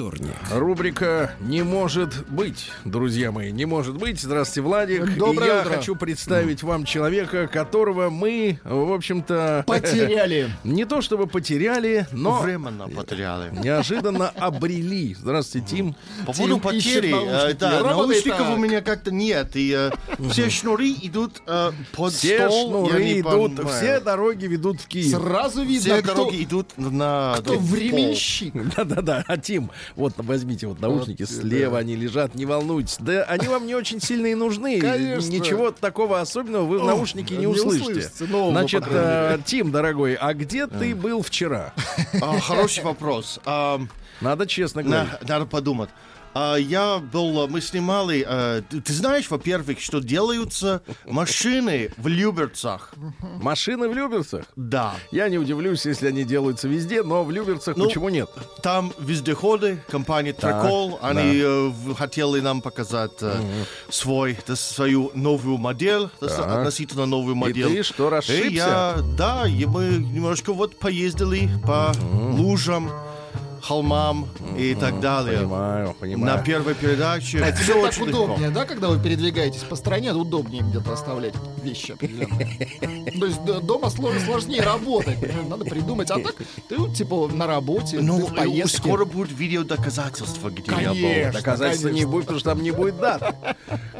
вторник. Рубрика «Не может быть», друзья мои, «Не может быть». Здравствуйте, Владик. Доброе И я утро. хочу представить вам человека, которого мы, в общем-то... Потеряли. Не то чтобы потеряли, но Временно потеряли. неожиданно обрели. Здравствуйте, Тим. По поводу Тим потери, наушники. э, да, наушников у меня как-то нет. И э, все шнуры идут э, под Все шнуры идут, все дороги ведут в Киев. Сразу видно, Все кто, дороги идут на кто временщик. Да-да-да, а Тим, вот возьмите вот наушники, слева они лежат, не волнуйтесь. Да они вам не очень сильно и нужны. Конечно. Ничего такого особенного вы в наушнике не не услышите. нового, Значит, э, Тим, дорогой, а где ты был вчера? А, Хороший вопрос. А, Надо честно говорить. на- Надо подумать. А, Я был, э, мы снимали, э, ты знаешь, во-первых, что делаются машины в Люберцах? Машины в Люберцах? Да. Я не удивлюсь, если они делаются везде, но в Люберцах Ну, почему нет? Там вездеходы, компания Тракол, они э, в- хотели нам показать э, свой, да, свою новую модель, да, относительно новую И модель. ты что, И расшибся? я, да, и мы немножко вот поездили по лужам, холмам и так далее. Понимаю, понимаю. На первой передаче А тебе так очень легко. удобнее, да, когда вы передвигаетесь по стране, удобнее где-то оставлять вещи определенные. То есть дома сло- сложнее работать, надо придумать. А так ты вот, типа на работе, ты Ну, в поездке. скоро будет видеодоказательство, где я был. Конечно. Доказательства не будет, потому что там не будет дат.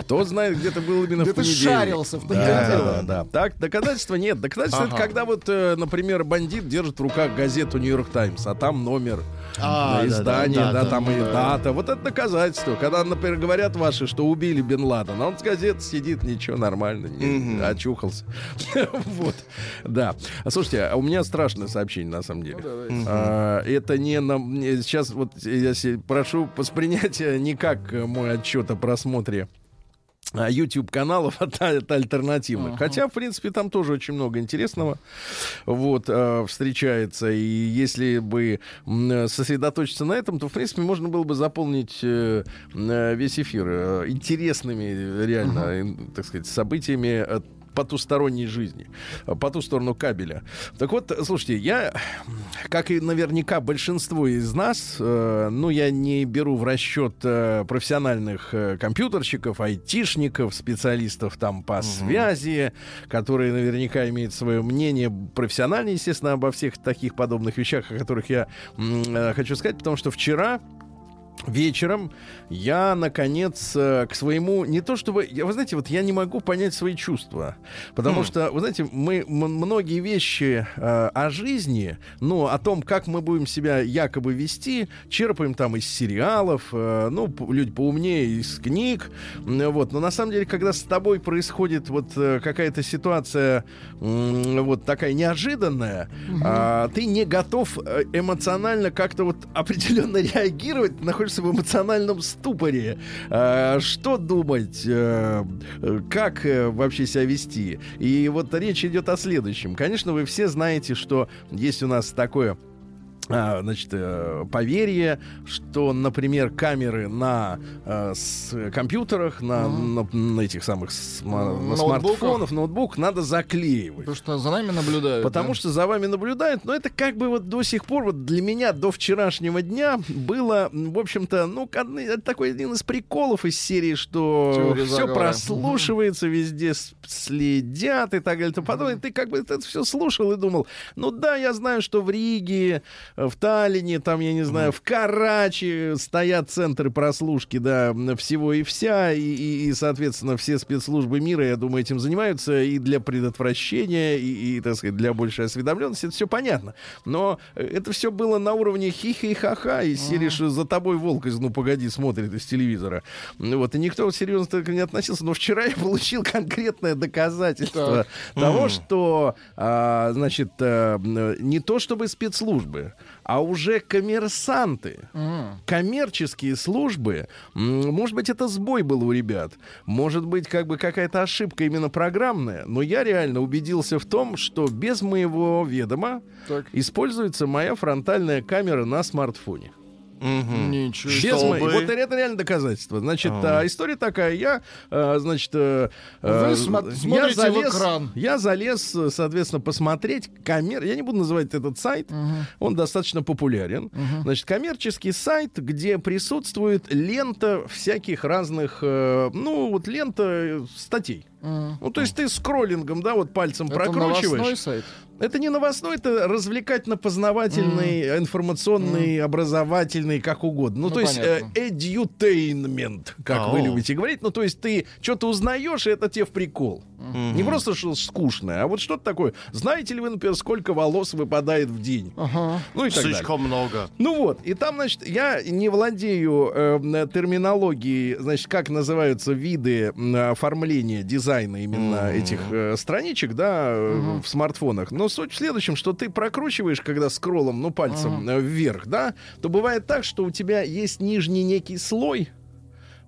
Кто знает, где ты был именно Где в ты понедельник. шарился в Да, понедельник. да, да. Так, доказательства нет. Доказательства это когда вот, э, например, бандит держит в руках газету Нью-Йорк Таймс, а там номер А, э, да, да, да, там и да. дата. Вот это доказательство. Когда, например, говорят ваши, что убили Бен Ладена, он с газеты сидит, ничего, нормально, не- очухался. Вот, да. А Слушайте, а у меня страшное сообщение, на самом деле. А, Это не на... мне Сейчас вот я прошу воспринять э, не как э, мой отчет о просмотре YouTube каналов от, от альтернативных. Хотя, в принципе, там тоже очень много интересного вот, э, встречается. И если бы сосредоточиться на этом, то, в принципе, можно было бы заполнить э, э, весь эфир э, интересными, реально, э, так сказать, событиями потусторонней жизни, э, по ту сторону кабеля. Так вот, слушайте, я, как и наверняка большинство из нас, э, ну, я не беру в расчет э, профессиональных э, компьютерщиков, айтишников, специалистов там по связи, которые наверняка имеют свое мнение профессиональное, естественно, обо всех таких подобных вещах, о которых я э, хочу сказать, потому что вчера вечером я, наконец, э, к своему... Не то чтобы... Я, вы знаете, вот я не могу понять свои чувства. Потому что, вы знаете, мы многие вещи э, о жизни, ну, о том, как мы будем себя якобы вести, черпаем там из сериалов, э, ну, люди поумнее, из книг. М, Вот. Но на самом деле, когда с тобой происходит вот э, какая-то ситуация м, вот такая неожиданная, а, ты не готов э, эмоционально как-то вот определенно реагировать, ты находишься в эмоциональном ступоре. А, Что думать, э, как э, вообще себя вести? И вот речь идет о следующем. Конечно, вы все знаете, что есть у нас такое значит, э, поверье, что, например, камеры на э, с- компьютерах, на, на- на этих самых сма- на смартфонах, ноутбук надо заклеивать. Потому что за нами наблюдают. Потому да? что за вами наблюдают, но это как бы вот до сих пор, вот для меня до вчерашнего дня было, в общем-то, ну, такой один из приколов из серии, что Теория все заговора. прослушивается, везде с- следят и так далее и тому подобное. Ты как бы это все слушал и думал, ну да, я знаю, что в Риге, в Таллине, там, я не знаю, в Карачи стоят центры прослушки, да, всего и вся, и, и, и, соответственно, все спецслужбы мира, я думаю, этим занимаются и для предотвращения, и, и, так сказать, для большей осведомленности, это все понятно. Но э, это все было на уровне хихи и ха-ха, и серии, что за тобой волк из «Ну, погоди» смотрит из телевизора. Вот, и никто серьезно так не относился, но вчера я получил конкретное доказательство того, что, а, значит, а, не то чтобы спецслужбы, а уже коммерсанты, коммерческие службы. Может быть, это сбой был у ребят. Может быть, как бы какая-то ошибка именно программная. Но я реально убедился в том, что без моего ведома Так. используется моя фронтальная камера на смартфоне. Ничего. Без Чтобы- моей- Вот это реально доказательство. Значит, а, история такая. Я, э, значит, э, Вы э, смо- я смотрите в залез, экран. я залез, э, соответственно, посмотреть камер. Я не буду называть этот сайт. Он достаточно популярен. Значит, коммерческий сайт, где присутствует лента всяких разных, э, ну вот лента э, статей. Ну, то есть ты скроллингом, да, вот пальцем Это прокручиваешь. новостной сайт? Это не новостной, это развлекательно-познавательный, информационный, образовательный, как угодно. Ну, Ну, то есть э, понятно. edutainment, как вы Ау. любите говорить. Ну, то есть ты что-то узнаешь, и это тебе в прикол. Не просто что скучное, а вот что-то такое. Знаете ли вы, например, сколько волос выпадает в день? Ага. Ну и так далее. Слишком много. Ну вот, и там, значит, я не владею э, терминологией, значит, как называются виды оформления дизайна именно этих э, страничек, да, э, в смартфонах. Но суть в следующем, что ты прокручиваешь, когда скроллом, ну, пальцем э, вверх, да, то бывает так, что у тебя есть нижний некий слой,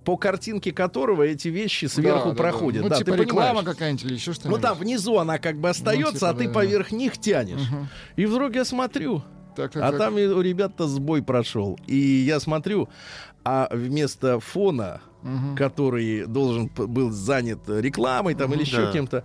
по картинке которого эти вещи сверху Да, да, да. проходят. Ну, да, типа ты реклама понимаешь. какая-нибудь или еще что-нибудь. Ну там внизу она как бы остается, типа, а ты да. поверх них тянешь. И вдруг я смотрю, Так, так, а так. там у ребят-то сбой прошел. И я смотрю, а вместо фона, который должен был занят рекламой там или еще Да. кем-то,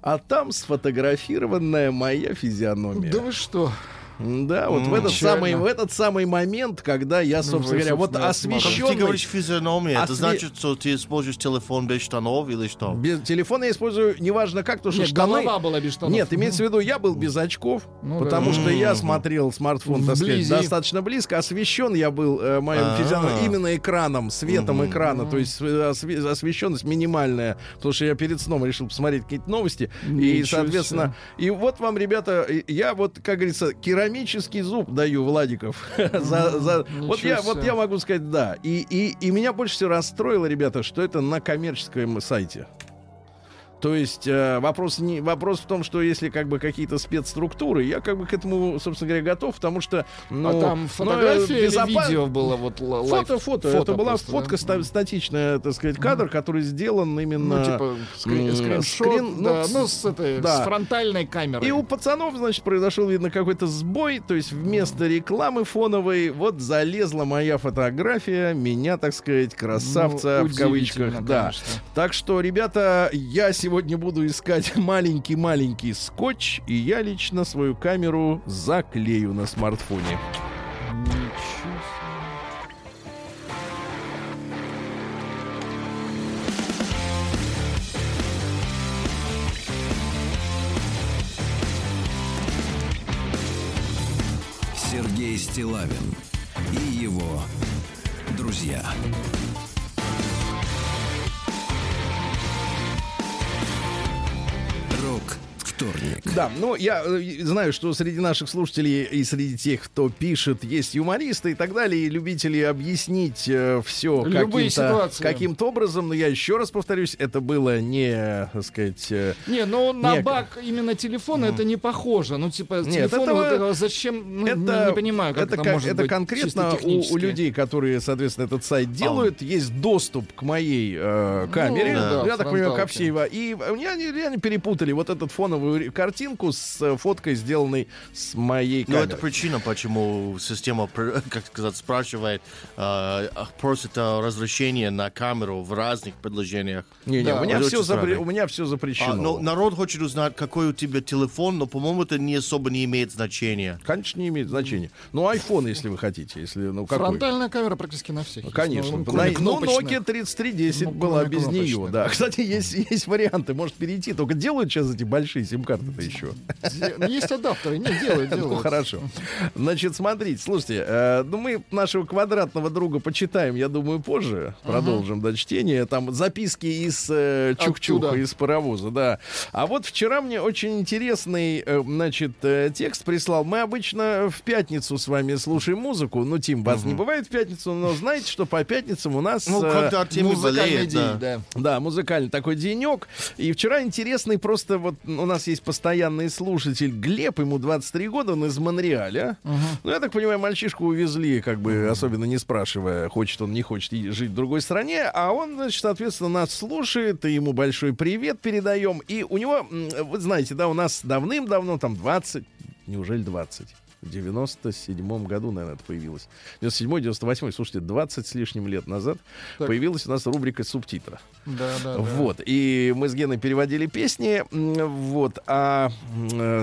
а там сфотографированная моя физиономия. Да вы что? Да, вот в этот самый в этот самый момент, когда я, собственно вы, говоря, вот собственно, освещенный. ты говоришь физиономия, это Осве- значит, что ты используешь телефон без штанов или что? Без телефона я использую неважно как, потому что Нет, штаны... голова была без штанов. Нет, имеется в виду, я был без очков, Ну потому да. что я смотрел смартфон, так сказать, Вблизи. достаточно близко. Освещен я был э, моим А. физиономией именно экраном, светом экрана. То есть э, осве- освещенность минимальная. Потому что я перед сном решил посмотреть какие-то новости. и, соответственно, и вот вам, ребята, я вот, как говорится, керамический зуб даю, Владиков. за, за- Вот я, вот я могу сказать, да. И, и, и меня больше всего расстроило, ребята, что это на коммерческом сайте. То есть э, вопрос, не, вопрос в том, что если как бы какие-то спецструктуры, я как бы к этому, собственно говоря, готов, потому что... Ну, а там ну, фотография или безопа- видео было вот live? Фото, фото, Это была просто, фотка, да? ста- статичная, так сказать, кадр, который сделан именно... Ну, типа, скрин- скриншот, скрин- ну, да, с- ну, с этой, да. с фронтальной камерой. И у пацанов, значит, произошел, видно, какой-то сбой. То есть вместо рекламы фоновой вот залезла моя фотография, меня, так сказать, красавца Ну, в кавычках. Да. конечно. Так что, ребята, я сегодня буду искать маленький-маленький скотч, и я лично свою камеру заклею на смартфоне. Сергей Стилавин и его друзья. Вторник. Да, ну я э, знаю, что среди наших слушателей и среди тех, кто пишет, есть юмористы и так далее, и любители объяснить все Любые каким-то, каким-то образом. Но я еще раз повторюсь, это было не, так сказать, э, Не, ну на Не, баг именно телефона это не похоже. Ну, типа, Нет, телефон это- вот этого зачем, ну, не, не понимаю, как это, это, кон- может это быть конкретно у, у людей, которые, соответственно, этот сайт делают, есть доступ к моей э, камере, Ну, да, я так понимаю, фронталки. Копсеева. И меня они реально перепутали вот эту фоновую картинку с э, фоткой, сделанной с моей Ну, камерой. это причина, почему система, как сказать, спрашивает, э, просит э, разрешение на камеру в разных предложениях. Не-не, Да, у, меня все странно. у меня все запрещено. А, но народ хочет узнать, какой у тебя телефон, но, по-моему, это не особо не имеет значения. Конечно, не имеет значения. Ну, iPhone, если вы хотите, если, ну, какой? Фронтальная камера практически на всех. есть. Конечно. Ну, На- кроме ну. Nokia 3310 Ну, была без нее, да. Кстати, есть, есть варианты, может перейти. Только делают сейчас эти большие сим-карты-то еще. Ну, Есть адаптеры, не, делают, Ну, делают. хорошо. Значит, смотрите, слушайте, э, ну мы нашего квадратного друга почитаем, я думаю, позже. Продолжим до чтения. Там записки из э, Чух-Чуха, из паровоза, да. А вот вчера мне очень интересный, э, значит, э, текст прислал. Мы обычно в пятницу с вами слушаем музыку. Ну, Тим, вас не бывает в пятницу, но знаете, что по пятницам у нас... Ну, э, когда Артемий Музыкальный болеет, день, да. да. да, музыкальный такой денек. И вчера интересный просто вот у нас нас есть постоянный слушатель Глеб, ему 23 года, он из Монреаля. Ну, я так понимаю, мальчишку увезли, как бы особенно не спрашивая, хочет он, не хочет жить в другой стране. А он, значит, соответственно, нас слушает, и ему большой привет передаем. И у него, вы знаете, да, у нас давным-давно, там 20, неужели 20? В 97 году, наверное, это появилось. 97-98, слушайте, 20 с лишним лет назад Так. появилась у нас рубрика субтитра. Да, да, да. Вот. И мы с Геной переводили песни. Вот. А,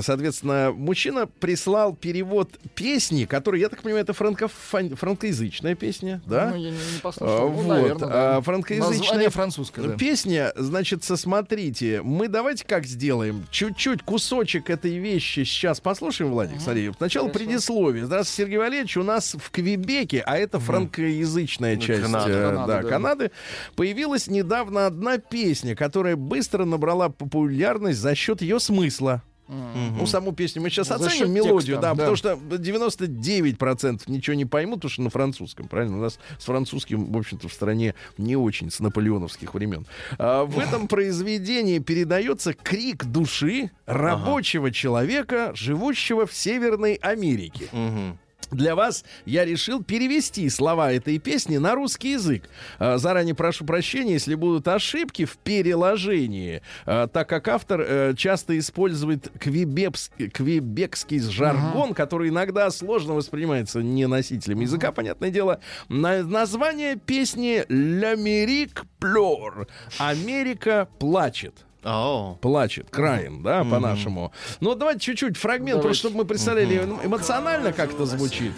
соответственно, мужчина прислал перевод песни, который, я так понимаю, это франкофон- франкоязычная песня, да? Ну, я не, не А, послушал. Ну, вот, наверное, да. а, франкоязычная Название французское, да. Песня, значит, смотрите, мы давайте как сделаем? Чуть-чуть кусочек этой вещи сейчас послушаем, Владик, смотри. Сначала Хорошо. предисловие. Здравствуйте, Сергей Валерьевич. У нас в Квебеке, а это франкоязычная Ну, часть Канада. э, Канада, да, да. Канады, появилась недавно одна песня, которая быстро набрала популярность за счет ее смысла. Ну, саму песню мы сейчас За оценим, мелодию, текста, да, да. потому что 99% ничего не поймут, потому что на французском, правильно? У нас с французским, в общем-то, в стране не очень, с наполеоновских времен. А, в этом произведении передается крик души рабочего человека, живущего в Северной Америке. Мгм. Для вас я решил перевести слова этой песни на русский язык. А, Заранее прошу прощения, если будут ошибки в переложении, а, так как автор э, часто использует квебепс- квебекский жаргон, который иногда сложно воспринимается не носителем языка, понятное дело. На- название песни «L'Amérique pleure» «Америка плачет». О. Плачет, краем, да, по-нашему. Ну, давайте чуть-чуть фрагмент, Давайте. просто чтобы мы представляли, ну, эмоционально как это звучит.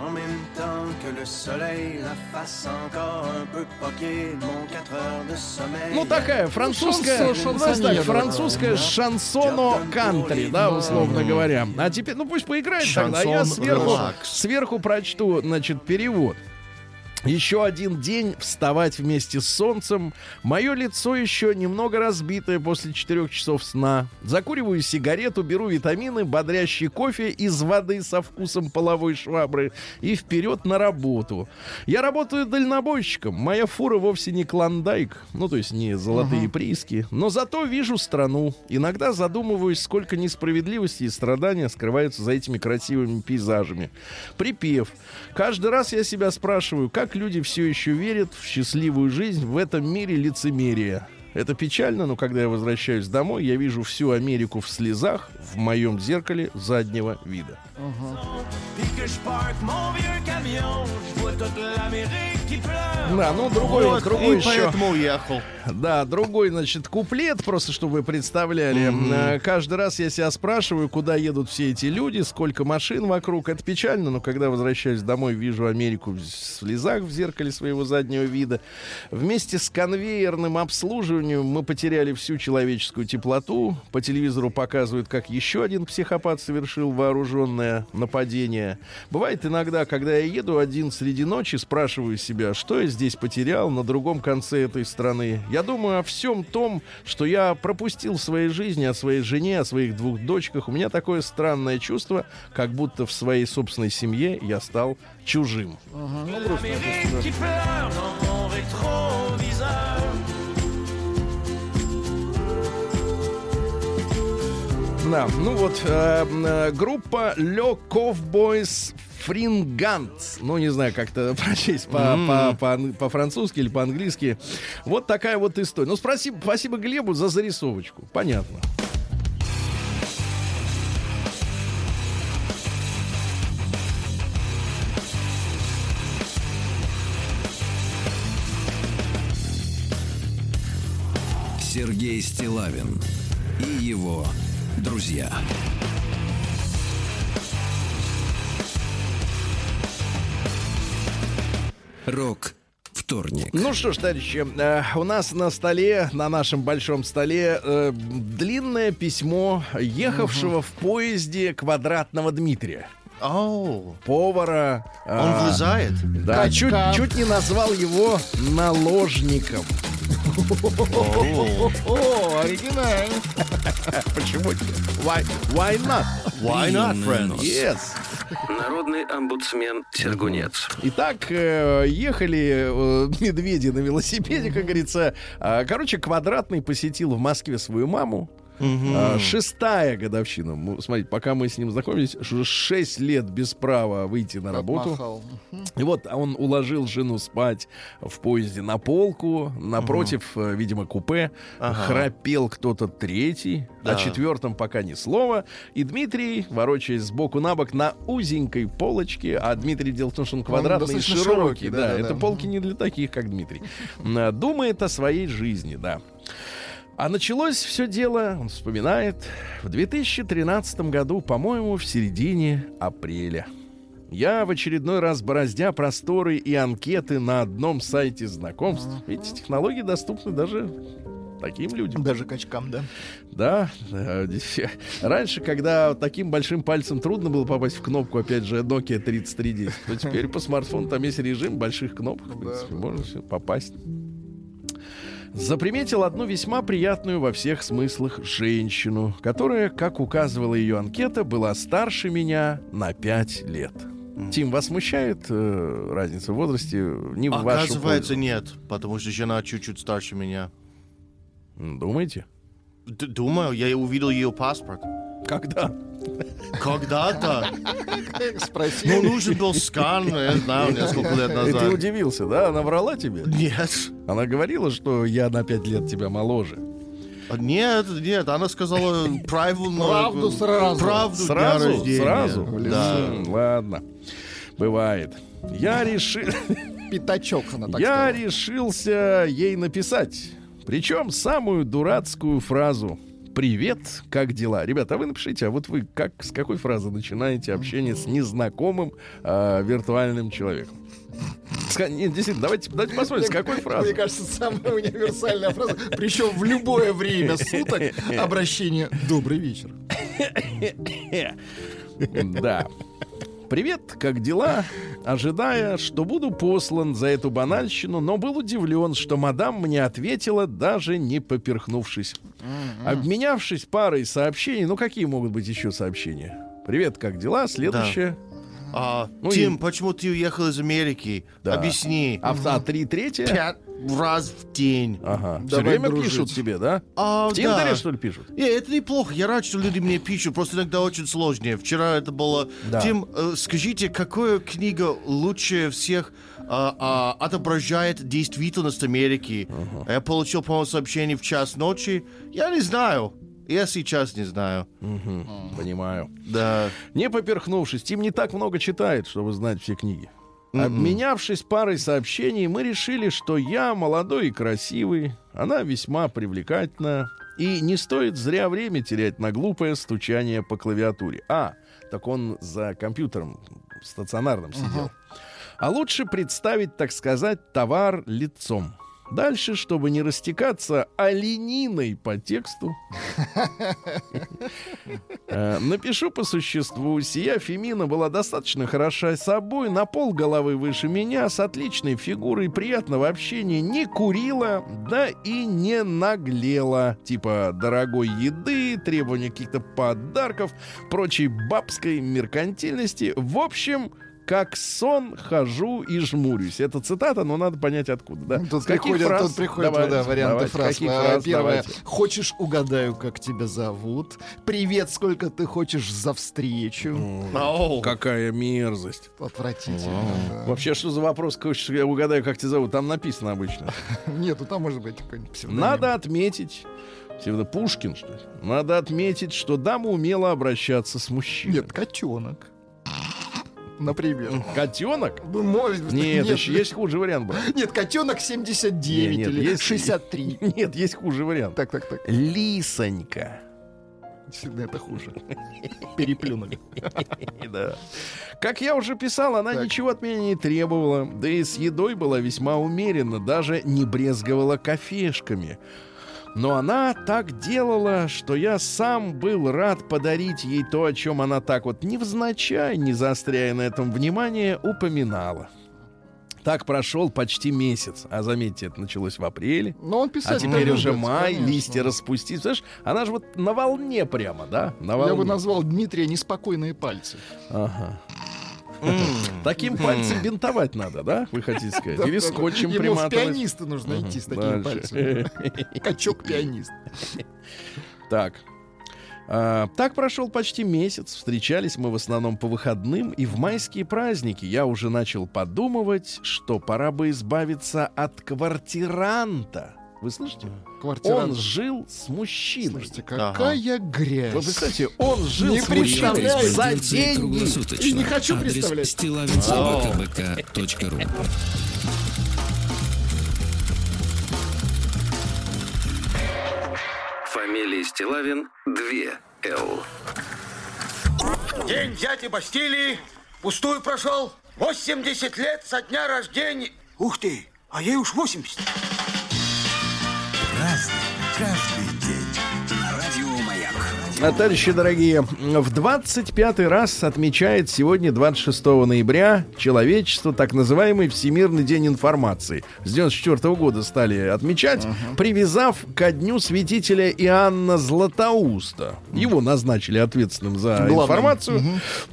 En même temps que le soleil la fasse encore un peu poquer mon 4 heures de sommeil. Ну, такая французская, Шансон- знаешь, так, шансоньер, французская да. шансоно-кантри, да, условно говоря. А теперь, ну, пусть поиграет тогда, а я Шансон сверху, релакс. сверху прочту, значит, перевод. Еще один день вставать вместе с солнцем. Мое лицо еще немного разбитое после четырех часов сна. Закуриваю сигарету, беру витамины, бодрящий кофе из воды со вкусом половой швабры и вперед на работу. Я работаю дальнобойщиком. Моя фура вовсе не клондайк, ну то есть не золотые прииски, но зато вижу страну. Иногда задумываюсь, сколько несправедливости и страдания скрываются за этими красивыми пейзажами. Припев. Каждый раз я себя спрашиваю, как люди все еще верят в счастливую жизнь в этом мире лицемерия. Это печально, но когда я возвращаюсь домой, я вижу всю Америку в слезах в моем зеркале заднего вида. Puis Да, ну другой, Вот, другой и еще. поэтому уехал. Да, другой, значит, куплет, просто чтобы вы представляли. Э, Каждый раз я себя спрашиваю, куда едут все эти люди, сколько машин вокруг. Это печально, но когда возвращаюсь домой, вижу Америку в слезах в зеркале своего заднего вида. Вместе с конвейерным обслуживанием мы потеряли всю человеческую теплоту. По телевизору показывают, как еще один психопат совершил вооруженное нападение. Бывает иногда, когда я еду один среди ночи, спрашиваю себя, что я здесь потерял на другом конце этой страны. Я думаю о всем том, что я пропустил в своей жизни, о своей жене, о своих двух дочках. У меня такое странное чувство, как будто в своей собственной семье я стал чужим. Да, ну вот, э, э, группа Le Cowboys Фрингант. Ну, не знаю, как это прочесть по- по- по- по-французски или по-английски. Вот такая вот история. Ну, спасибо, спасибо Глебу за зарисовочку. Понятно. Сергей Стилавин и его друзья. Рок вторник. Ну что ж, товарищи, э, у нас на столе, на нашем большом столе, э, длинное письмо ехавшего в поезде квадратного Дмитрия. О, Повара. он а, влезает. Да, чуть, чуть не назвал его наложником. О, оригинально. Почему? Why, why not? Why not, friends? Yes. Народный омбудсмен Сергунец. Итак, э, ехали э, медведи на велосипеде, как говорится. А, Короче, Квадратный посетил в Москве свою маму. А, шестая годовщина. Смотрите, пока мы с ним знакомились, шесть лет без права выйти на работу. Отмахал. И вот он уложил жену спать в поезде на полку, напротив, э, видимо, купе. Храпел кто-то третий, Да. о четвертом пока ни слова. И Дмитрий, ворочаясь сбоку на бок на узенькой полочке, а Дмитрий, дело в том, что он квадратный и достаточно широкий, широкий, да, да-да-да. это полки не для таких, как Дмитрий. М, Думает о своей жизни, да. А началось все дело, он вспоминает, в 2013 году, по-моему, в середине апреля. Я в очередной раз бороздя просторы и анкеты на одном сайте знакомств. Видите, технологии доступны даже таким людям. Даже качкам, да? Да, действи- раньше, когда таким большим пальцем трудно было попасть в кнопку, опять же, Nokia 3310, то теперь по смартфону там есть режим больших кнопок, в принципе, можно попасть. Заприметил одну весьма приятную во всех смыслах женщину, которая, как указывала ее анкета, была старше меня на 5 лет. Тим, вас смущает э, разница в возрасте не в вашу Оказывается, пользу? нет, потому что жена чуть-чуть старше меня. Думаете? Д- Думаю, я увидел ее паспорт. Когда? Когда-то. Спроси. Ну, нужен был скан, я знаю, несколько лет И ты назад. удивился, да? Она врала тебе? Нет. Она говорила, что я на 5 лет тебя моложе. Нет, нет, она сказала правильно. Правду сразу. Правду Сразу? Сразу? Да. Ладно. Бывает. Я решил... Пятачок она так Я сказала. решился ей написать. Причем самую дурацкую фразу. Привет, как дела? Ребята, а вы напишите, а вот вы как, с какой фразы начинаете общение с незнакомым а, виртуальным человеком? Нет, действительно, давайте, давайте посмотрим, с какой фразы. Мне кажется, самая универсальная фраза, причем в любое время суток обращение «Добрый вечер». Да. Привет, как дела? Ожидая, что буду послан за эту банальщину, но был удивлен, что мадам мне ответила, даже не поперхнувшись. Обменявшись парой сообщений, ну какие могут быть еще сообщения? Привет, как дела? Следующее. А, Ну Тим, и- почему ты уехал из Америки? Да. Объясни. А, а три третье? Пять раз в день. Ага. Все Давай время дружить. пишут тебе, да? А, В Тиндере, да. что ли, пишут? Не, это неплохо. Я рад, что люди мне пишут. Просто иногда очень сложнее. Вчера это было... Да. Тим, э, скажите, какая книга лучше всех а, а, отображает действительность Америки? Я получил, по-моему, сообщение в час ночи. Я не знаю. Я сейчас не знаю. Понимаю. Да. Не поперхнувшись, Тим не так много читает, чтобы знать все книги. Обменявшись парой сообщений, мы решили, что я молодой и красивый, она весьма привлекательна, и не стоит зря время терять на глупое стучание по клавиатуре. А, так он за компьютером стационарным сидел. А лучше представить, так сказать, товар лицом. Дальше, чтобы не растекаться олениной по тексту, Э, Напишу по существу. Сия Фемина была достаточно хороша собой, на пол головы выше меня, с отличной фигурой, приятного общения, не курила, да и не наглела. Типа дорогой еды, требования каких-то подарков, прочей бабской меркантильности. В общем, как сон хожу и жмурюсь. Это цитата, но надо понять откуда. Да? Тут С каких приходят, фраз? тут приходят Давай, да, варианты давайте, фраз. каких А, фраз? Первое. Давайте. Хочешь, угадаю, как тебя зовут. Привет, сколько ты хочешь за встречу. Ау. Какая мерзость. Отвратительно. да. Вообще, что за вопрос? Хочешь, я угадаю, как тебя зовут? Там написано обычно. Нет, ну там может быть какой-нибудь псевдоним. Надо отметить, псевдо Пушкин, что ли? Надо отметить, что дама умела обращаться с мужчиной. Нет, котенок. Например. Котенок? Ну, может, Нет, еще есть хуже вариант, брат. Нет, котенок 79 Не, нет, или есть- 63. Нет, есть хуже вариант. Так, так, так. Лисонька. Всегда это хуже. Переплюнули. Да. Как я уже писал, она Так. ничего от меня не требовала, да и с едой была весьма умерена, даже не брезговала кофешками. Но она так делала, что я сам был рад подарить ей то, о чем она так вот невзначай, не заостряя на этом внимание, упоминала. Так прошел почти месяц, а заметьте, это началось в апреле, Но он а писать теперь уже любит, май, конечно. листья распустить. Знаешь, она же вот на волне прямо, да? На Я бы волне. назвал Дмитрия неспокойные пальцы. Ага. Таким пальцем бинтовать надо, да? Вы хотите сказать? Или скотчем Ему приматывать? пианисты нужно идти с такими пальцами. Качок-пианист. Так. А, так прошел почти месяц. Встречались мы в основном по выходным и в майские праздники. Я уже начал подумывать, что пора бы избавиться от квартиранта. Вы слышите? Квартирант. Он жил с мужчиной. Слушайте, какая грязь. Вы представляете, он жил Не с мужчиной за деньги. И не хочу Адрес представлять. стилавинсобакабк.ру Фамилия Стилавин 2 Л. День дяди Бастилии пустую прошел. 80 лет со дня рождения. Ух ты, а ей уж 80. А, Товарищи дорогие, в 25-й раз отмечает сегодня, 26 ноября, человечество так называемый Всемирный день информации. С 94 года стали отмечать, привязав ко дню святителя Иоанна Златоуста. Его назначили ответственным за Главным. информацию.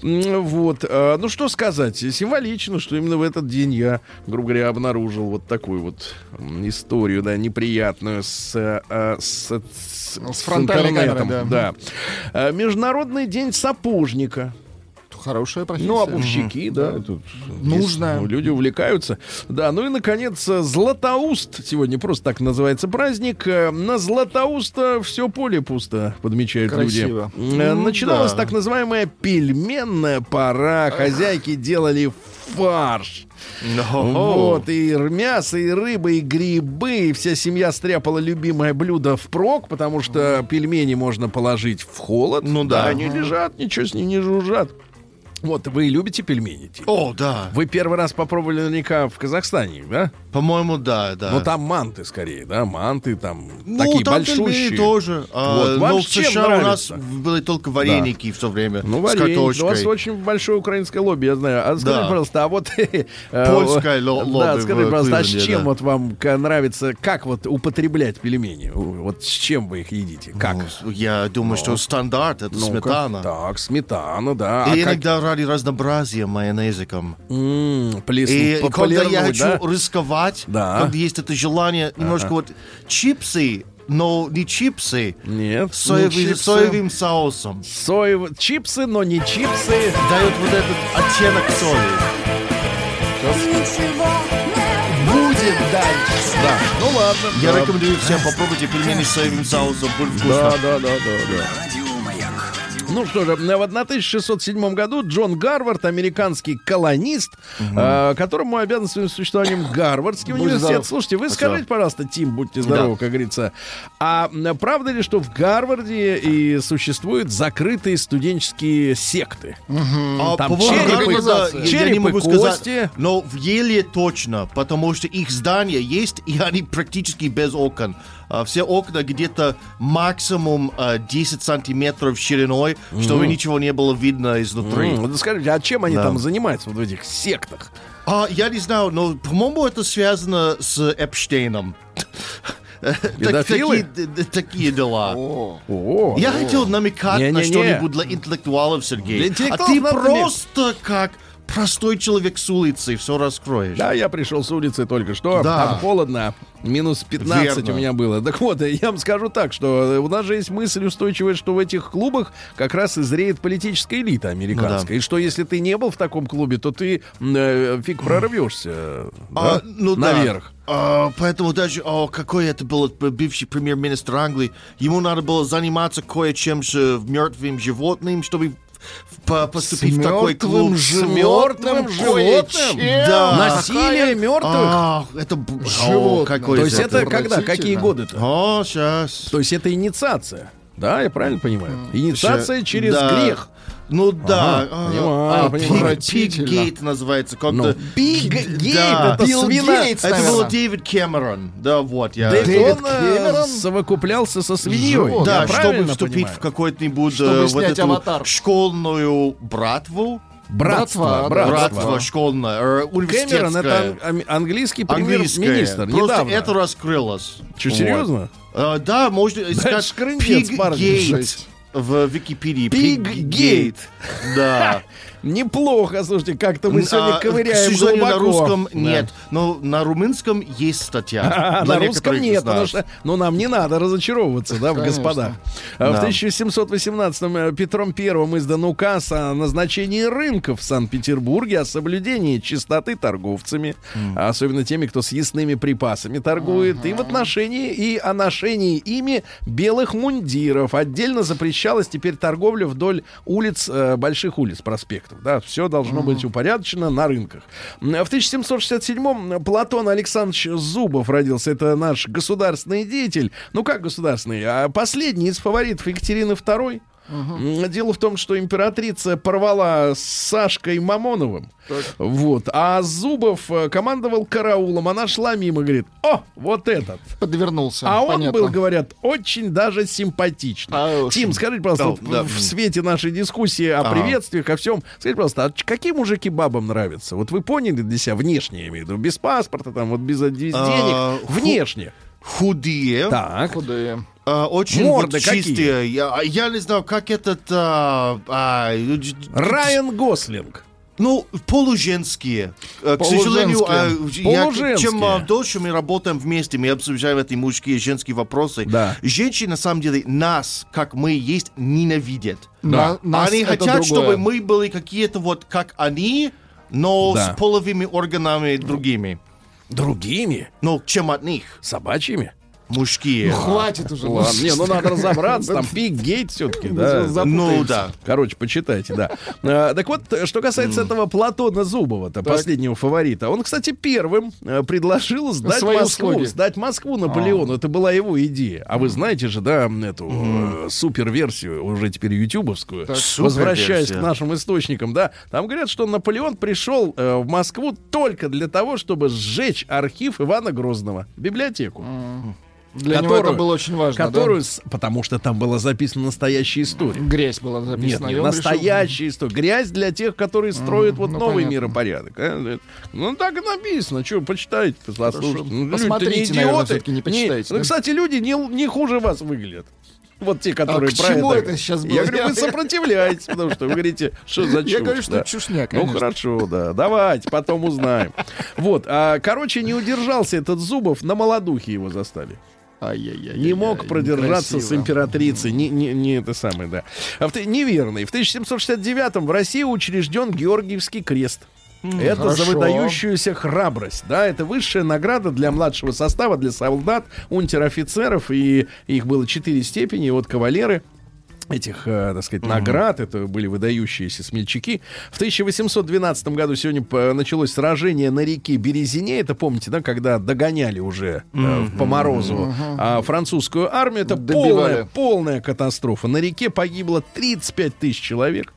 М, Вот. а, Ну, что сказать, символично, что именно в этот день я, грубо говоря, обнаружил вот такую вот историю, да, неприятную с, а, с, с- С фронтальной интернетом, камерой, да. А, Международный день сапожника. Хорошая профессия. Ну, обувщики, да. тут Нужно. есть, ну, люди увлекаются. Да, ну и, наконец, э, Златоуст. Сегодня просто так называется праздник. Э, На Златоуста все поле пусто, подмечают Красиво. люди. Э, Ну, Начиналась да. так называемая пельменная пора. Хозяйки делали фарш. Вот, и мясо, и рыба, и грибы. И вся семья стряпала любимое блюдо впрок, потому что пельмени можно положить в холод. Ну да. Они лежат, ничего с ними не жужжат. Вот, вы любите пельмени? Тим? О, да. Вы первый раз попробовали наверняка в Казахстане, да? По-моему, да, да. Ну, там манты скорее, да? Манты там Ну, такие там большущие. тоже. А, Вот, вам но с в США у нас были только вареники в то время. Ну, с варенье. У вас картошкой. очень большое украинское лобби, я знаю. А скажи, Да. пожалуйста, а вот... э, Польское Да, лобби скажи, в пожалуйста, а с чем да. вот вам нравится, как вот употреблять пельмени? Вот с чем вы их едите? Как? Ну, я думаю, что стандарт это сметана. Так, сметана, да. И А как- иногда ради разнообразия майонезиком. М, плеснуть, И когда я хочу да? рисковать, Да. когда есть это желание, немножко вот чипсы, но не чипсы, Нет. соевый- ну, чипсы. соевым соусом. Соевые чипсы, но не чипсы. Дает вот этот оттенок соли. Будет дальше. Да, ну ладно. Я да. рекомендую всем попробуйте пельмени с соевым соусом. Будет вкусно. Да, да, да, да, да. Ну что же, в 1607 году Джон Гарвард, американский колонист, э, которому обязан своим существованием Гарвардский Будь университет. здоров. Слушайте, вы скажите, пожалуйста, Тим, будьте здоровы, как говорится, а правда ли, что в Гарварде и существуют закрытые студенческие секты? А Там черепы, Гарварда я- я, черепы, не могу кости. сказать, но в Еле точно, потому что их здания есть, и они практически без окон. А, Все окна где-то максимум а, 10 сантиметров шириной, чтобы ничего не было видно изнутри. М, вот скажите, а чем они Да. там занимаются вот в этих сектах? А, я не знаю, но, по-моему, это связано с Эпштейном. Так-? Такие, дела. О, Я хотел намекать на что-нибудь для интеллектуалов, Сергей. Для а ты просто как простой человек с улицы все раскроешь. Да, я пришел с улицы только что. Да. Там холодно. Минус 15 Верно. у меня было. Так вот, я вам скажу так, что у нас же есть мысль устойчивая, что в этих клубах как раз и зреет политическая элита американская. И что если ты не был в таком клубе, то ты э, фиг прорвешься. А, да, ну да. наверх. А, поэтому даже, о, какой это был бывший премьер-министр Англии, ему надо было заниматься кое-чем же мертвым животным, чтобы по- поступить в такой клуб. С мертвым животным? Да. Насилие мертвых? А, это о, какой То есть это когда? Какие годы-то? О, сейчас. То есть это инициация. Да, я правильно понимаю? Инициация через Да. грех. Ну да. А, Pigate называется. Ну, как-то- Big Да. Gate, это. Гейтс, Это был Дэвид Кэмерон. Да, вот я. Дэвид, э, Кэмерон? совокуплялся со свиньей. Да, чтобы вступить в какой-нибудь э, вот эту школьную братву. Братство, Братва, братство. Братство школьное, э, университетское. Кэмерон это английский премьер-министр. Просто Недавно. это раскрылось. Что, Вот. серьезно? Э, да, можно искать шкрындец, парни. В Википедии. Pigate. Да. Неплохо, слушайте, как-то мы сегодня А, ковыряем К сожалению, на глубоко. русском Да. нет, но на румынском есть статья. А, на русском нет, потому что, ну, нам не надо разочаровываться, да, в Конечно. господах. А В Да. 1718-м э, Петром I издан указ о назначении рынков в Санкт-Петербурге, о соблюдении чистоты торговцами, а особенно теми, кто с ясными припасами торгует, и в отношении и о ношении ими белых мундиров. Отдельно запрещалась теперь торговля вдоль улиц, э, больших улиц, проспектов. Да, все должно быть упорядочено на рынках. В 1767-м Платон Александрович Зубов родился. Это наш государственный деятель. Ну как государственный? А последний из фаворитов Екатерины II. М, Дело в том, что императрица порвала с Сашкой Мамоновым. Вот. А Зубов э, командовал караулом. Она шла мимо, говорит, о, вот этот. Подвернулся. А он понятно. был, говорят, очень даже симпатичный. А. Тим, скажите, пожалуйста, Да, вот да. в свете нашей дискуссии о Ага. приветствиях, о всем, скажите, пожалуйста, а какие мужики бабам нравятся? Вот вы поняли для себя внешне, я имею в виду, без паспорта, там, вот без, без А, денег, внешне. Худые. Так. Худые. А, очень Морды вот чистые. Я, я не знаю, как этот... а, а, Райан Гослинг. Ну, полуженские. Э, К сожалению, а, я- Полуженские. чем а, дольше мы работаем вместе, мы обсуждаем эти мужские и женские вопросы. Да. Женщины, на самом деле, нас, как мы есть, ненавидят. На- нас Они хотят, другое. чтобы мы были какие-то вот как они, но Да. с половыми органами другими. Другими? Ну, чем от них? Собачьими? Мужские. Ну, хватит уже. Ладно, не, ну надо разобраться, там пик гейт все-таки, да. Ну, да. Короче, почитайте, да. А, так вот, что касается этого Платона Зубова-то, последнего фаворита. Он, кстати, первым э, предложил сдать Свои Москву. услуги. Сдать Москву Наполеону. Это была его идея. А вы знаете же, да, эту э, супер-версию, уже теперь ютубовскую, возвращаясь к нашим источникам, да, там говорят, что Наполеон пришел э, в Москву только для того, чтобы сжечь архив Ивана Грозного, библиотеку. Для него это которую- было очень важно. да? Которую, с- потому что там была записана настоящая история. Грязь была Нет, записана. и нет, он решил- настоящая история. Грязь для тех, которые строят вот ну, новый понятно. миропорядок. а. Ну, так и написано. Что, почитайте, послушайте. Ну, Посмотрите, не наверное, идиоты. не почитайте, Ну, да? кстати, люди не, не хуже вас выглядят. Вот те, которые к про чему это. это сейчас было? Я говорю, вы сопротивляетесь, потому что вы говорите, что за чушь. Я говорю, что да. чушня, Ну конечно. хорошо, да. Давайте, потом узнаем. Вот, а, короче, не удержался этот Зубов, на молодухе его застали. Ай-яй-яй-яй, Не мог продержаться с некрасиво. императрицей. Не, не, не это самое, да. А в, неверный. В 1769-м в России учрежден Георгиевский крест. Это за хорошо. выдающуюся храбрость. Да, это высшая награда для младшего состава, для солдат, унтер-офицеров. И их было четыре степени. Вот кавалеры этих, э, так сказать, наград, это были выдающиеся смельчаки. В 1812 году сегодня началось сражение на реке Березине. Это помните, да, когда догоняли уже э, по морозу а, французскую армию. Это Добивали. полная, полная катастрофа. На реке погибло 35 тысяч человек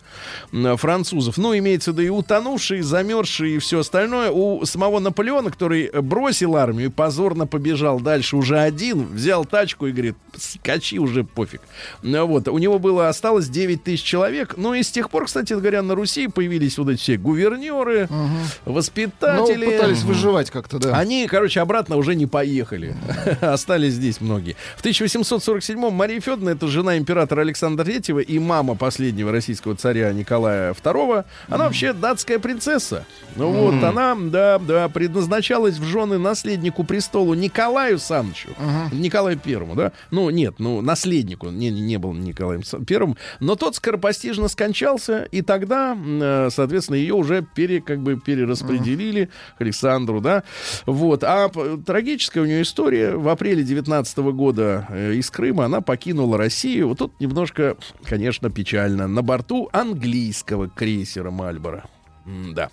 французов. Ну, имеется в виду и утонувшие, и замерзшие, и все остальное. У самого Наполеона, который бросил армию и позорно побежал дальше уже один, взял тачку и говорит, скачи уже, пофиг. Ну, Вот. У него было, осталось 9 тысяч человек. Ну, и с тех пор, кстати говоря, на Руси появились вот эти все гувернеры, Ну, воспитатели. пытались выживать как-то, да. Они, короче, обратно уже не поехали. Остались здесь многие. В 1847-м Мария Федоровна, это жена императора Александра III и мама последнего российского царя Николая II, она вообще датская принцесса. Ну вот, она, да, да, предназначалась в жены наследнику престолу Николаю Санычу. Николаю Первому, да? Ну, нет, ну, наследнику. Не, не был Николаем Первым. Но тот скоропостижно скончался, и тогда, э, соответственно, ее уже пере, как бы перераспределили к Александру, да? Вот. А трагическая у нее история. В апреле 19 года э, из Крыма она покинула Россию. Вот тут немножко, конечно, печально. На борту английского крейсера «Мальборо». Да.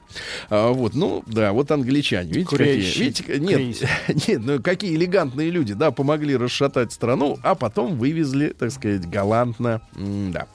А, вот, ну, да, вот англичане. Видите, какие? Видите, нет, нет, ну какие элегантные люди, да, помогли расшатать страну, а потом вывезли, так сказать, галантно, да,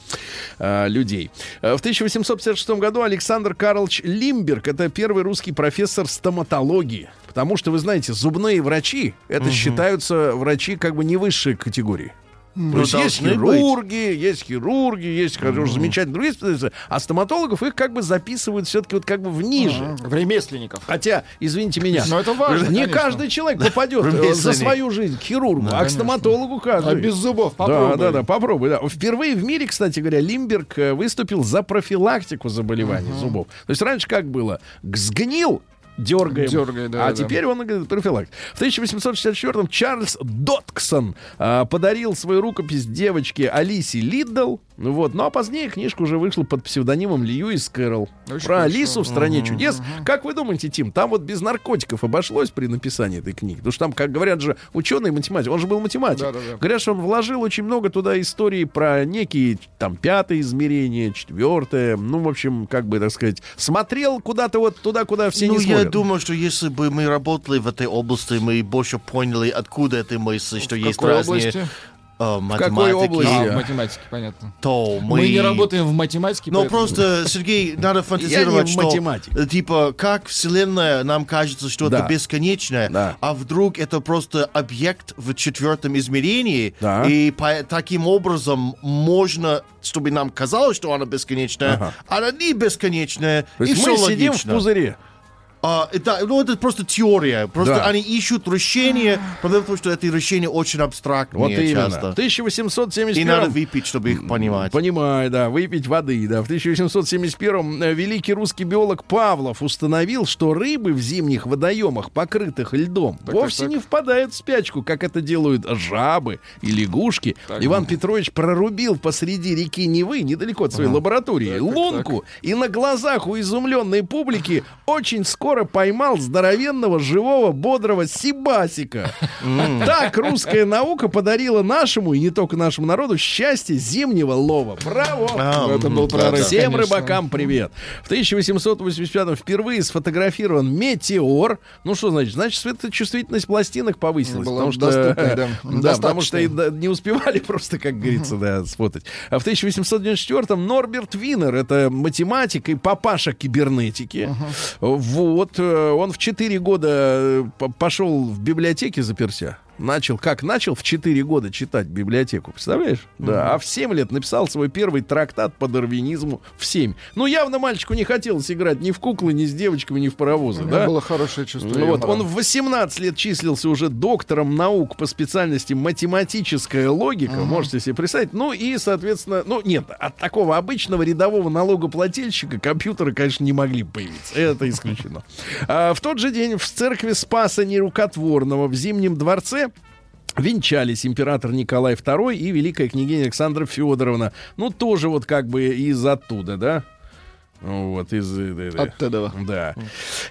а, людей. А, В 1856 году Александр Карлович Лимберг, это первый русский профессор стоматологии. Потому что, вы знаете, зубные врачи, это считаются врачи как бы не высшей категории. То есть есть должны быть. хирурги, есть хирурги, есть хорошо, замечательные другие специалисты, а стоматологов их как бы записывают все-таки вот как бы в ниже. В ремесленников. Хотя, извините меня, Но это важно, не конечно. каждый человек попадет э, за свою жизнь к хирургу, а к стоматологу каждый. А без зубов Да, попробуй. да, да, попробуй. Да. Впервые в мире, кстати говоря, Лимберг э, выступил за профилактику заболеваний зубов. То есть раньше как было? Сгнил, дергаем. Дергай, да, а да. теперь он говорит профилактика. В 1864-м Чарльз Дотксон а, подарил свою рукопись девочке Алисе Лиддл. Ну вот. Ну а позднее книжка уже вышла под псевдонимом Льюис Кэрролл. Очень Про хорошо. Алису в стране чудес. Как вы думаете, Тим, там вот без наркотиков обошлось при написании этой книги? Потому что там, как говорят же, ученый математик, он же был математик. Да-да-да. Говорят, что он вложил очень много туда истории про некие там пятое измерение, четвертое. Ну, в общем, как бы так сказать, смотрел куда-то вот туда, куда все ну, не я смотрят. думаю, что если бы мы работали в этой области, мы больше поняли, откуда эта мысль, что есть какой разные области? Э, какой математики, области? А, в математике, понятно. то мы... Мы не работаем в математике. Но поэтому- просто, Сергей, надо фантазировать, что, математик. э, типа, как Вселенная нам кажется, что Да. это бесконечное, Да. а вдруг это просто объект в четвертом измерении, Да. и по- таким образом можно, чтобы нам казалось, что она бесконечная, Ага. она не бесконечная, То и есть все мы сидим логично. в пузыре. А, это, ну, это просто теория. Просто Да. они ищут решение, потому что это решение очень абстрактные Вот именно. часто. В 1871 И надо выпить, чтобы их понимать. Понимаю, да, выпить воды, да. В 1871-м э, великий русский биолог Павлов установил, что рыбы в зимних водоемах, покрытых льдом, вовсе так. не впадают в спячку, как это делают жабы и лягушки. Иван Петрович прорубил посреди реки Невы, недалеко от своей лаборатории, лунку, и на глазах у изумленной публики очень скоро поймал здоровенного, живого, бодрого сибасика. Так русская наука подарила нашему, и не только нашему народу, счастье зимнего лова. Браво! А, Это был прорыв, Всем рыбакам привет. В 1885 впервые сфотографирован метеор. Ну что значит? Значит, светочувствительность пластинок повысилась. Потому что, да. потому что не успевали просто, как говорится, да, сфотать. А в 1894-м Норберт Винер, это математик и папаша кибернетики. Вот, э, он в 4 года э, пошел в библиотеке заперся. Начал, как начал в 4 года читать библиотеку, представляешь? Да, а в 7 лет написал свой первый трактат по дарвинизму в 7. Ну, явно мальчику не хотелось играть ни в куклы, ни с девочками, ни в паровозы, да? было хорошее чувство Ну вот, он в 18 лет числился уже доктором наук по специальности математическая логика, можете себе представить. Ну и, соответственно, ну нет, от такого обычного рядового налогоплательщика компьютеры, конечно, не могли появиться. Это исключено. А, в тот же день в церкви Спаса Нерукотворного в Зимнем дворце Венчались император Николай II и великая княгиня Александра Федоровна. Ну, тоже вот как бы из оттуда, да? Вот, из... э, э, э, От этого. да.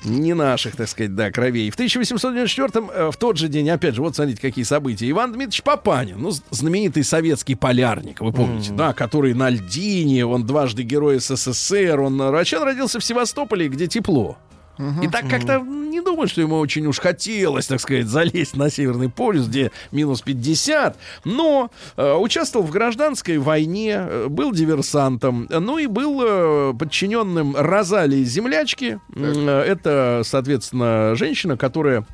Не наших, так сказать, да, кровей. В 1894-м, э, в тот же день, опять же, вот смотрите, какие события. Иван Дмитриевич Папанин, ну, знаменитый советский полярник, вы помните, да, который на льдине, он дважды герой СССР, он вообще он родился в Севастополе, где тепло. И так как-то не думаю, что ему очень уж хотелось, так сказать, залезть на Северный полюс, где минус 50. Но э, участвовал в гражданской войне, э, был диверсантом, ну и был э, подчиненным Розалии Землячки. Э, Это, соответственно, женщина, которая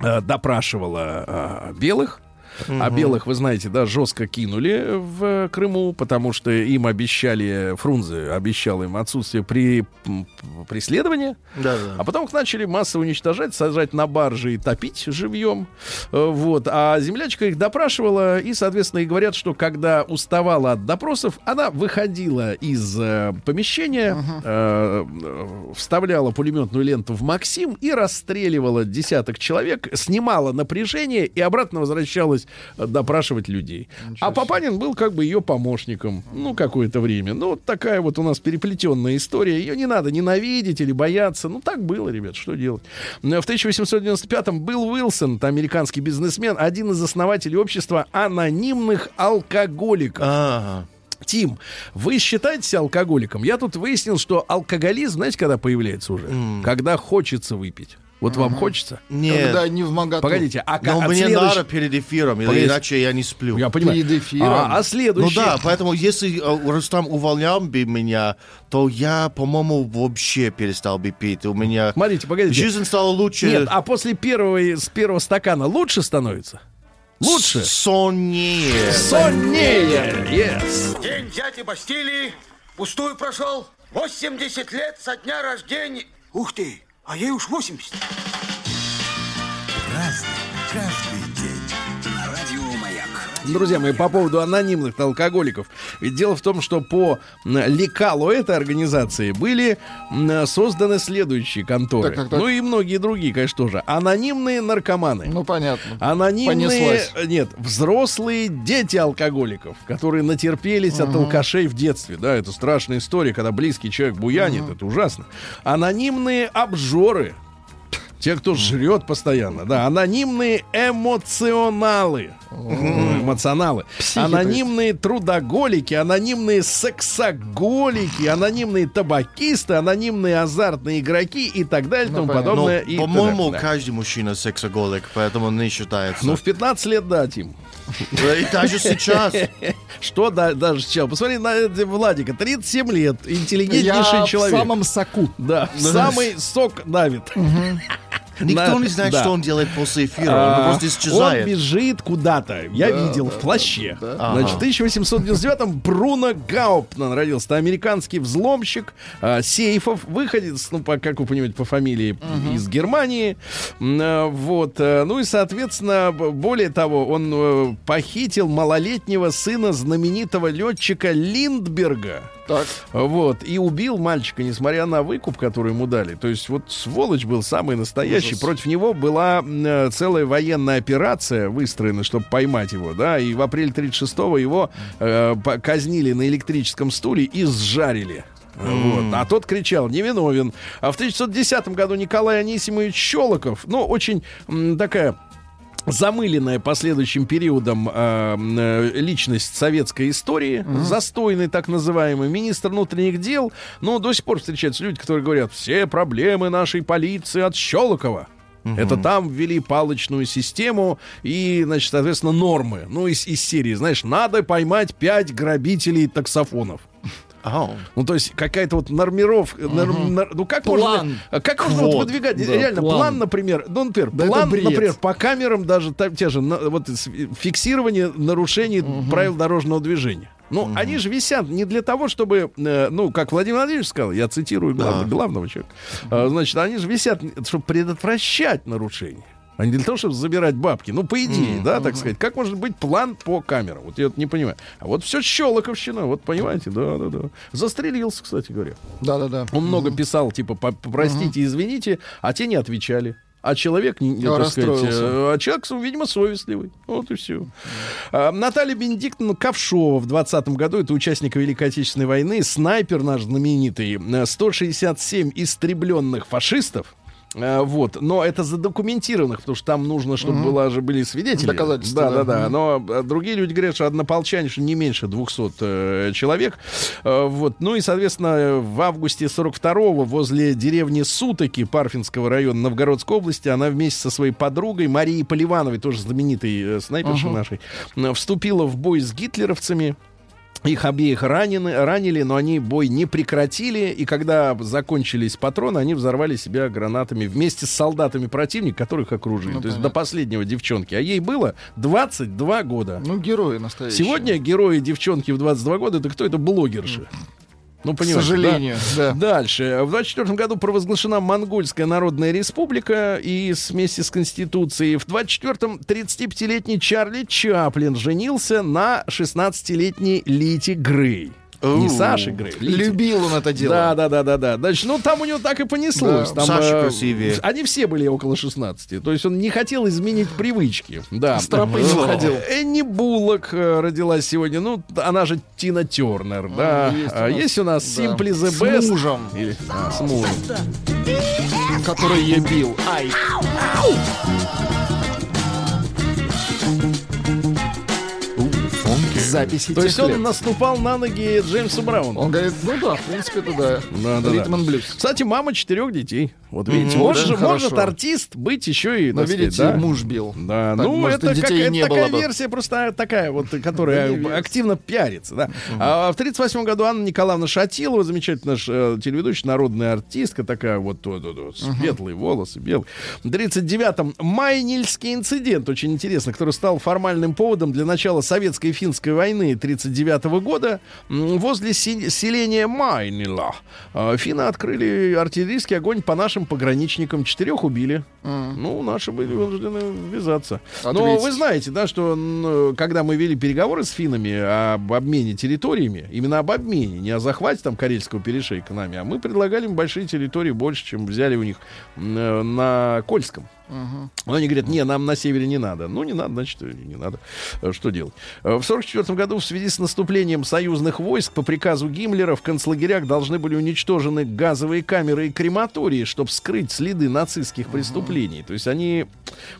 э, допрашивала э, белых. А белых, вы знаете, да, жестко кинули в Крыму, потому что им обещали, Фрунзе обещал им отсутствие при, преследования. Да, да. А потом их начали массово уничтожать, сажать на баржи и топить живьем. Э, Вот. А землячка их допрашивала, и, соответственно, и говорят, что когда уставала от допросов, она выходила из э, помещения, э, э, вставляла пулеметную ленту в Максим и расстреливала десяток человек, снимала напряжение и обратно возвращалась допрашивать людей. А Папанин был как бы ее помощником, ну, какое-то время. Ну, вот такая вот у нас переплетенная история. Ее не надо ненавидеть или бояться. Ну, так было, ребят, что делать. Э, В 1895-м Билл Уилсон, это американский бизнесмен, один из основателей общества анонимных алкоголиков. Ага. Тим, вы считаете себя алкоголиком? Я тут выяснил, что алкоголизм, знаете, когда появляется уже? Когда хочется выпить. Вот вам хочется? Нет. Когда не в магату. Погодите, а Но как мне следующ- надо перед эфиром, Погодите. иначе я не сплю. Я понимаю. Перед эфиром. А, а Ну следующий? да, поэтому если э, Рустам увольнял бы меня, то я, по-моему, вообще перестал бы пить. У меня Смотрите, погодите. жизнь стала лучше. Нет, а после первого, с первого стакана лучше становится? Лучше? Соннее. Соннее. Yes. День дяди Бастилии пустую прошел. 80 лет со дня рождения. Ух ты, а ей уж 80. Друзья мои, по поводу анонимных алкоголиков. Ведь дело в том, что по лекалу этой организации были созданы следующие конторы. Так, так, так. Ну и многие другие, конечно, тоже. Анонимные наркоманы. Ну, понятно. Анонимные, Понеслась. нет, взрослые дети алкоголиков, которые натерпелись от алкашей в детстве. Да, это страшная история, когда близкий человек буянит, это ужасно. Анонимные обжоры. Те, кто жрет постоянно, да. Анонимные эмоционалы. Ну, Эмоционалы. Психи, анонимные трудоголики, анонимные сексоголики, анонимные табакисты, анонимные азартные игроки и так далее и Ну, тому подобное. И т.д. по-моему, Да. каждый мужчина сексоголик, поэтому не считается. Ну, в 15 лет, да, Тим. И даже сейчас. Что да, даже сейчас? Посмотри на Владика, 37 лет, интеллигентнейший Я человек. в самом соку. Да, в самый сок давит. Никто не знает, что он делает после эфира. Он А, просто Он исчезает. бежит куда-то. Я видел в плаще. Значит, в 1899-м Бруно Гауптман родился. Американский взломщик а, сейфов, выходец, ну, по, как вы понимаете, по фамилии из Германии. А, Вот. э, Ну и, соответственно, более того, он э, похитил малолетнего сына знаменитого летчика Линдберга. Так. Вот. И убил мальчика, несмотря на выкуп, который ему дали. То есть вот сволочь был самый настоящий. Против него была э, целая военная операция выстроена, чтобы поймать его, да. И в апреле 36-го его э, казнили на электрическом стуле и сжарили. Вот. А тот кричал, невиновен. А в 1910 году Николай Анисимович Щелоков, ну, очень м, такая замыленная последующим периодом э, э, личность советской истории, застойный так называемый министр внутренних дел, но до сих пор встречаются люди, которые говорят, все проблемы нашей полиции от Щелокова. Это там ввели палочную систему и, значит, соответственно, нормы. Ну, из, из серии, знаешь, надо поймать пять грабителей таксофонов. Ау. Ну, то есть какая-то вот нормировка. норм- нар- ну, как План. можно, как можно вот выдвигать? Да, Реально, план. план. например, ну, например, Да план, например, по камерам даже там, те же, на- вот фиксирование нарушений правил дорожного движения. Ну, они же висят не для того, чтобы, э, ну, как Владимир Владимирович сказал, я цитирую глав- главного человека, А, значит, они же висят, чтобы предотвращать нарушения. А не для того, чтобы забирать бабки. Ну, по идее, да, так сказать. Как может быть план по камерам? Вот я вот не понимаю. А вот все щелоковщина, вот понимаете, да, да, да. Застрелился, кстати говоря. Да-да-да. Он много писал, типа, «По- простите, извините, а те не отвечали. А человек, не, А, так сказать, э, а человек, видимо, совестливый. Вот и все. Наталья Бенедиктовна Ковшова в 20 году, это участник Великой Отечественной войны, снайпер наш знаменитый, э, 167 истребленных фашистов. Э, Вот, но это задокументированных, потому что там нужно, чтобы была же были свидетели. Доказательства, Да, да, да. да. Но э, другие люди говорят, что однополчане, что не меньше 200 э, человек. Э, вот, ну и, соответственно, в августе 42-го возле деревни Сутоки Парфинского района Новгородской области она вместе со своей подругой Марией Поливановой, тоже знаменитой э, снайпершей нашей, э, вступила в бой с гитлеровцами. Их обеих ранены, ранили, но они бой не прекратили. И когда закончились патроны, они взорвали себя гранатами вместе с солдатами противника, которых окружили. Ну, То есть понятно. до последнего девчонки. А ей было 22 года. Ну, герои настоящие. Сегодня герои девчонки в 22 года, это кто? Это блогерши. Ну, К сожалению, да. Дальше. В 24 году провозглашена Монгольская Народная Республика и вместе с Конституцией. В 24-м 35-летний Чарли Чаплин женился на 16-летней Лити Грей. Не. Саши Грей. Любил он это дело. Да, да, да, да, да. Значит, ну там у него так и понеслось. Да. Там, Саша э, красивее. Они все были около 16. То есть он не хотел изменить привычки. Да. С тропы не уходил. Энни Буллок э, родилась сегодня. Ну, она же Тина Тернер, да. есть у А нас, есть у нас да. Simply the С Best. мужем. Или- а, с мужем. Который я бил. Ай. Записи То есть он наступал на ноги Джеймсу Брауну. Он говорит, ну да, в принципе, это да. Да, да, да. Ритм блюз. Кстати, мама четырех детей. Вот видите, может, же- может хорошо. артист быть еще и, Но, сказать, видите, да? муж бил. Да, Так, ну может, это, какая- не такая бы. версия просто такая вот, которая активно пиарится, да. А в 38 году Анна Николаевна Шатилова, замечательная наш э, телеведущая, народная артистка, такая вот, вот, вот, вот, светлые волосы, белые. В 39-м Майнильский инцидент, очень интересно, который стал формальным поводом для начала советской и финской войны 39 года. Возле селения Майнила э, финны открыли артиллерийский огонь по нашим пограничникам. Четырех убили. Ну, наши были вынуждены ввязаться. Но Ответить. вы знаете, да, что когда мы вели переговоры с финнами об обмене территориями, именно об обмене, не о захвате там Карельского перешейка нами, а мы предлагали им большие территории больше, чем взяли у них э, на Кольском. Но они говорят, не, нам на севере не надо. Ну, не надо, значит, не надо. Э, Что делать? Э, В 1944 году в связи с наступлением союзных войск по приказу Гиммлера в концлагерях должны были уничтожены газовые камеры и крематории, чтобы скрыть следы нацистских преступлений. То есть они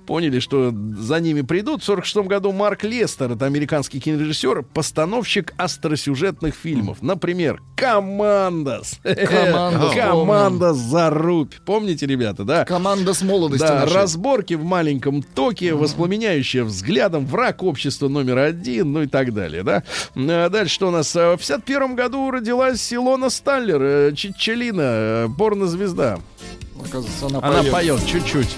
поняли, что за ними придут. В 1946 году Марк Лестер, это американский кинорежиссер, постановщик остросюжетных фильмов. Например, «Командос». «Командос», «Командос за рубь». Помните, ребята, да? Команда с молодости Да, нашей. разборки в маленьком токе, воспламеняющие взглядом, враг общества номер один, ну и так далее, да. Э, Дальше что у нас? Э, В 51 году родилась Илона Сталлер, э, Чичелина, э, порнозвезда. Оказывается, она, Она поет. поет чуть-чуть.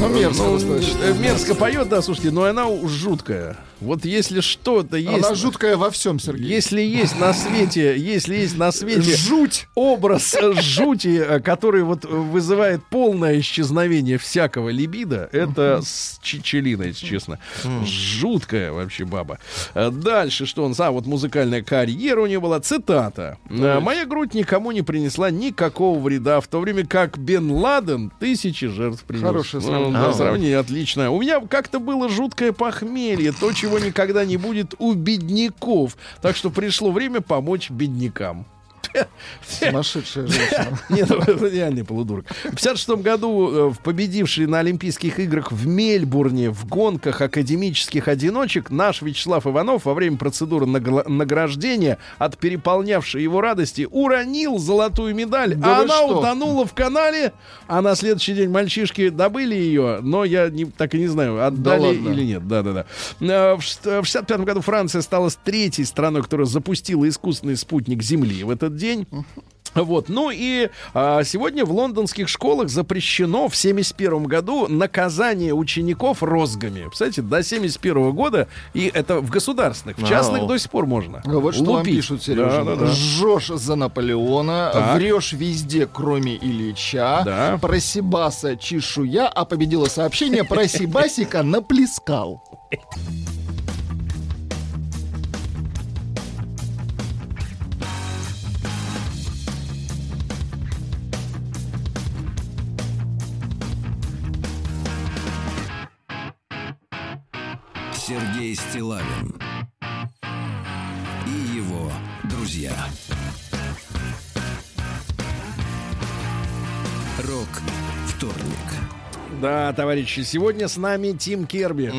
Ну, мерзко Ну, достаточно. э, мерзко поет, да, слушайте, но она уж жуткая. Вот если что-то есть... Она жуткая во всем, Сергей. Если есть на свете, если есть на свете Жуть. образ жути, который вот вызывает полное исчезновение всякого либидо, это с Чичелина, если честно. Жуткая вообще баба. Э, Дальше, что он... А, вот музыкальная карьера у нее была. Цитата. «Э, «Моя грудь никому не принесла никакого вреда, в то время как Бен Ладен тысячи жертв принес». Хорошее Ну, сравнение. сравнение отлично. У меня как-то было жуткое похмелье, то, чего никогда не будет у бедняков. Так что пришло время помочь беднякам. Сумасшедшая женщина. Нет, ну, это реальный полудурок. В 56 году э, в победивший на Олимпийских играх в Мельбурне в гонках академических одиночек наш Вячеслав Иванов во время процедуры награждения от переполнявшей его радости уронил золотую медаль, Да а она что? утонула в канале, а на следующий день мальчишки добыли ее, но я не- так и не знаю, отдали или нет. Да-да-да. Э, в 65 году Франция стала третьей страной, которая запустила искусственный спутник Земли в этот день. Вот, ну и а, сегодня в лондонских школах запрещено в 71 году наказание учеников розгами. Представляете, до 71 года, и это в государственных, в частных до сих пор можно. А Вот что вам Лупить. пишут, Сережа. Да, да, да. Жжешь за Наполеона, Так. врешь везде, кроме Ильича. Да. Про Сибаса чешуя, а победило сообщение про Сибасика наплескал. Сергей Стилавин и его друзья. Рок вторник. Да, товарищи, сегодня с нами Тим Керби.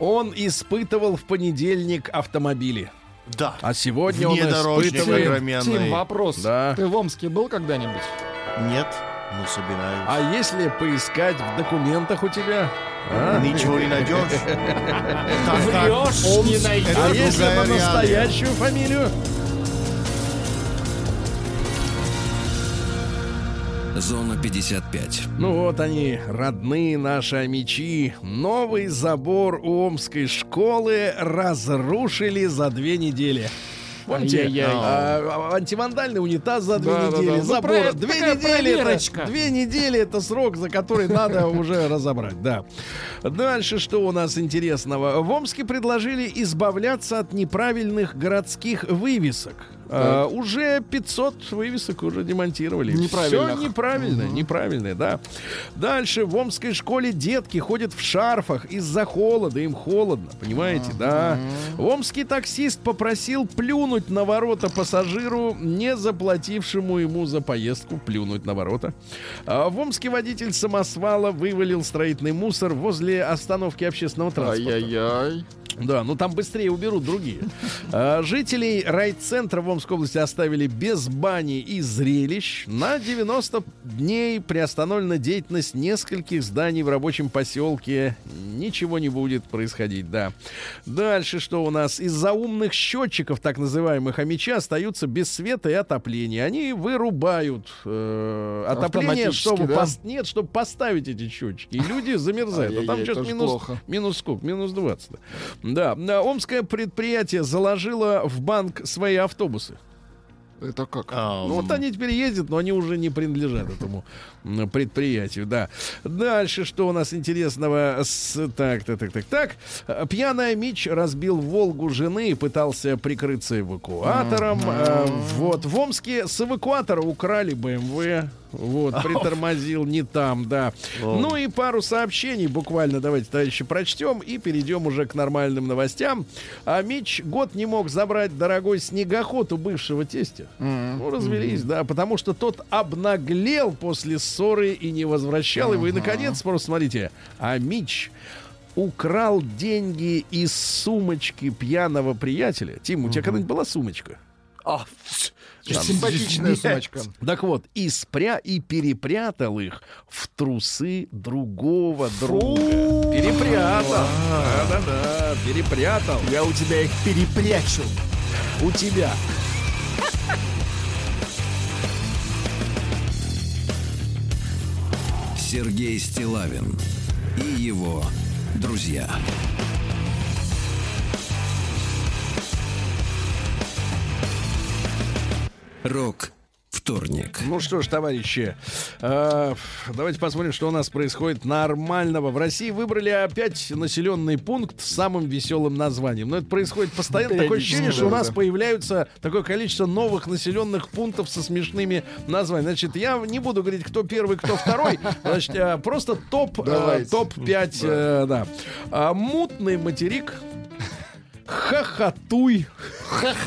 Он испытывал в понедельник автомобили. Да. А сегодня он испытывает... Тим, вопрос. Да. Ты в Омске был когда-нибудь? Нет, но собираюсь. А если поискать в документах у тебя? а? Ничего не найдешь. Врешь, не найдешь. А если на настоящую фамилию? Зона 55. Ну вот они, родные наши амичи. Новый забор у Омской школы разрушили за две недели. Помните? Ай-яй-яй. А, антивандальный унитаз за две Да-да-да. недели. Ну, Забор. про- две недели. проверочка. Это, две недели это срок, за который надо уже разобрать. Да. Дальше что у нас интересного? В Омске предложили избавляться от неправильных городских вывесок. А, уже 500 вывесок уже демонтировали. Неправильных. Все неправильно, неправильно, да. Дальше в Омской школе детки ходят в шарфах из-за холода, им холодно, понимаете, да. Омский таксист попросил плюнуть на ворота пассажиру, не заплатившему ему за поездку, плюнуть на ворота. А в Омске водитель самосвала вывалил строительный мусор возле остановки общественного транспорта. Ай-яй-яй. Да, ну там быстрее уберут другие. А, Жителей райцентра в Омской области оставили без бани и зрелищ. На 90 дней приостановлена деятельность нескольких зданий в рабочем поселке. Ничего не будет происходить, да. Дальше что у нас? Из-за умных счетчиков, так называемых амича, остаются без света и отопления. Они вырубают э, отопление, чтобы да? пос- нет, чтобы поставить эти счетчики. И люди замерзают. А там что-то минус, плохо. минус сколько? Минус 20. Да. Омское предприятие заложило в банк свои автобусы. Это как? А, Ну, вот они теперь ездят, но они уже не принадлежат этому предприятию, да. Дальше, что у нас интересного? С... Так, так, так, так, так. Пьяная Мич разбил Волгу жены и пытался прикрыться эвакуатором. Э, Вот, в Омске с эвакуатора украли БМВ. Вот, притормозил не там, да. Ну и пару сообщений буквально давайте, товарищи, прочтем и перейдем уже к нормальным новостям. А Мич год не мог забрать дорогой снегоход у бывшего тестя. Ну, развелись, да, потому что тот обнаглел после ссоры и не возвращал его. И, наконец, просто смотрите, а Мич украл деньги из сумочки пьяного приятеля. Тим, у тебя когда-нибудь была сумочка? а, Симпатичная сумочка. Так вот, и спря и перепрятал их в трусы другого друга. Перепрятал. Да-да-да, перепрятал. Я у тебя их перепрячу. У тебя. Сергей Стилавин и его друзья. Рок вторник. Ну что ж, товарищи, э, давайте посмотрим, что у нас происходит нормального. В России выбрали опять населенный пункт с самым веселым названием. Но это происходит постоянно. Такое ощущение, что у нас появляются такое количество новых населенных пунктов со смешными названиями. Значит, я не буду говорить, кто первый, кто второй. Значит, э, просто топ, э, топ-5, э, да. А, Мутный материк. Хохотуй.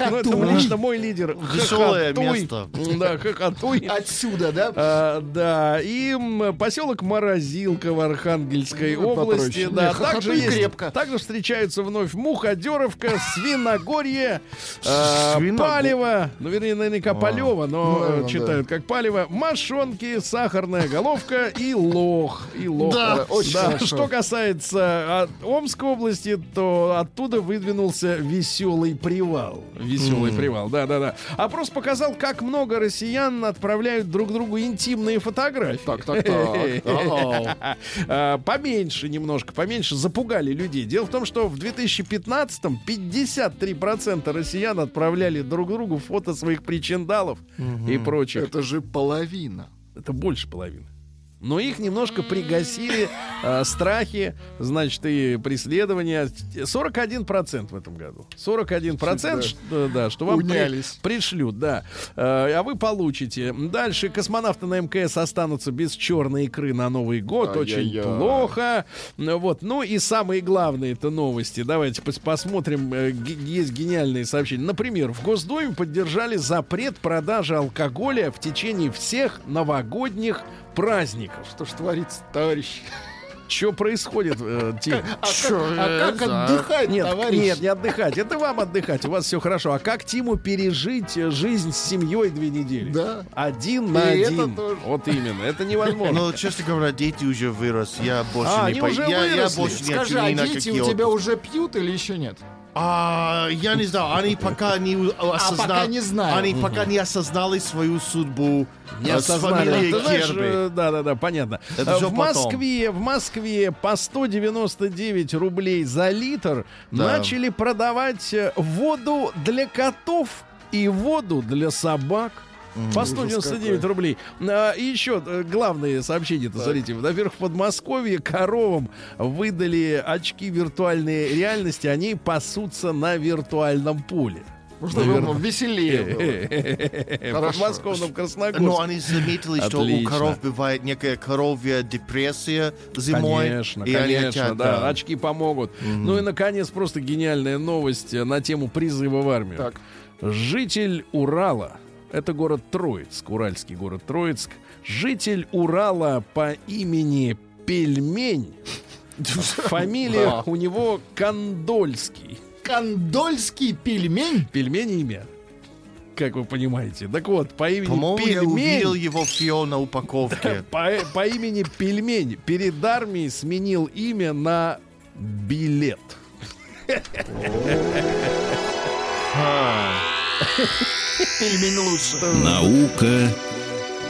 Ну, это лично мой лидер. Веселое Хохотуй. место. Да, хохотуй. Отсюда, да? А, да, и поселок Морозилка в Архангельской Ну, области. попроще. Да, Не, хохотуй также, есть, крепко. также встречаются вновь Муходеровка, Свиногорье, а, Свиного- Палево, ну, вернее, наверняка Полево, но Ну, э, читают как Палево, Мошонки, Сахарная головка и Лох. И лох. Да, очень Да, хорошо. Что касается а, Омской области, то оттуда выдвинулся веселый привал. Веселый привал, да-да-да. Опрос показал, как много россиян отправляют друг другу интимные фотографии. Так, так, так. А, Поменьше немножко, поменьше запугали людей. Дело в том, что в 2015-м 53% россиян отправляли друг другу фото своих причиндалов и прочих. Это же половина. Это больше половины. Но их немножко пригасили э, страхи, значит, и преследования. 41% в этом году. 41%, Да. что, да, что вам при- пришлют, да. Э, а вы получите. Дальше космонавты на МКС останутся без черной икры на Новый год. Очень Ай-яй-яй. плохо. Вот. Ну и самые главные это новости. Давайте пос- посмотрим. Э, Есть гениальные сообщения. Например, в Госдуме поддержали запрет продажи алкоголя в течение всех новогодних праздников. Что ж творится, товарищ? Что происходит, э, Тим? А как, а как отдыхать, Нет, товарищ? нет, не отдыхать. Это вам отдыхать. У вас все хорошо. А как Тиму пережить э, жизнь с семьей две недели? Да. Один на И один. это тоже. Вот именно. Это невозможно. Ну, честно говоря, дети уже вырос. Я больше А, не они по- уже я, я больше не Скажи, а на дети у тебя уже пьют или еще нет? А, я не знаю, они пока не осознали... пока не знаю. Они пока не осознали свою судьбу Не э, с осознали. Ты знаешь, да, да, да, понятно. Это в потом. Москве, в Москве по 199 рублей за литр Да. начали продавать э, воду для котов и воду для собак. По 199 какой. рублей. А, и еще э, главные сообщения-то, смотрите. Во-первых, в Подмосковье коровам выдали очки виртуальной реальности. Они пасутся на виртуальном поле. Чтобы ему веселее было. Подмосковном Но Красногорске. они заметили, что у коров бывает некая коровья депрессия зимой. Конечно, и они конечно, хотят, да, да. очки помогут. Ну и, наконец, просто гениальная новость э, на тему призыва в армию. Так. Житель Урала, это город Троицк, уральский город Троицк, житель Урала по имени Пельмень, фамилия у него Кондольский. Кондольский пельмень? Пельмень имя. Как вы понимаете. Так вот, по имени По-моему, я Пельмень... увидел его все на упаковке. По, по имени Пельмень перед армией сменил имя на Билет. Пельмень лучше. Наука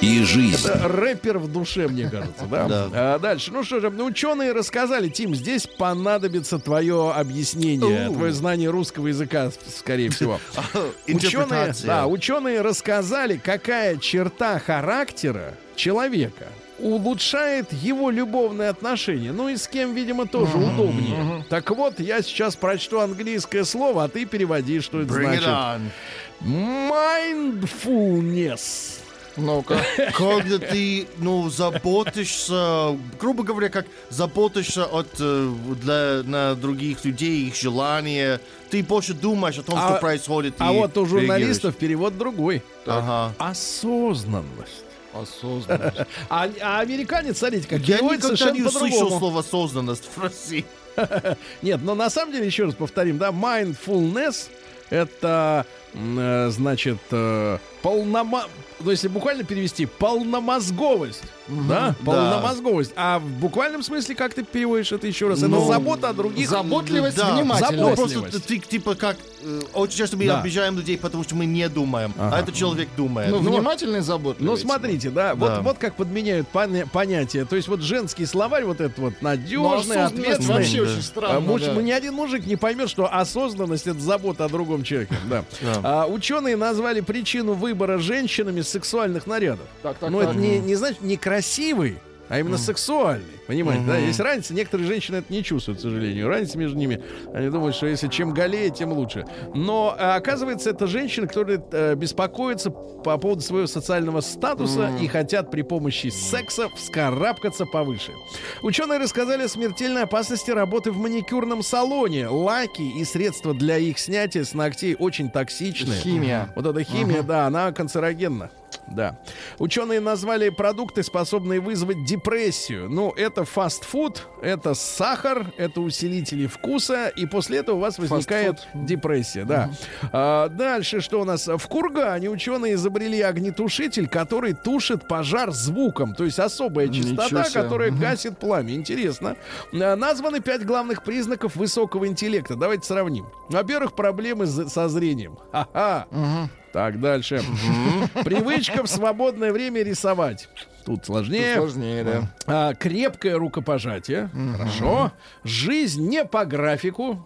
и жизнь. Это рэпер в душе, мне кажется, да? Да. А дальше, ну что же, ученые рассказали, Тим, здесь понадобится твое объяснение, твое знание русского языка, скорее всего. Ученые, Интерпретация. да, ученые рассказали, какая черта характера человека улучшает его любовные отношения. Ну и с кем, видимо, тоже удобнее. Так вот, я сейчас прочту английское слово, а ты переводи, что это Bring it значит. on. Mindfulness. Ну-ка. Когда ты, ну, заботишься, грубо говоря, как заботишься от, э, для, на других людей, их желания, ты больше думаешь о том, А- что происходит. А и вот у журналистов перевод другой. Ага. Осознанность. Осознанность. А, а американец, смотрите, как Я переводит никогда совершенно не услышал по-другому. слово осознанность в России. Нет, но на самом деле, еще раз повторим, да, mindfulness это, значит, э, полнома... Ну, если буквально перевести, полномозговость. Да? Полномозговость. А в буквальном смысле, как ты переводишь это еще раз? Это Ну, забота о других. Заботливость, Да, внимательность. Ну, заботливость. просто ты, типа, как... э, очень часто мы Да. обижаем людей, потому что мы не думаем, а этот человек думает. Ну, Ну, внимательный, заботливый. Ну, смотрите, да, Да. Вот, вот как подменяют поня- понятия. То есть вот женский словарь, вот этот вот Ну, надежный, осознанность ответственный. вообще Да. очень А странно. муж- да. Ни один мужик не поймет, что осознанность это забота о другом человеке. Да. А, ученые назвали причину выбора женщинами сексуальных нарядов. Так, так, Но так. это не, не значит не красивый, а именно сексуальный. Понимаете, да? Есть разница. Некоторые женщины это не чувствуют, к сожалению. Разница между ними. Они думают, что если чем голее, тем лучше. Но а, оказывается, это женщины, которые э, беспокоятся по поводу своего социального статуса и хотят при помощи секса вскарабкаться повыше. Ученые рассказали о смертельной опасности работы в маникюрном салоне. Лаки и средства для их снятия с ногтей очень токсичны. Химия. Вот эта химия, да, она канцерогенна. Да. Ученые назвали продукты, способные вызвать депрессию. Ну, это фастфуд, это сахар, это усилители вкуса, и после этого у вас возникает депрессия, да. А, дальше что у нас? В Кургане ученые изобрели огнетушитель, который тушит пожар звуком, то есть особая частота, которая гасит пламя. Интересно. А, Названы пять главных признаков высокого интеллекта. Давайте сравним. Во-первых, проблемы со зрением. Ха-ха. Так, дальше. Привычка в свободное время рисовать. Тут сложнее. Сложнее, да. А, крепкое рукопожатие. Хорошо. Жизнь не по графику.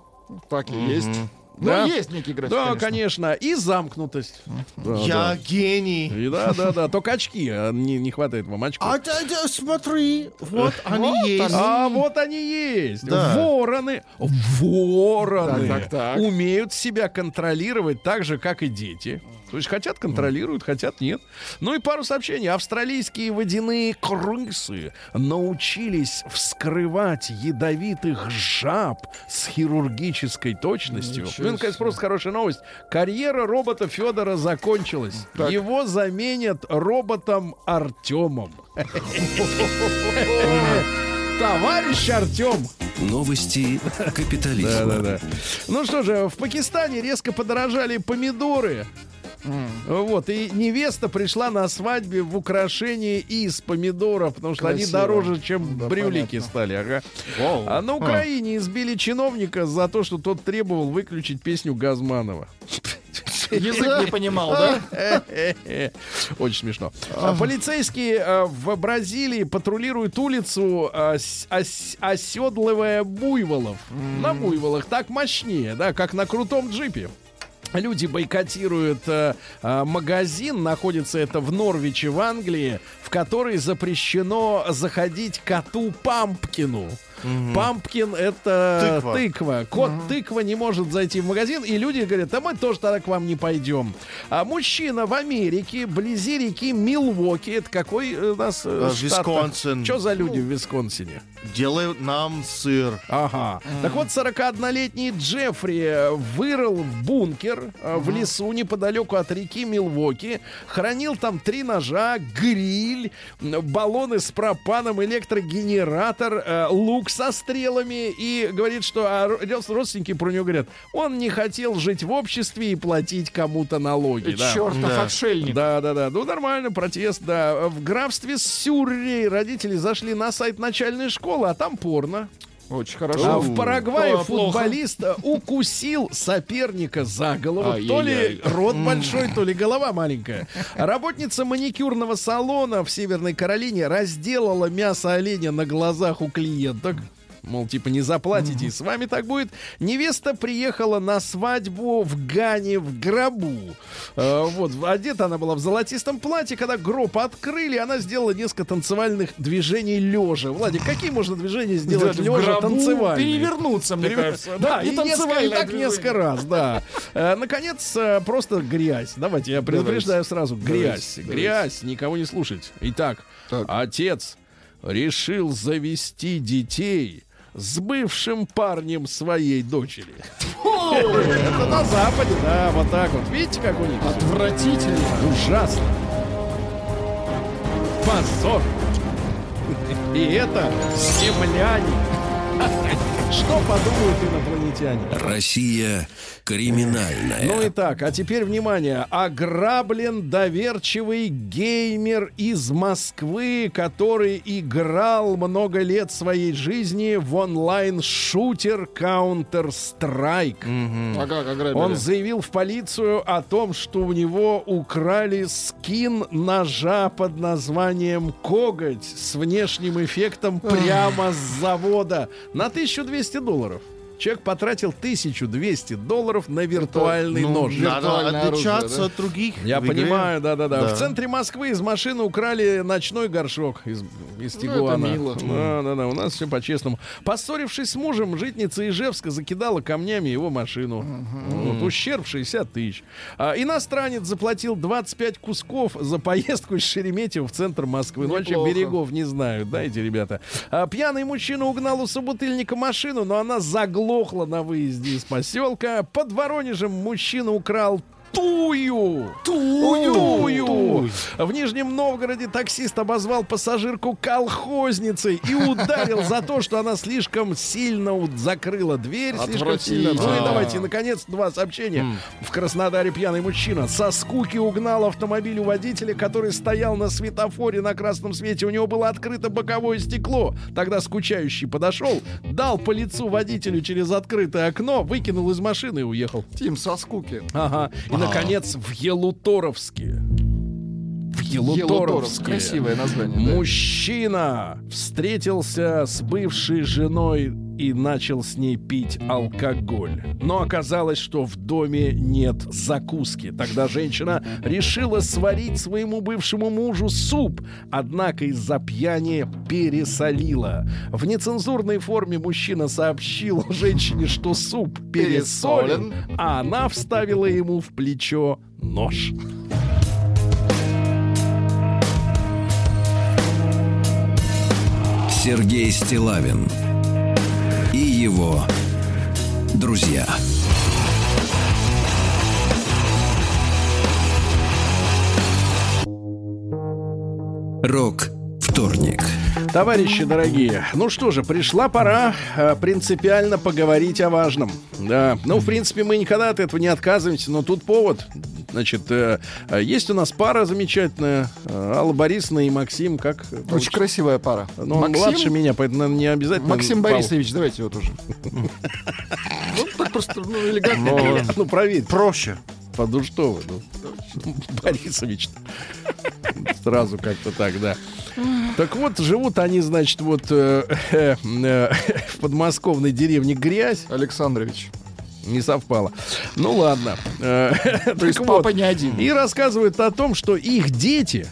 Так и есть. Да. Ну, есть некий график, Да, конечно. конечно. И замкнутость. Да, Я да. гений. И да, да, да. Только очки. а, Не, не хватает вам очков. А да, да, смотри, вот они Вот есть. А вот они есть. Да. Вороны. Вороны Так, так, так. умеют себя контролировать так же, как и дети. То есть хотят контролируют, хотят нет. Ну и пару сообщений. Австралийские водяные крысы научились вскрывать ядовитых жаб с хирургической точностью. Ничего Ну, и, наконец, просто хорошая новость. Карьера робота Федора закончилась. Так. Его заменят роботом Артемом. Товарищ Артем. Новости капитализма. Да-да-да. Ну что же, в Пакистане резко подорожали помидоры. Вот, и невеста пришла на свадьбе в украшении из помидоров, потому что они Красиво. дороже, чем Да, брюлики понятно. стали. Ага. Вау. А на Украине избили чиновника за то, что тот требовал выключить песню Газманова. Язык не понимал, да? Очень смешно. А, Полицейские а, в Бразилии патрулируют улицу, а, оседлывая буйволов. На буйволах так мощнее, да, как на крутом джипе. Люди бойкотируют э, э, магазин, находится это в Норвиче, в Англии, в который запрещено заходить коту Пампкину. Пампкин это Тыква. тыква. Кот тыква не может зайти в магазин, и люди говорят, да мы тоже тогда к вам не пойдем. А мужчина в Америке, вблизи реки Милвоки, это какой э, у нас Э, штат? Висконсин. Что за люди в Висконсине? Делают нам сыр. Ага. Так вот, 41-летний Джеффри вырыл в бункер э, в лесу неподалеку от реки Милвоки, хранил там три ножа, гриль, баллоны с пропаном, электрогенератор, э, лук со стрелами и говорит, что а, род- родственники про него говорят, он не хотел жить в обществе и платить кому-то налоги. да. Чертов Да. отшельник. Да, да, да. Ну, нормально, протест, да. В графстве Сюррей родители зашли на сайт начальной школы, а там порно. Очень А хорошо. в Парагвае А, плохо. футболист э, укусил соперника за голову. То ли Ай-яй-яй. рот большой, то ли голова маленькая. Работница маникюрного салона в Северной Каролине разделала мясо оленя на глазах у клиенток. Мол, типа, не заплатите, и с вами так будет. Невеста приехала на свадьбу в Гане в гробу. Э, вот, одета она была в золотистом платье. Когда гроб открыли, она сделала несколько танцевальных движений лежа. Владик, какие можно движения сделать лежа танцевальные? Перевернуться, мне кажется. Да, и несколько, и танцевальное так движение. несколько раз, да. Э, Наконец, э, просто грязь. Давайте, я предупреждаю сразу. Грязь. Давайте, Грязь. Никого не слушать. Итак, Так. отец решил завести детей с бывшим парнем своей дочери. Это на Западе, да, вот так вот. Видите, как у них? Отвратительно. Ужасно. Позор. И это земляне. Что подумают инопланетяне? Россия криминальная. Ну и так, а теперь внимание. Ограблен доверчивый геймер из Москвы, который играл много лет своей жизни в онлайн-шутер Counter-Strike. А как ограбили? Он заявил в полицию о том, что у него украли скин ножа под названием «Коготь» с внешним эффектом прямо с завода на 1200 долларов. Человек потратил 1200 долларов на виртуальный Ну, нож. Надо отличаться оружие, да? от других. Я в игре. понимаю, да-да-да. Да. В центре Москвы из машины украли ночной горшок из, из Ну, Тигуана. это мило. Да-да-да, у нас все по-честному. Поссорившись с мужем, житница Ижевска закидала камнями его машину. Вот, ущерб 60 тысяч. А, иностранец заплатил 25 кусков за поездку из Шереметьево в центр Москвы. Ну, вообще Неплохо. берегов не знают, да, эти ребята. А, пьяный мужчина угнал у собутыльника машину, но она заглохла на выезде из поселка. Под Воронежем мужчина украл Тую! Тую! В Нижнем Новгороде таксист обозвал пассажирку колхозницей и ударил за то, что она слишком сильно закрыла дверь. Слишком сильно. Ну и давайте, наконец, два сообщения. В Краснодаре пьяный мужчина со скуки угнал автомобиль у водителя, который стоял на светофоре на красном свете. У него было открыто боковое стекло. Тогда скучающий подошел, дал по лицу водителю через открытое окно, выкинул из машины и уехал. Тим со скуки. Ага. И, наконец, в Елуторовске. В Елуторовск. Елуторовске. Красивое название, да? Мужчина встретился с бывшей женой и начал с ней пить алкоголь. Но оказалось, что в доме нет закуски. Тогда женщина решила сварить своему бывшему мужу суп, однако из-за пьяни пересолила. В нецензурной форме мужчина сообщил женщине, что суп пересолен, Пересолен. а она вставила ему в плечо нож. Сергей Стилавин и его друзья. Рок вторник. Товарищи дорогие, ну что же, пришла пора э, принципиально поговорить о важном. Да, ну, в принципе, мы никогда от этого не отказываемся, но тут повод. Значит, э, э, есть у нас пара замечательная, э, Алла Борисовна и Максим, как... Очень красивая пара. Ну, он младше меня, поэтому наверное, не обязательно... Максим Павел. Борисович, давайте вот уже. Ну, так просто, ну, элегантно. Ну, ну, проверь. Проще. Поду что вы, ну, Борисович. Сразу как-то так, да. Так вот, живут они, значит, вот э, э, э, в подмосковной деревне Грязь. Александрович. Не совпало. Ну ладно. Э, То есть папа вот. не один. И рассказывают о том, что их дети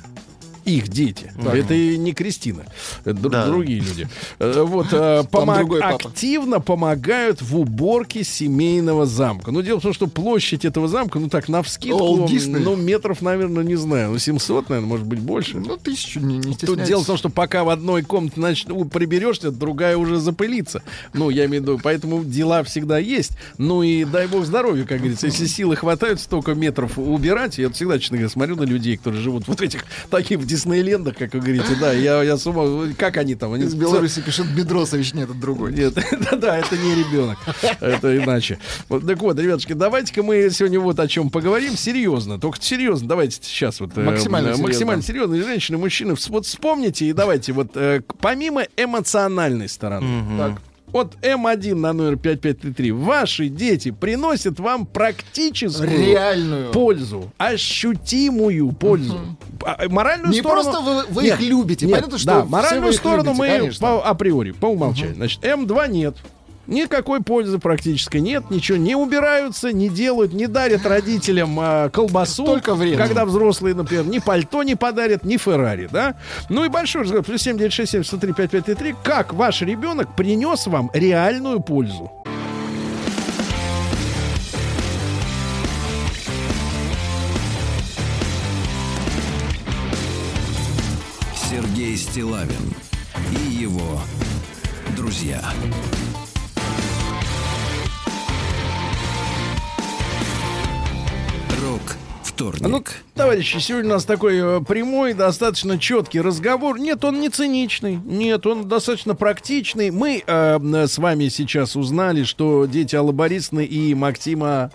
их дети. Это и не Кристина. Это Да. другие люди. Э, Вот, э, помог- активно помогают в уборке семейного замка. Ну, дело в том, что площадь этого замка, ну так, навскидку, Олд Дисней. ну, метров, наверное, не знаю, ну, 700, наверное, может быть, больше. Ну, тысячу, не, не Тут дело в том, что пока в одной комнате значит, приберешься, другая уже запылится. Ну, я имею в виду, поэтому дела всегда есть. Ну и дай бог здоровья, как говорится. Если силы хватает столько метров убирать, я всегда, честно говоря, смотрю на людей, которые живут вот в этих таких Диснейлендах, как вы говорите, да, я, я с ума, как они там? Они Из Беларуси пишет Бедросович, нет, это другой. нет, да, да, это не ребенок. Это иначе. Вот, так вот, ребятушки, давайте-ка мы сегодня вот о чем поговорим. Серьезно. Только серьезно. Давайте сейчас вот... э, Максимально э, серьезно. Максимально серьезно. И Женщины, мужчины, вот вспомните и давайте вот э, помимо эмоциональной стороны. Так. Вот М1 на номер 5533. Ваши дети приносят вам практическую Реальную. пользу, ощутимую пользу. А, Моральную Не сторону... просто вы- вы их любите. Нет, Понятно, что да, моральную сторону любите, мы конечно. по априори, по умолчанию. Значит, М2 нет. Никакой пользы практически нет, ничего не убираются, не делают, не дарят родителям а, колбасу. Только вред. Когда взрослые, например, ни пальто не подарят, ни Феррари, да? Ну и большой разговор. Плюс 7, 9, 6, 7, 103, 5, 5, 3, 3. Как ваш ребенок принес вам реальную пользу? Сергей Стилавин и его друзья. Вторник. Ну, товарищи, сегодня у нас такой э, прямой, достаточно четкий разговор. Нет, он не циничный. Нет, он достаточно практичный. Мы э, с вами сейчас узнали, что дети Аллы Борисовны и Максима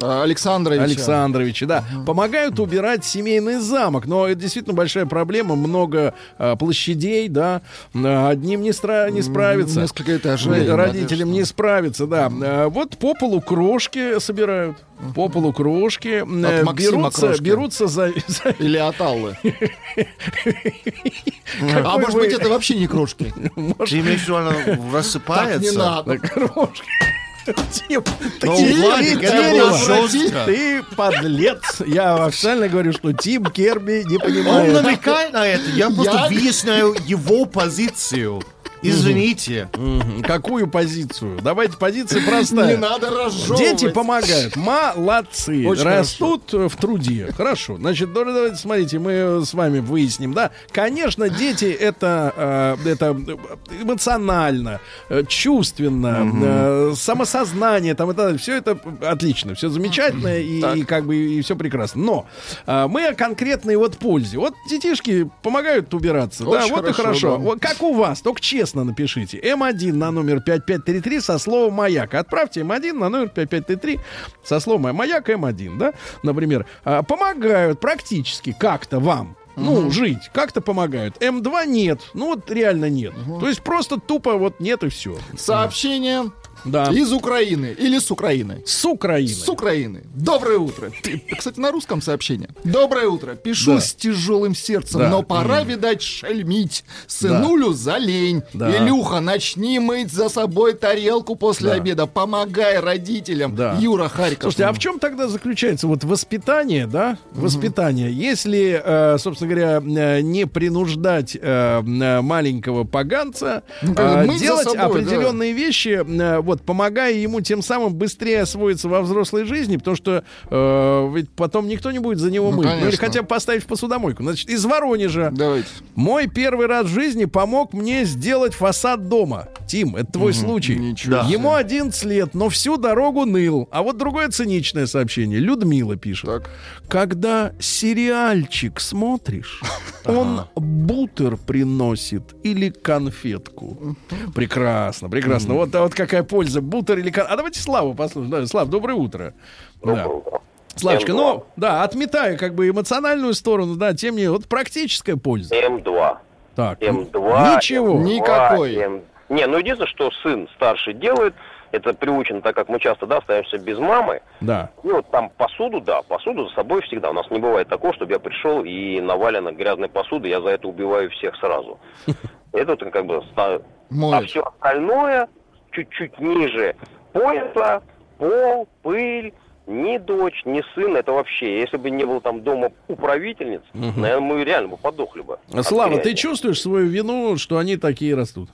А, Александрович. Александровича, да, помогают убирать семейный замок. Но это действительно большая проблема. Много э, площадей, да. Одним не, стра- не справиться. Несколько этажей. Родителям не справиться, да. Э, Вот по полу крошки собирают. По полу крошки. От Максима берутся, крошки. берутся за... за- Или от Аллы. А может быть, это вообще не крошки? Ты имеешь в виду, она Так рассыпается? не надо. на крошки. Тим, ты, Ну, ты, подлец. Я официально говорю, что Тим Керби не Он понимает. намекает на это. Я просто выясняю его позицию. Извините. Какую позицию? Давайте позиция Не простая. надо разжевывать. Дети помогают. Молодцы. Очень Растут э, в труде. Хорошо. Значит, да- давайте смотрите, мы с вами выясним, да. Конечно, дети это, э, это эмоционально, э, чувственно, э, самосознание, там это все это отлично, все замечательно и, и как бы и все прекрасно. Но мы о конкретной вот пользе. Вот детишки помогают убираться, да, Очень вот и хорошо, хорошо. да. Как у вас, только честно напишите. М1 на номер 5533 со словом «Маяк». Отправьте М1 на номер 5533 со словом «Маяк» М1, да, например. А, помогают практически как-то вам. Ну, жить как-то помогают. М2 нет. Ну, вот реально нет. То есть просто тупо вот нет и все. Сообщение Да. из Украины. Или с Украины. С Украины. С Украины. Доброе утро. Кстати, на русском сообщение. Доброе утро. Пишу Да. с тяжелым сердцем, Да. но пора, видать, шельмить. Сынулю за лень. Да. Илюха, начни мыть за собой тарелку после Да. обеда. Помогай родителям. Да. Юра Харьков. Слушайте, а в чем тогда заключается вот воспитание, да? Воспитание. Если, э, собственно говоря, э, не принуждать э, маленького поганца Ну, э, за делать собой, определенные вещи, э, вот помогая ему тем самым быстрее освоиться во взрослой жизни, потому что э, ведь потом никто не будет за него Ну, мыть. Ну или конечно. хотя бы поставить в посудомойку. Значит, из Воронежа. Давайте. Мой первый раз в жизни помог мне сделать фасад дома. Тим, это твой случай. Ничего. Ему 11 лет, но всю дорогу ныл. А вот другое циничное сообщение. Людмила пишет. Так. Когда сериальчик смотришь, он бутер приносит или конфетку. Прекрасно, прекрасно. Вот, а вот какая польза, бутер или. А давайте Славу послушаем. Да, Слав, доброе утро. Да. Славочка, ну, да, отметаю как бы эмоциональную сторону, да, тем не вот практическая польза. М2. Так, М2. ничего. Ни- Никакой. М- Не, ну единственное, что сын старший делает, это приучен, так как мы часто, да, остаемся без мамы. Да. И вот там посуду, да, посуду за собой всегда. У нас не бывает такого, чтобы я пришел и навалено грязной посуды, я за это убиваю всех сразу. Это вот как бы... А все остальное чуть-чуть ниже пояса, пол, пыль, ни дочь, ни сын, это вообще, если бы не было там дома управительниц, наверное, мы реально бы подохли бы. Слава, ты чувствуешь свою вину, что они такие растут?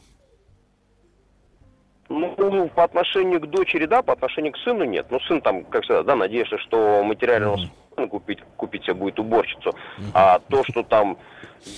Ну, по отношению к дочери, да, по отношению к сыну нет. Ну, сын там, как всегда, да, надеешься, что материально способен купить, купить себе будет уборщицу. А то, что там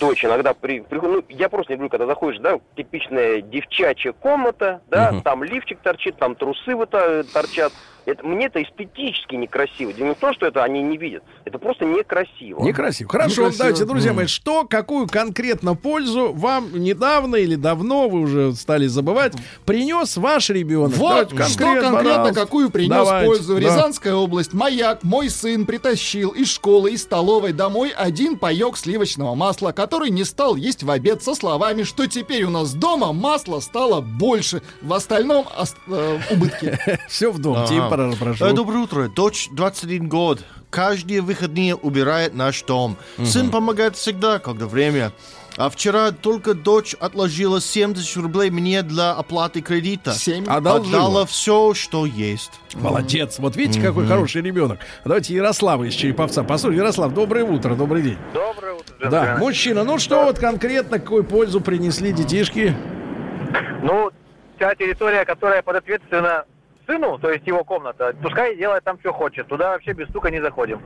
дочь иногда при, приходит, ну, я просто не люблю, когда заходишь, да, типичная девчачья комната, да, там лифчик торчит, там трусы вот торчат. Это, мне это эстетически некрасиво. Дело не в том, что это они не видят. Это просто некрасиво. Некрасиво. Хорошо, Некрасиво. давайте, друзья мои, что, какую конкретно пользу вам недавно или давно, вы уже стали забывать, принес ваш ребенок? Вот, Давайте что конкретно, пожалуйста. какую принес Давайте, пользу. да. Рязанская область, маяк, мой сын притащил из школы, из столовой домой один паек сливочного масла, который не стал есть в обед со словами, что теперь у нас дома масла стало больше, в остальном ос- э, убытки. Все в дом. Пора- прошу. Э, Доброе утро. Дочь 21 год. Каждые выходные убирает наш дом. Сын помогает всегда, когда время. А вчера только дочь отложила 70 рублей мне для оплаты кредита. Семь. Одолжила. Отдала все, что есть. Молодец. Вот видите, какой хороший ребенок. Давайте Ярослава из Череповца. Послушай, Ярослав, доброе утро, добрый день. Доброе утро, Да, джентльмены. мужчина, ну что вот конкретно, какую пользу принесли детишки? Ну, вся территория, которая подответственна сыну, то есть его комната, пускай делает там, что хочет. Туда вообще без стука не заходим.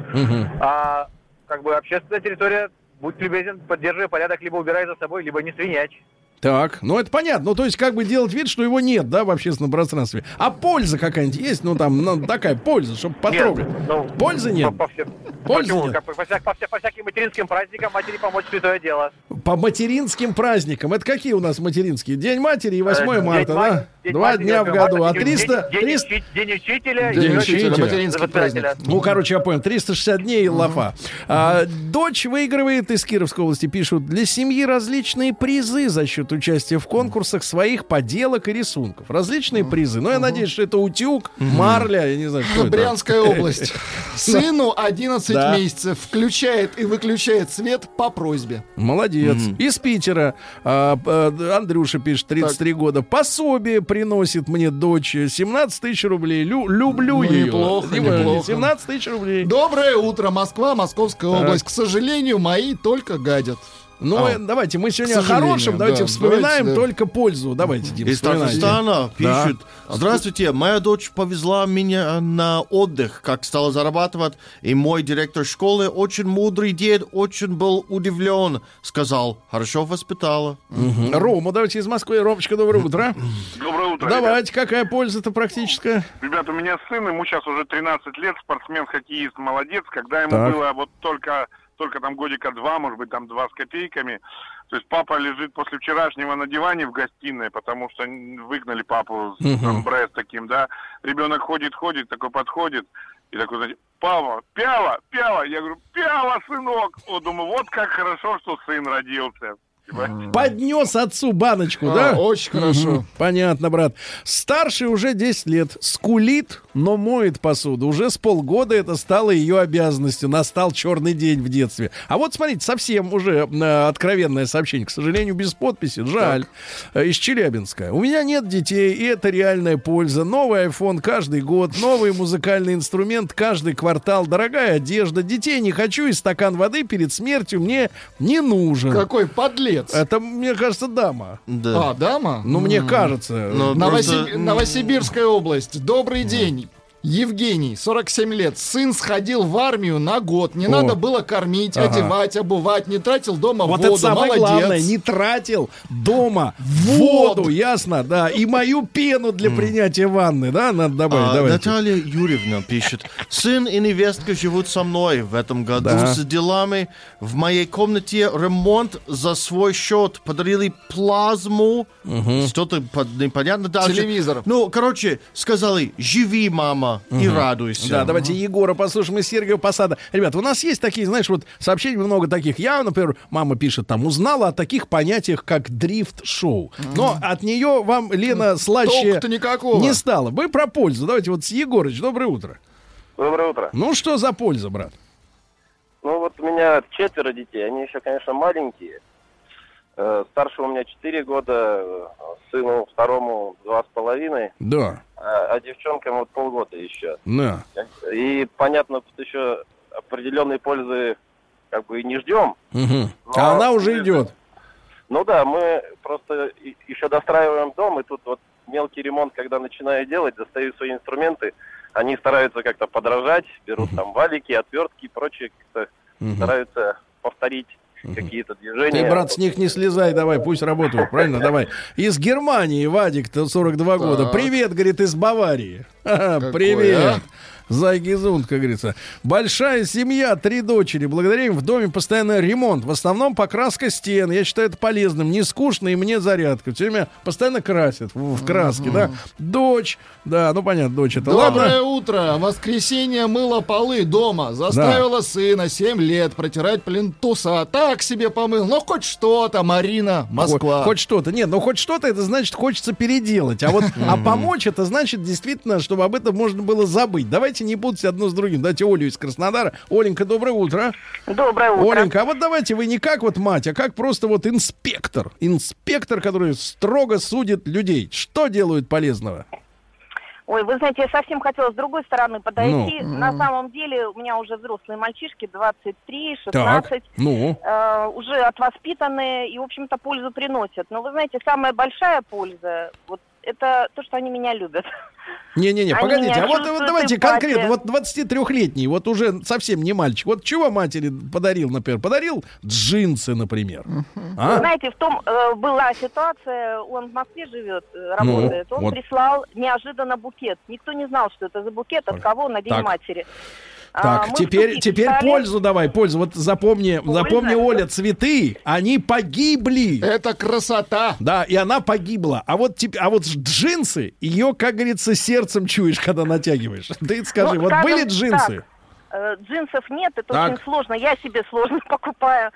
А как бы общественная территория, будь любезен, поддерживай порядок, либо убирай за собой, либо не свинячь. Так, ну это понятно. Ну, то есть, как бы делать вид, что его нет, да, в общественном пространстве. А польза какая-нибудь есть? Ну, там, ну, такая польза, чтобы потрогать. Нет, ну, Пользы нет? По, по всем- Пользы Почему? нет. По, по вся- по всяким материнским праздникам матери помочь святое дело. По материнским праздникам. Это какие у нас материнские? День матери и 8 Э, марта, День да? мать- Два дня в 8 году. А марта, день- 300... День, 300 учи- день учителя. День и учителя, день материнский праздник. Ну, короче, я понял, 360 дней лафа. А, дочь выигрывает из Кировской области, пишут, для семьи различные призы за счет участия в конкурсах своих поделок и рисунков. Различные призы. Но я надеюсь, что это утюг, марля, я не знаю, что это. Брянская область. Сыну 11 Да. месяцев. Включает и выключает свет по просьбе. Молодец. Из Питера а, а, Андрюша пишет, 33 года. Пособие приносит мне дочь 17 тысяч рублей. Лю- люблю Ну, ее. неплохо, Дима, неплохо. 17 тысяч рублей. Доброе утро, Москва, Московская Так. область. К сожалению, мои только гадят. Ну, А. давайте, мы сегодня о хорошем, давайте да, вспоминаем давайте, да. только пользу. Давайте, Дим, Из. Татарстана Да. пишут. Здравствуйте, моя дочь повезла меня на отдых, как стала зарабатывать, и мой директор школы, очень мудрый дед, очень был удивлен, сказал, хорошо воспитала. Мгм. Рома, давайте из Москвы. Ромочка, доброе утро. Доброе утро. Давайте, какая польза-то практическая? Ребят. Ребят, у меня сын, ему сейчас уже 13 лет, спортсмен, хоккеист, молодец. Когда ему Так. было вот только, только там годика два, может быть, там два с копейками, то есть папа лежит после вчерашнего на диване в гостиной, потому что выгнали папу с Мгм. там, Брест таким, да. Ребенок ходит, ходит, такой подходит, и такой, знаете, папа, пяла, пяла. Я говорю, пяла, сынок. О, думаю, вот как хорошо, что сын родился. Поднес отцу баночку, А, да? очень хорошо. Понятно, брат. Старший уже 10 лет. Скулит, но моет посуду. Уже с полгода это стало ее обязанностью. Настал черный день в детстве. А вот смотрите, совсем уже э, откровенное сообщение. К сожалению, без подписи. Жаль. Э, Из Челябинска. У меня нет детей, и это реальная польза. Новый iPhone каждый год. Новый музыкальный инструмент каждый квартал. Дорогая одежда. Детей не хочу, и стакан воды перед смертью мне не нужен. Какой подлец. Это, мне кажется, дама. Да. А, дама? Ну, мне кажется. Ну, Новоси- просто- Новосибирская область. Добрый день. Евгений, 47 лет. Сын сходил в армию на год. Не О. надо было кормить, Ага. одевать, обувать. Не тратил дома Вот воду. это самое Молодец. главное, не тратил дома воду, ясно, да, и мою пену для принятия ванны, да, надо добавить, А, давайте. Наталья Юрьевна пишет. Сын и невестка живут со мной в этом году Да. с делами. В моей комнате ремонт за свой счет. Подарили плазму. Что-то под- непонятно дальше. Телевизор. Ну, короче, сказали, живи, мама, и радуйся. Да, давайте Егора послушаем из Сергиева Посада. Ребят, у нас есть такие, знаешь, вот сообщений много таких. Я, например, мама пишет там, узнала о таких понятиях, как дрифт-шоу. Но от нее вам, Лена, слаще не стало. Вы про пользу. Давайте вот с Егорыч, доброе утро. Доброе утро. Ну, что за польза, брат? Ну вот у меня четверо детей, они еще, конечно, маленькие. Э, Старшему у меня 4 года, э, сыну второму два с половиной. Да. А, а девчонкам вот полгода еще. На. И понятно, тут еще определенной пользы как бы и не ждем. Мгм. Но- А она уже идет. Ну да, мы просто еще достраиваем дом, и тут вот мелкий ремонт, когда начинаю делать, достаю свои инструменты, они стараются как-то подражать, берут там валики, отвертки и прочее, как-то Мгм. стараются повторить какие-то движения. Ты, брат, с них не слезай, давай, пусть работают, правильно? Давай. Из Германии Вадик, 42 года. Привет, говорит, из Баварии. Привет. А? Зайгизунд, как говорится. Большая семья, три дочери. Благодаря им в доме постоянно ремонт. В основном покраска стен. Я считаю это полезным. Не скучно и мне зарядка. Все время постоянно красят в, в краске, да. Дочь, да, ну понятно, дочь это. Доброе Ладно. утро. Воскресенье мыла полы дома. Заставила сына 7 лет протирать плинтуса. Так себе помыл. Ну, хоть что-то, Марина, Москва. Хоть, хоть что-то. Нет, ну хоть что-то, это значит, хочется переделать. А вот а помочь, это значит действительно, чтобы об этом можно было забыть. Давайте не путать одно с другим. Дайте Олю из Краснодара. Оленька, доброе утро. Доброе утро. Оленька, а вот давайте вы не как вот мать, а как просто вот инспектор. Инспектор, который строго судит людей. Что делают полезного? Ой, вы знаете, я совсем хотела с другой стороны подойти. Ну. На самом деле у меня уже взрослые мальчишки, 23, 16, Так, ну. э, уже отвоспитанные и, в общем-то, пользу приносят. Но вы знаете, самая большая польза, вот это то, что они меня любят. Не-не-не, погодите, а вот, вот давайте конкретно, вот 23-летний, вот уже совсем не мальчик, вот чего матери подарил, например? Подарил джинсы, например. А? Вы знаете, в том э, была ситуация, он в Москве живет, э, Ну, работает, он вот. прислал неожиданно букет. Никто не знал, что это за букет, от кого на День Так. матери. А, Так, мы теперь, теперь встали. пользу давай, пользу. Вот запомни, Польза? запомни, Оля, цветы, они погибли. Это красота. Да, и она погибла. А вот, а вот джинсы, ее, как говорится, сердцем чуешь, когда натягиваешь. Ты скажи, Ну, вот скажем были джинсы? так, э, джинсов нет, это Так. очень сложно. Я себе сложно покупаю.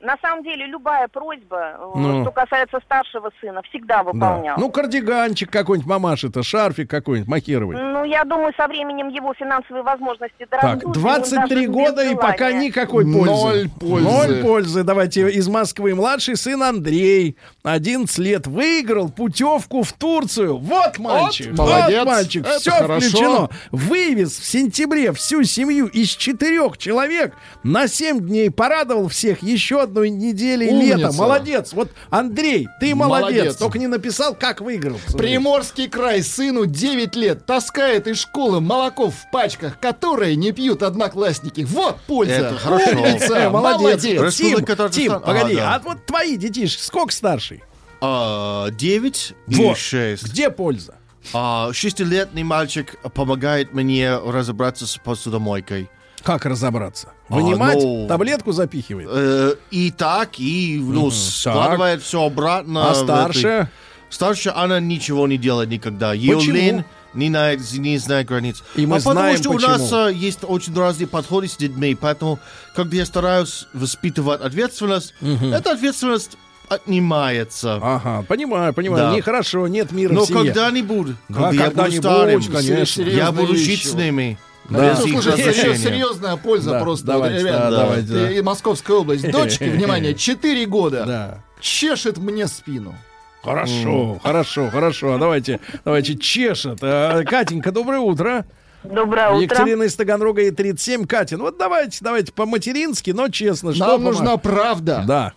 На самом деле, любая просьба, э, Ну. что касается старшего сына, всегда Да. выполнял. Ну, кардиганчик какой-нибудь, мамаши-то, шарфик какой-нибудь, макировый. Ну, я думаю, со временем его финансовые возможности Так, дорастут. он 23 даже без года и пока никакой пользы. Ноль пользы. Ноль пользы. Давайте из Москвы. Младший сын Андрей, 11 лет, выиграл путевку в Турцию. Вот мальчик. Вот, молодец. Вот мальчик. Это Все хорошо. включено. Вывез в сентябре всю семью из четырех человек на 7 дней. Порадовал всех еще одной недели Умница. лета. Молодец. Вот, Андрей, ты молодец. Молодец. Только не написал, как выиграл. Приморский край сыну 9 лет таскает из школы молоко в пачках, которые не пьют одноклассники. Вот польза. Это хорошо. Умница, Э, молодец. молодец. Тим, Тим, Татарстан. погоди, А, а, да. вот твои детишки, сколько старший? А, Девять и Вот. шесть. Где польза? А, Шестилетний мальчик помогает мне разобраться с посудомойкой. Как разобраться? А, Вынимать, ну- таблетку запихивает. Э, И так, и ну, Мгм, складывает все обратно. А старше? этой- Старше она ничего не делает никогда. Ее Почему? лень не, на- не знает границ. И мы а потому знаем, что у почему. нас а, есть очень разные подходы с детьми, поэтому, когда я стараюсь воспитывать ответственность, эта ответственность отнимается. Ага, понимаю, понимаю. Да. Нехорошо, нет мира Но в семье. когда-нибудь, Да, когда я буду старым, конечно. я буду жить с ними. Да. Ну, слушай, еще серьезная польза Да, просто. давайте, Вот, ребят, да, да. давайте, да. И Московская область. Дочке, внимание, 4 года. Да. Чешет мне спину. Хорошо, хорошо, хорошо. А Давайте, давайте, чешет. А, Катенька, доброе утро. Доброе утро. Екатерина из Таганрога и 37. Катя, ну вот давайте, давайте по-матерински, но честно. что Нам помо- нужна правда. Да,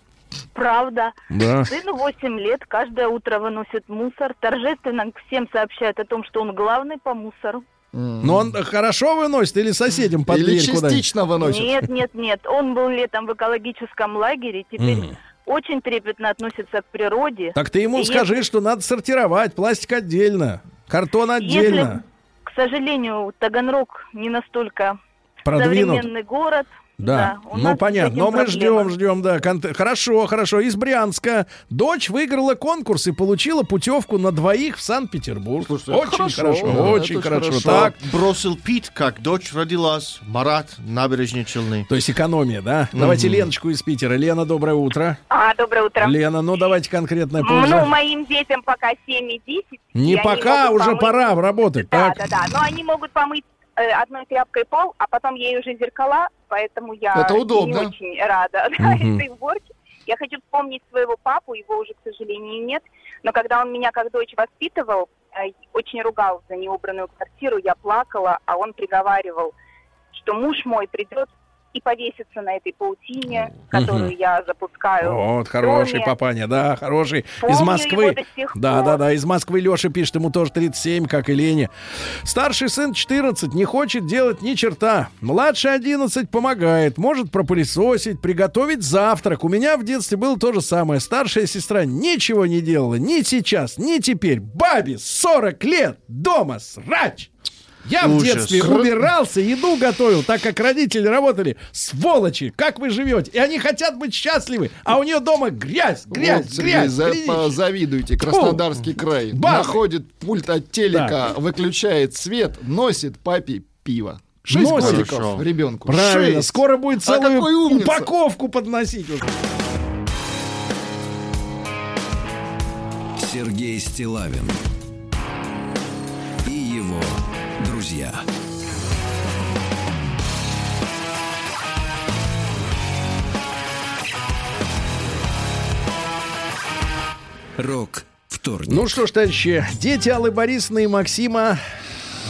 Правда. да. Сыну 8 лет, каждое утро выносит мусор, торжественно всем сообщает о том, что он главный по мусору. Но он хорошо выносит или соседям под Или частично выносит. Нет, нет, нет. Он был летом в экологическом лагере, теперь очень трепетно относится к природе. Так ты ему И скажи, если- что надо сортировать, пластик отдельно, картон отдельно. Если, к сожалению, Таганрог не настолько Продвинут. современный город. Да, ну понятно. Но мы проблема. ждем, ждем, да. Хорошо, хорошо. Из Брянска дочь выиграла конкурс и получила путевку на двоих в Санкт-Петербург. Очень хорошо, хорошо, да, очень хорошо. хорошо. Так, Бросил пить, как дочь родилась. Марат, набережные Челны. то есть экономия, да? Давайте Леночку из Питера. Лена, доброе утро. А, доброе утро. Лена, ну давайте конкретная Ну, польза. моим детям пока 7 и 10. Не пока, уже помыть- пора работать. Да, так. да, да. Но они могут помыть одной тряпкой пол, а потом ей уже зеркала, поэтому я Это удобно. не очень рада да, Мгм. этой уборке. Я хочу вспомнить своего папу, его уже, к сожалению, нет. Но когда он меня как дочь воспитывал, э, очень ругал за неубранную квартиру, я плакала, а он приговаривал, что муж мой придет и повесится на этой паутине, которую я запускаю. Вот, хороший папаня, да, хороший. Помню из Москвы. Да, да, да, из Москвы Леша пишет, ему тоже 37, как и Лене. Старший сын 14, не хочет делать ни черта. Младший 11 помогает, может пропылесосить, приготовить завтрак. У меня в детстве было то же самое. Старшая сестра ничего не делала, ни сейчас, ни теперь. Бабе 40 лет, дома срач. Я в Ужас. детстве Кр- убирался, еду готовил, так как родители работали. Сволочи, как вы живете? И они хотят быть счастливы, а у нее дома грязь, грязь, Вот, грязь. за- завидуйте. Краснодарский край. Бабы. Находит пульт от телека, выключает свет, носит папе пиво. Шесть Носит. годиков Хорошо. ребенку. Правильно, Шесть. скоро будет А целую умница. упаковку подносить уже. Сергей Стилавин друзья. Рок вторник. Ну что ж, товарищи, дети Аллы Борисовны и Максима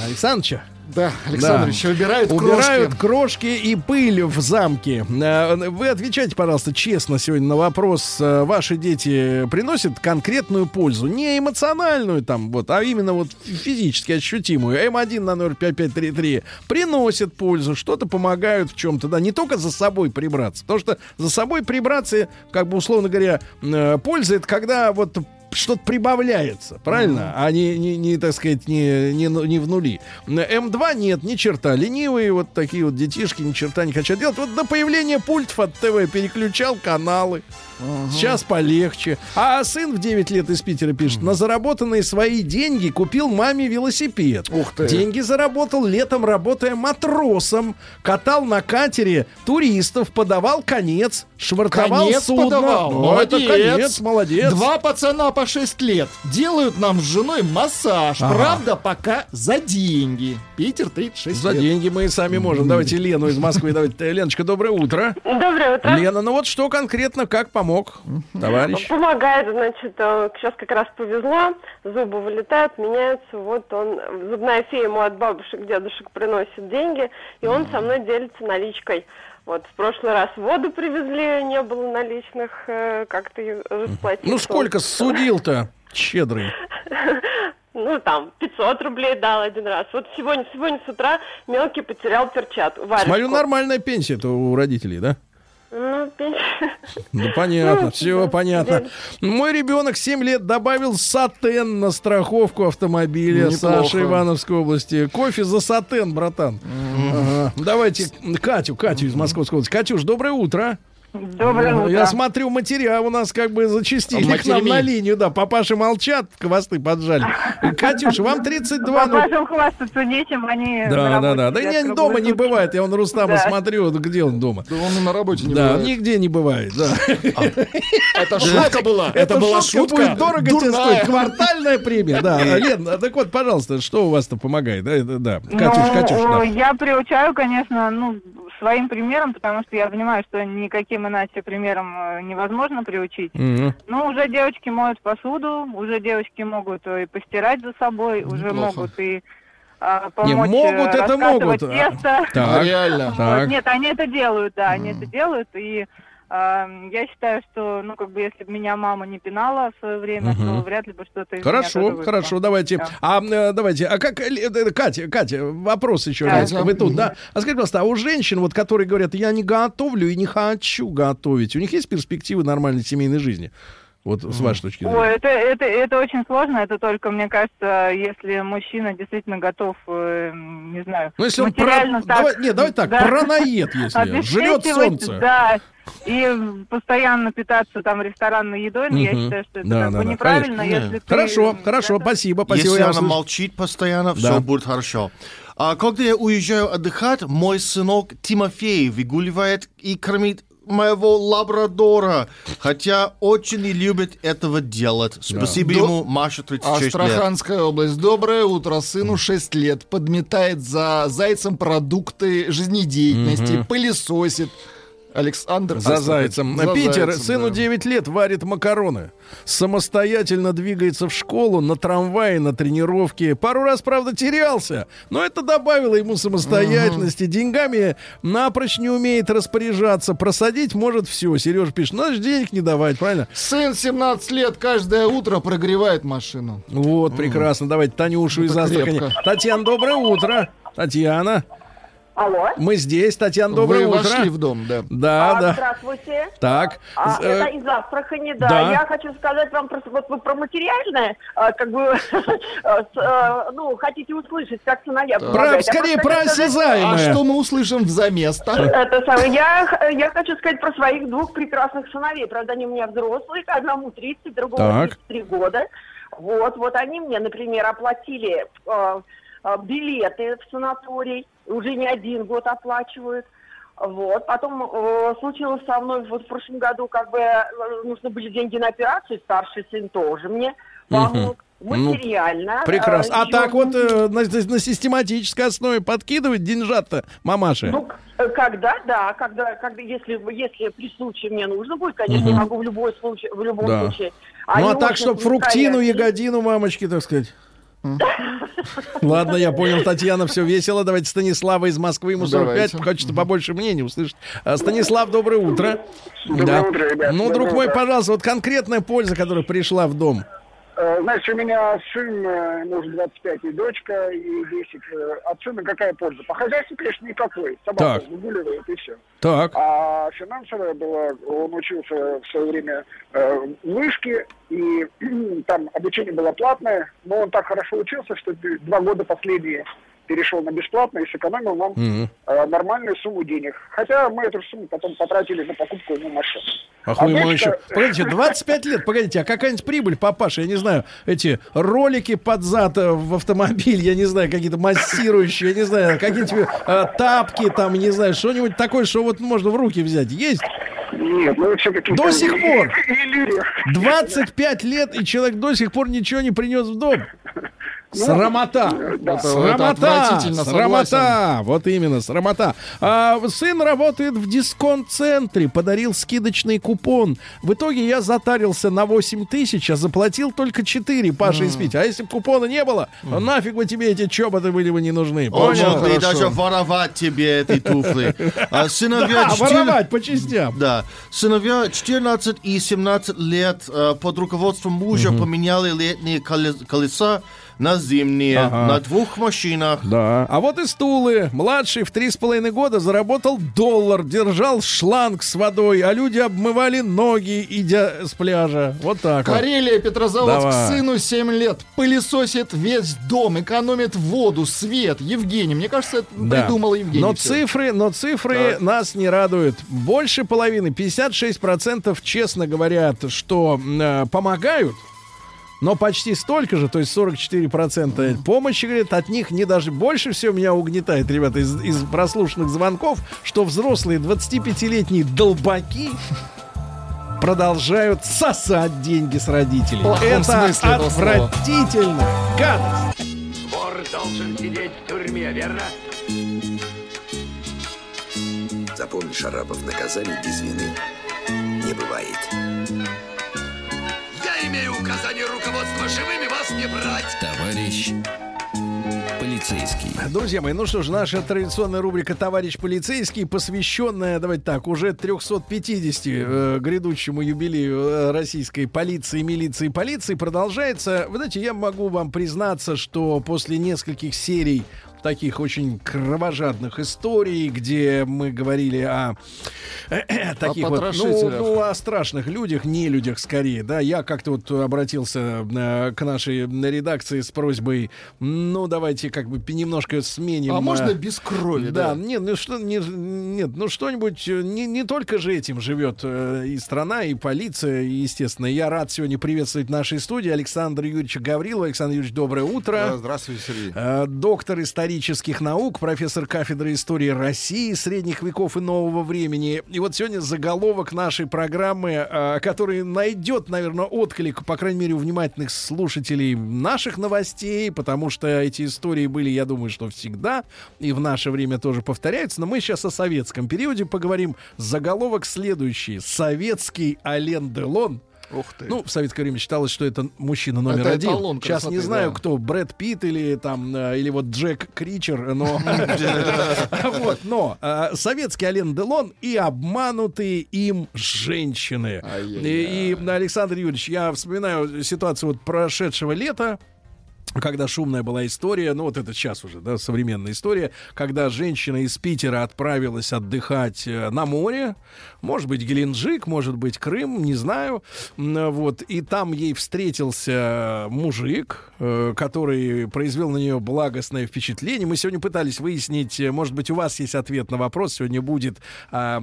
Александровича Да, Александрович, убирают крошки. убирают крошки и пыль в замке. Э, Вы отвечайте, пожалуйста, честно сегодня на вопрос. э, Ваши дети приносят конкретную пользу, не эмоциональную там, вот, а именно вот физически ощутимую. М1 на 05533 приносят пользу, что-то помогают в чем-то, да, не только за собой прибраться, потому что за собой прибраться, как бы условно говоря, э, польза это когда вот что-то прибавляется, правильно? А не, не, не, так сказать, не, не, ну- не в нули. М2 нет, ни черта. Ленивые вот такие вот детишки ни черта не хотят делать. Вот до появления пультов от ТВ переключал каналы. Сейчас полегче. А сын в 9 лет из Питера пишет, на заработанные свои деньги купил маме велосипед. Ух ты. Деньги заработал летом, работая матросом. Катал на катере туристов, подавал конец, швартовал Конец судно. подавал. Ну, это конец, молодец. Два пацана по 6 лет делают нам с женой массаж. Ага. Правда, пока за деньги. Питер 36 За лет. деньги мы и сами можем. Давайте Лену из Москвы. Давайте, Леночка, доброе утро. Доброе утро. Лена, ну вот что конкретно, как помог товарищ? Помогает, значит, э, сейчас как раз повезло, зубы вылетают, меняются, вот он, зубная фея ему от бабушек, дедушек приносит деньги, и он со мной делится наличкой. Вот, в прошлый раз воду привезли, не было наличных, э, как-то и расплатился. Ну сколько судил-то? Щедрый. Ну, там, 500 рублей дал один раз. Вот сегодня, сегодня с утра мелкий потерял перчатку. Варежку. Смотрю, нормальная пенсия-то у родителей, да? Ну. Ну, понятно, Ну, все да, понятно. да. Мой ребенок 7 лет добавил сатен на страховку автомобиля Неплохо. Саши Ивановской области. Кофе за сатен, братан. Ага. Давайте Катю, Катю из Московской области. Катюш, доброе утро. Доброе утро. Я смотрю, материал у нас как бы зачистили к нам на линию. Да, папаши молчат, хвосты поджали. Катюша, вам 32. ну, Папашам хвастаться нечем, они Да, да, да. Да не, дома не бывает. Я вон Рустама Да. смотрю, где он дома. Да он на работе не да, бывает. нигде не бывает. Да. Это шутка была. Это была шутка будет дорого тебе стоить. Квартальная премия. Да, Лен, а так вот, пожалуйста, что у вас-то помогает? Да, да. Катюш, Ну, Катюш, да. Я приучаю, конечно, ну, своим примером, потому что я понимаю, что никаким иначе примером э, невозможно приучить. Мгм. Ну, уже девочки моют посуду, уже девочки могут и постирать за собой, уже Неплохо. могут и а, Не, помочь могут, э, это раскатывать могут. тесто. Так, Реально. Вот, так. Нет, они это делают, да, они это делают, и я считаю, что, ну, как бы, если бы меня мама не пинала в свое время, Мгм. то вряд ли бы что-то из меня Хорошо, вышло. хорошо, давайте. Да. А э, давайте, а как, э, э, Катя, Катя, вопрос еще Да. раз. Вы тут, да? А скажите, пожалуйста, а у женщин, вот, которые говорят, я не готовлю и не хочу готовить, у них есть перспективы нормальной семейной жизни? Вот с вашей точки зрения. Ой, это, это, это очень сложно, это только, мне кажется, если мужчина действительно готов, э, не знаю, Ну, если он про... материально так... давай, нет, давай так, да, параноед, если жрет солнце. Да, и постоянно питаться там ресторанной едой, но я считаю, что это Да, как да, бы да, неправильно, конечно. если ты... Хорошо, хорошо, спасибо, спасибо. Если она услышу. молчит постоянно, Да. все будет хорошо. А когда я уезжаю отдыхать, мой сынок Тимофей выгуливает и кормит моего лабрадора, хотя очень не любит этого делать. Спасибо До- ему, Маша, 36 лет. Астраханская область. Доброе утро. Сыну 6 лет. Подметает за зайцем продукты жизнедеятельности, Мгм. пылесосит. Александр За зайцем. За Питер. зайцем, Сыну да. 9 лет варит макароны. Самостоятельно двигается в школу, на трамвае, на тренировке. Пару раз, правда, терялся. Но это добавило ему самостоятельности. Деньгами напрочь не умеет распоряжаться. Просадить может все. Сереж пишет, надо же денег не давать, правильно? Сын 17 лет каждое утро прогревает машину. Вот, прекрасно. Давайте Танюшу из Это Астрахани. крепко. Татьяна, доброе утро. Татьяна. Алло. Мы здесь. Татьяна, доброе Вы утро. вошли в дом, да. Да, А, да. Здравствуйте. Так. А, З- это э, из Астрахани, да. да. Я хочу сказать вам про, вот про материальное, а, как бы, э, с, э, ну, хотите услышать, как сыновья Про, помогают. Я скорее, про осязаемое. А что мы услышим взаместо? Это самое. Я, я хочу сказать про своих двух прекрасных сыновей. Правда, они у меня взрослые, одному 30, другому Так. 33 года. Вот, вот они мне, например, оплатили э, э, билеты в санаторий, уже не один год оплачивают. Вот. Потом э, случилось со мной вот в прошлом году, как бы э, нужны были деньги на операцию, старший сын тоже мне помог. Ну, Материально. Прекрасно. Э, А ещё- так вот э, на, на систематической основе подкидывать деньжат-то мамаши? Ну, э, когда, да, когда, когда, если, если при случае мне нужно будет, конечно, я Мгм. могу в любой случай, в любом Да. случае. ну Они а так, чтобы фруктину, ягодину мамочки, так сказать. Ладно, я понял, Татьяна, все весело. Давайте Станислава из Москвы, ему Ну, 45, давайте. хочется побольше мнений услышать. А, Станислав, доброе утро. Доброе утро, ребят. Ну, друг мой, пожалуйста, вот конкретная польза, которая пришла в дом. Э, Значит, у меня сын, э, ему уже 25, и дочка, и 10. Э, От сына какая польза? По хозяйству, конечно, никакой. Собака Так. выгуливает, и все. Так. А финансовая была, он учился в свое время э, в вышке, и там обучение было платное, но он так хорошо учился, что два года последние перешел на бесплатное и сэкономил нам Мгм. э, нормальную сумму денег. Хотя мы эту сумму потом потратили на покупку ему машины. Ах А дочка- еще. Погодите, 25 лет, погодите, а какая-нибудь прибыль, папаша, я не знаю, эти ролики под зад э, в автомобиль, я не знаю, какие-то массирующие, я не знаю, какие-нибудь э, тапки там, не знаю, что-нибудь такое, что вот можно в руки взять. Есть? Нет, ну. До сих пор. Иллюзии. 25 лет, и человек до сих пор ничего не принес в дом. Ну, Срамота. Это- это Срамота. отвратительно, Срамота. Вот именно, срамота. А, сын работает в дисконт-центре, подарил скидочный купон. В итоге я затарился на 8 тысяч, а заплатил только 4, Паша из Питера. А если бы купона не было, нафиг бы тебе эти чоботы были бы не нужны. Он Понял? мог бы даже воровать тебе эти туфли. А сыновья Да, 14 воровать по частям. Да. Сыновья 14 и 17 лет э, под руководством мужа поменяли летние коле- колеса на зимние, Ага. на двух машинах. Да. А вот и стулы. Младший в три с половиной года заработал доллар, держал шланг с водой, а люди обмывали ноги, идя с пляжа. Вот так вот. Карелия, Петрозаводск, Давай. сыну 7 лет, пылесосит весь дом, экономит воду, свет. Евгений, мне кажется, это Да. придумал Евгений. Но всё. цифры, но цифры нас не радуют. Больше половины, 56% честно говорят, что э, помогают. Но почти столько же, то есть 44% помощи, говорят, от них не даже больше всего меня угнетает, ребята, из, из прослушанных звонков, что взрослые 25-летние долбаки продолжают сосать деньги с родителей. В плохом Это отвратительно. Гадость. Вор должен сидеть в тюрьме, верно? Запомни, Шарапов, наказание без вины не бывает. Товарищ полицейский. Друзья мои, ну что ж, наша традиционная рубрика «Товарищ полицейский», посвященная, давайте так, уже 350 э, грядущему юбилею э, российской полиции, милиции, полиции, продолжается. Вы знаете, я могу вам признаться, что после нескольких серий таких очень кровожадных историй, где мы говорили о таких вот, ну, ну, о страшных людях, не людях скорее, да, я как-то вот обратился э, к нашей редакции с просьбой, ну, давайте как бы немножко сменим. А можно э, без крови, да, да? нет, ну что, не, нет, ну что-нибудь, э, не, не только же этим живет э, и страна, и полиция, и, естественно. Я рад сегодня приветствовать в нашей студии Александра Юрьевича Гаврилова. Александр Юрьевич, доброе утро. Здравствуйте, Сергей. Э, Доктор исторических исторических наук, профессор кафедры истории России, средних веков и нового времени. И вот сегодня заголовок нашей программы, э, который найдет, наверное, отклик, по крайней мере, у внимательных слушателей наших новостей, потому что эти истории были, я думаю, что всегда и в наше время тоже повторяются. Но мы сейчас о советском периоде поговорим. Заголовок следующий. Советский Ален Делон Ух ты. ну, в советское время считалось, что это мужчина номер Это один. эталон Сейчас не красоты, знаю, да. кто, Брэд Питт или там, э, или вот Джек Кричер, но... Вот, но э, советский Ален Делон и обманутые им женщины. И, Александр Юрьевич, я вспоминаю ситуацию вот прошедшего лета, когда шумная была история, ну вот это сейчас уже, да, современная история, когда женщина из Питера отправилась отдыхать э, на море, может быть Геленджик, может быть Крым, не знаю, вот, и там ей встретился мужик, э, который произвел на нее благостное впечатление. Мы сегодня пытались выяснить, э, может быть, у вас есть ответ на вопрос, сегодня будет, а,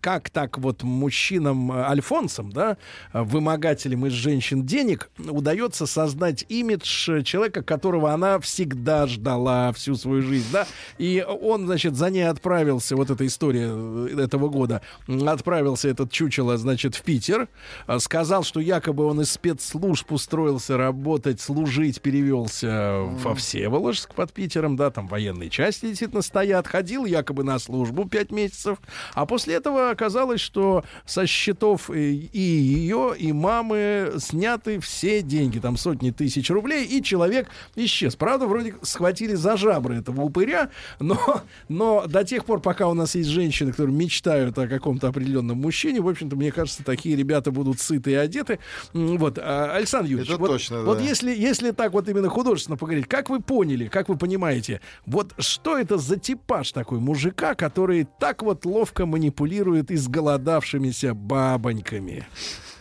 как так вот мужчинам, альфонсам, да, вымогателям из женщин денег удается создать имидж человека, которого она всегда ждала всю свою жизнь, да, и он, значит, за ней отправился, вот эта история э, этого года, отправился этот чучело, значит, в Питер, э, сказал, что якобы он из спецслужб устроился работать, служить, перевелся во Всеволожск под Питером, да, там военные части действительно стоят, ходил якобы на службу пять месяцев, а после этого оказалось, что со счетов и ее, и мамы сняты все деньги, там сотни тысяч рублей, и человек исчез. Правда, вроде схватили за жабры этого упыря, но, но до тех пор, пока у нас есть женщины, которые мечтают о каком-то определенном мужчине, в общем-то, мне кажется, такие ребята будут сыты и одеты. Вот, а, Александр Юрьевич, Это вот, точно, вот да. если, если так вот именно художественно поговорить, как вы поняли, как вы понимаете, вот что это за типаж такой мужика, который так вот ловко манипулирует изголодавшимися бабоньками?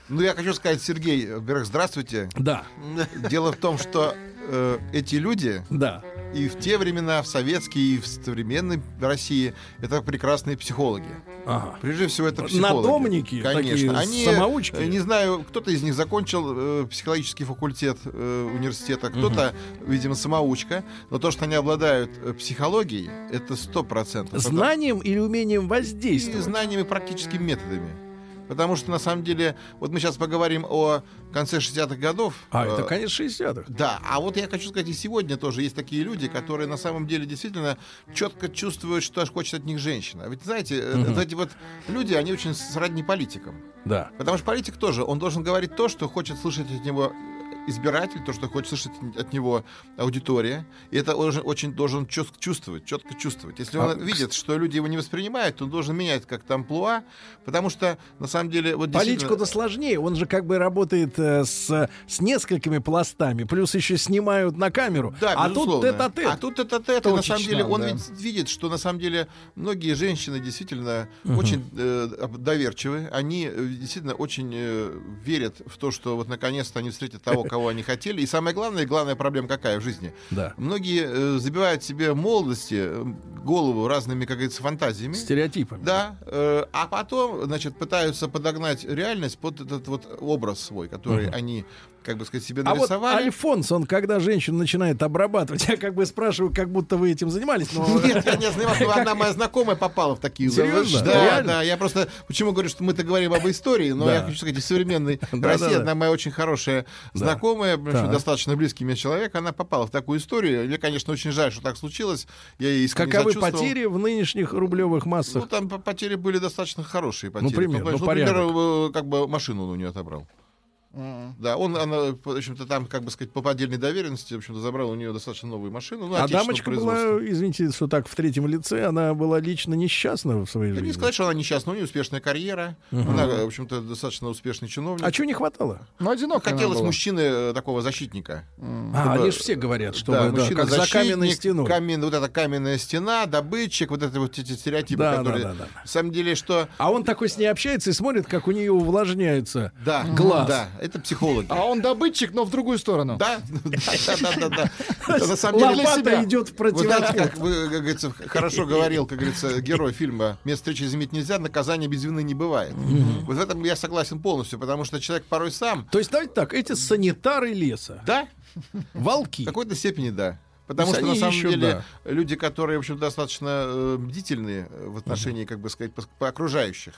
Ну, я хочу сказать, Сергей, во-первых, здравствуйте. Да. Дело в том, что э, эти люди Да. и в те времена, в советские, и в современной России, это прекрасные психологи. Ага. Прежде всего, это психологи. Надомники, Конечно. такие Они, самоучки. э, не знаю, кто-то из них закончил э, психологический факультет э, университета, кто-то, видимо, самоучка. Но то, что они обладают э, психологией, это сто процентов. Знанием или умением И воздействовать? знаниями, и практическими методами. Потому что, на самом деле, вот мы сейчас поговорим о конце 60-х годов. А, Э, это конец 60-х. Да, а вот я хочу сказать, и сегодня тоже есть такие люди, которые на самом деле действительно четко чувствуют, что хочет от них женщина. Ведь знаете, вот эти вот люди, они очень сродни политикам. Да. Потому что политик тоже, он должен говорить то, что хочет слышать от него избиратель, то, что хочет слышать от него аудитория. И это он очень должен чувс- чувствовать, четко чувствовать. Если он А, видит, что люди его не воспринимают, он должен менять как-то амплуа, потому что, на самом деле, вот Политику-то сложнее. Он же как бы работает э, с, с несколькими пластами. Плюс еще снимают на камеру. Да, а тут безусловно. тет-а-тет. А тут это тет на самом деле он да. ведь видит, что на самом деле многие женщины действительно Мгм. очень э, доверчивы, они э, действительно очень э, верят в то, что вот наконец-то они встретят того, кого они хотели. И самое главное, главная проблема какая в жизни? Да. Многие э, забивают себе молодости э, голову разными, как говорится, фантазиями. Стереотипами. Да, э, а потом, значит, пытаются подогнать реальность под этот вот образ свой, который Мгм. они, как бы сказать, себе А вот нарисовали. Альфонс, он когда женщину начинает обрабатывать, я как бы спрашиваю, как будто вы этим занимались, но... Нет, я не занимался, но одна моя знакомая попала в такие Серьезно? Да, Реально? да. Я просто почему говорю, что мы-то говорим об истории, но Да. я хочу сказать, современной Да, России да, одна моя очень хорошая Да. Знакомая, Так. достаточно близкий мне человек, она попала в такую историю. Мне, конечно, очень жаль, что так случилось. Я ей искренне Каковы потери в нынешних рублевых Ну, массах? там по- потери были достаточно хорошие потери. пример, ну, например, порядок. э, как бы машину он у нее отобрал. Да, он, она, в общем-то, там, как бы сказать, по поддельной доверенности, в общем-то, забрал у нее достаточно новую машину. Ну, а дамочка была, извините, что так в третьем лице, она была лично несчастна в своей Да жизни. не сказать, что она несчастна, у нее успешная карьера. Мгм. Она, в общем-то, достаточно успешный чиновник. А чего не хватало? Ну, одиноко Хотелось была. мужчины э, такого защитника. А, Чтобы- они же все говорят, что да, да, мужчина как за защитник, каменной стеной. камен- вот эта каменная стена, добытчик, вот это вот эти стереотипы, Да, которые... да, да, да. На самом деле, что... А он такой с ней общается и смотрит, как у нее увлажняется Да, глаз. да, это психологи. А он добытчик, но в другую сторону. Да, да, да, да, да, да. Это на самом деле... Идет в Вы знаете, противотек. как вы, как говорится, хорошо говорил, как говорится, герой фильма «Место встречи изменить нельзя, наказания без вины не бывает». Вот в этом я согласен полностью, потому что человек порой сам... То есть, давайте так, эти санитары леса, Да, волки. в какой-то степени да. Потому есть что на самом деле люди, которые, в общем, достаточно э, бдительные э, в отношении, как бы сказать, по, по окружающих.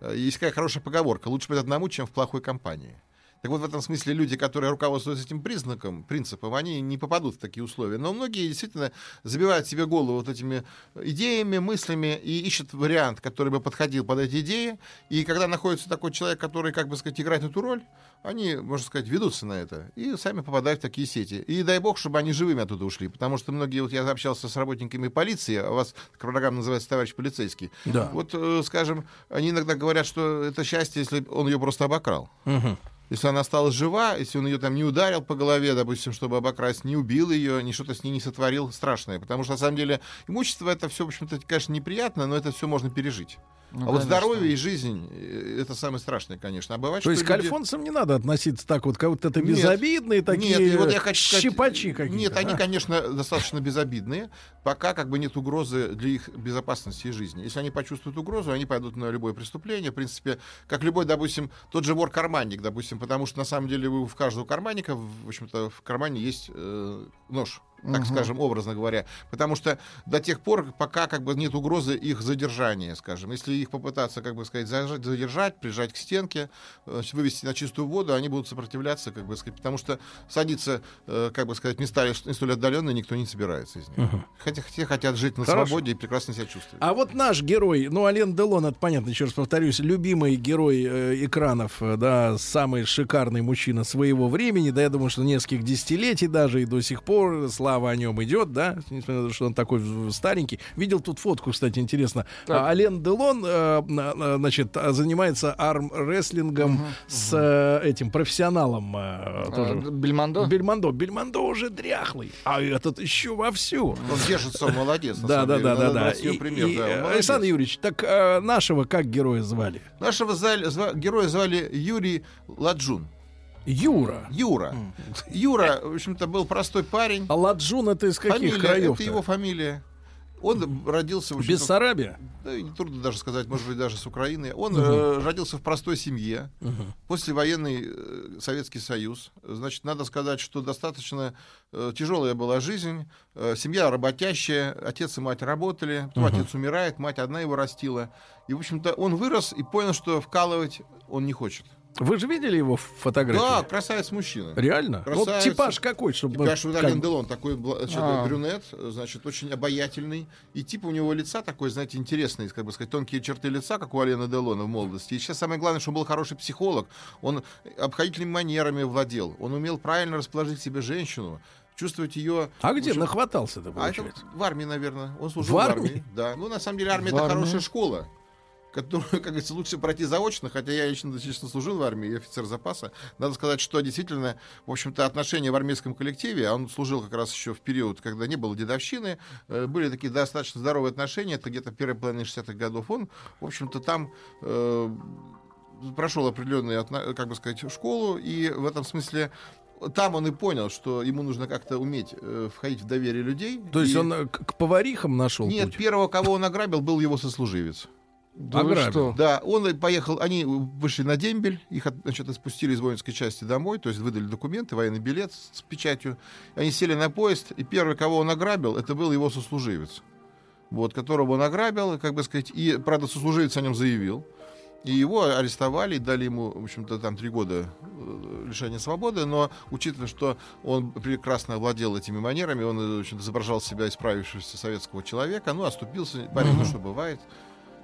Э, Есть такая хорошая поговорка: лучше быть одному, чем в плохой компании. Так вот, в этом смысле люди, которые руководствуются этим признаком, принципом, они не попадут в такие условия. Но многие действительно забивают себе голову вот этими идеями, мыслями и ищут вариант, который бы подходил под эти идеи. И когда находится такой человек, который, как бы сказать, играет эту роль, они, можно сказать, ведутся на это и сами попадают в такие сети. И дай бог, чтобы они живыми оттуда ушли. Потому что многие, вот я общался с работниками полиции, а у вас программа называется «Товарищ полицейский». Да. Вот, э, скажем, они иногда говорят, что это счастье, если он ее просто обокрал. Если она осталась жива, если он ее там не ударил по голове, допустим, чтобы обокрасть, не убил ее, ни что-то с ней не сотворил страшное. Потому что, на самом деле, имущество это все, в общем-то, конечно, неприятно, но это все можно пережить. Ну, а вот конечно. здоровье и жизнь э, это самое страшное, конечно. А бывает, То есть что к люди- альфонсам не надо относиться так вот, как будто это Нет. безобидные такие Нет, вот я хочу сказать, щипачи какие-то. Нет, они, а? конечно, достаточно безобидные, пока как бы нет угрозы для их безопасности и жизни. Если они почувствуют угрозу, они пойдут на любое преступление. В принципе, как любой, допустим, тот же вор-карманник, допустим, потому что на самом деле у каждого карманника, в общем-то, в кармане есть э, нож. Так Мгм. скажем, образно говоря. Потому что до тех пор, пока как бы нет угрозы их задержания, скажем. Если их попытаться, как бы сказать, задержать, прижать к стенке, э, вывести на чистую воду, они будут сопротивляться, как бы сказать, потому что садиться, э, как бы сказать, в места не столь отдаленные никто не собирается из них. Мгм. Хотя все хотят жить на Хорошо. свободе и прекрасно себя чувствовать. А вот наш герой, ну, Ален Делон, это понятно, еще раз повторюсь, любимый герой э, экранов, э, да, самый шикарный мужчина своего времени, да, я думаю, что нескольких десятилетий даже и до сих пор слава о нем идет, да, несмотря на то, что он такой старенький. Видел тут фотку, кстати, интересно. Так. А, Ален Делон, э, на- на- значит, а, занимается арм-рестлингом с э, этим профессионалом. э, тоже. Бельмондо? Бельмондо. Бельмондо уже дряхлый, а этот еще вовсю. Он держится, молодец. Да, да, да, да, да. Александр Юрьевич, так нашего как героя звали? Нашего героя звали Юрий Ладжун. Юра. Юра. Юра, в общем-то, был простой парень. А Ладжун это из каких Фамилия, краев? Это его фамилия. Он родился... в Бессарабия? Да, и трудно даже сказать, может быть, даже с Украины. Он э, родился в простой семье. Мгм. Послевоенный э, Советский Союз. Значит, надо сказать, что достаточно э, тяжелая была жизнь. Э, семья работящая, отец и мать работали. Потом Мгм. отец умирает, мать одна его растила. И, в общем-то, он вырос и понял, что вкалывать он не хочет. Вы же видели его в фотографии? Да, красавец мужчина. Реально? Ну, Красавец. типаж какой, чтобы... Типаж вот Ален Делон, такой А. брюнет, значит, очень обаятельный. И тип у него лица такой, знаете, интересный, как бы сказать, тонкие черты лица, как у Алена Делона в молодости. И сейчас самое главное, что он был хороший психолог. Он обходительными манерами владел. Он умел правильно расположить себе женщину, чувствовать ее... А где нахватался-то, А это в армии, наверное. Он служил В в армии? армии. Да. Ну, на самом деле, армия это армии? хорошая школа которую, как говорится, лучше пройти заочно, хотя я лично достаточно служил в армии, я офицер запаса. Надо сказать, что действительно, в общем-то, отношения в армейском коллективе, а он служил как раз еще в период, когда не было дедовщины, э, были такие достаточно здоровые отношения, это где-то первая половина 60-х годов. Он, в общем-то, там э, прошел определенную, как бы сказать, школу, и в этом смысле там он и понял, что ему нужно как-то уметь э, входить в доверие людей. То есть И- он э, к, к поварихам нашел Нет, путь? первого, кого он ограбил, был его сослуживец. Да Ограбил? что? Да, он поехал, они вышли на дембель, их от- значит, спустили из воинской части домой, то есть выдали документы, военный билет с, с печатью. Они сели на поезд, и первый, кого он ограбил, это был его сослуживец. Вот, которого он ограбил, как бы сказать, и, правда, сослуживец о нем заявил. И его арестовали, и дали ему, в общем-то, там три года э, лишения свободы, но учитывая, что он прекрасно владел этими манерами, он, в общем-то, изображал себя исправившегося советского человека, ну, оступился, парень, ну, Мгм. что бывает.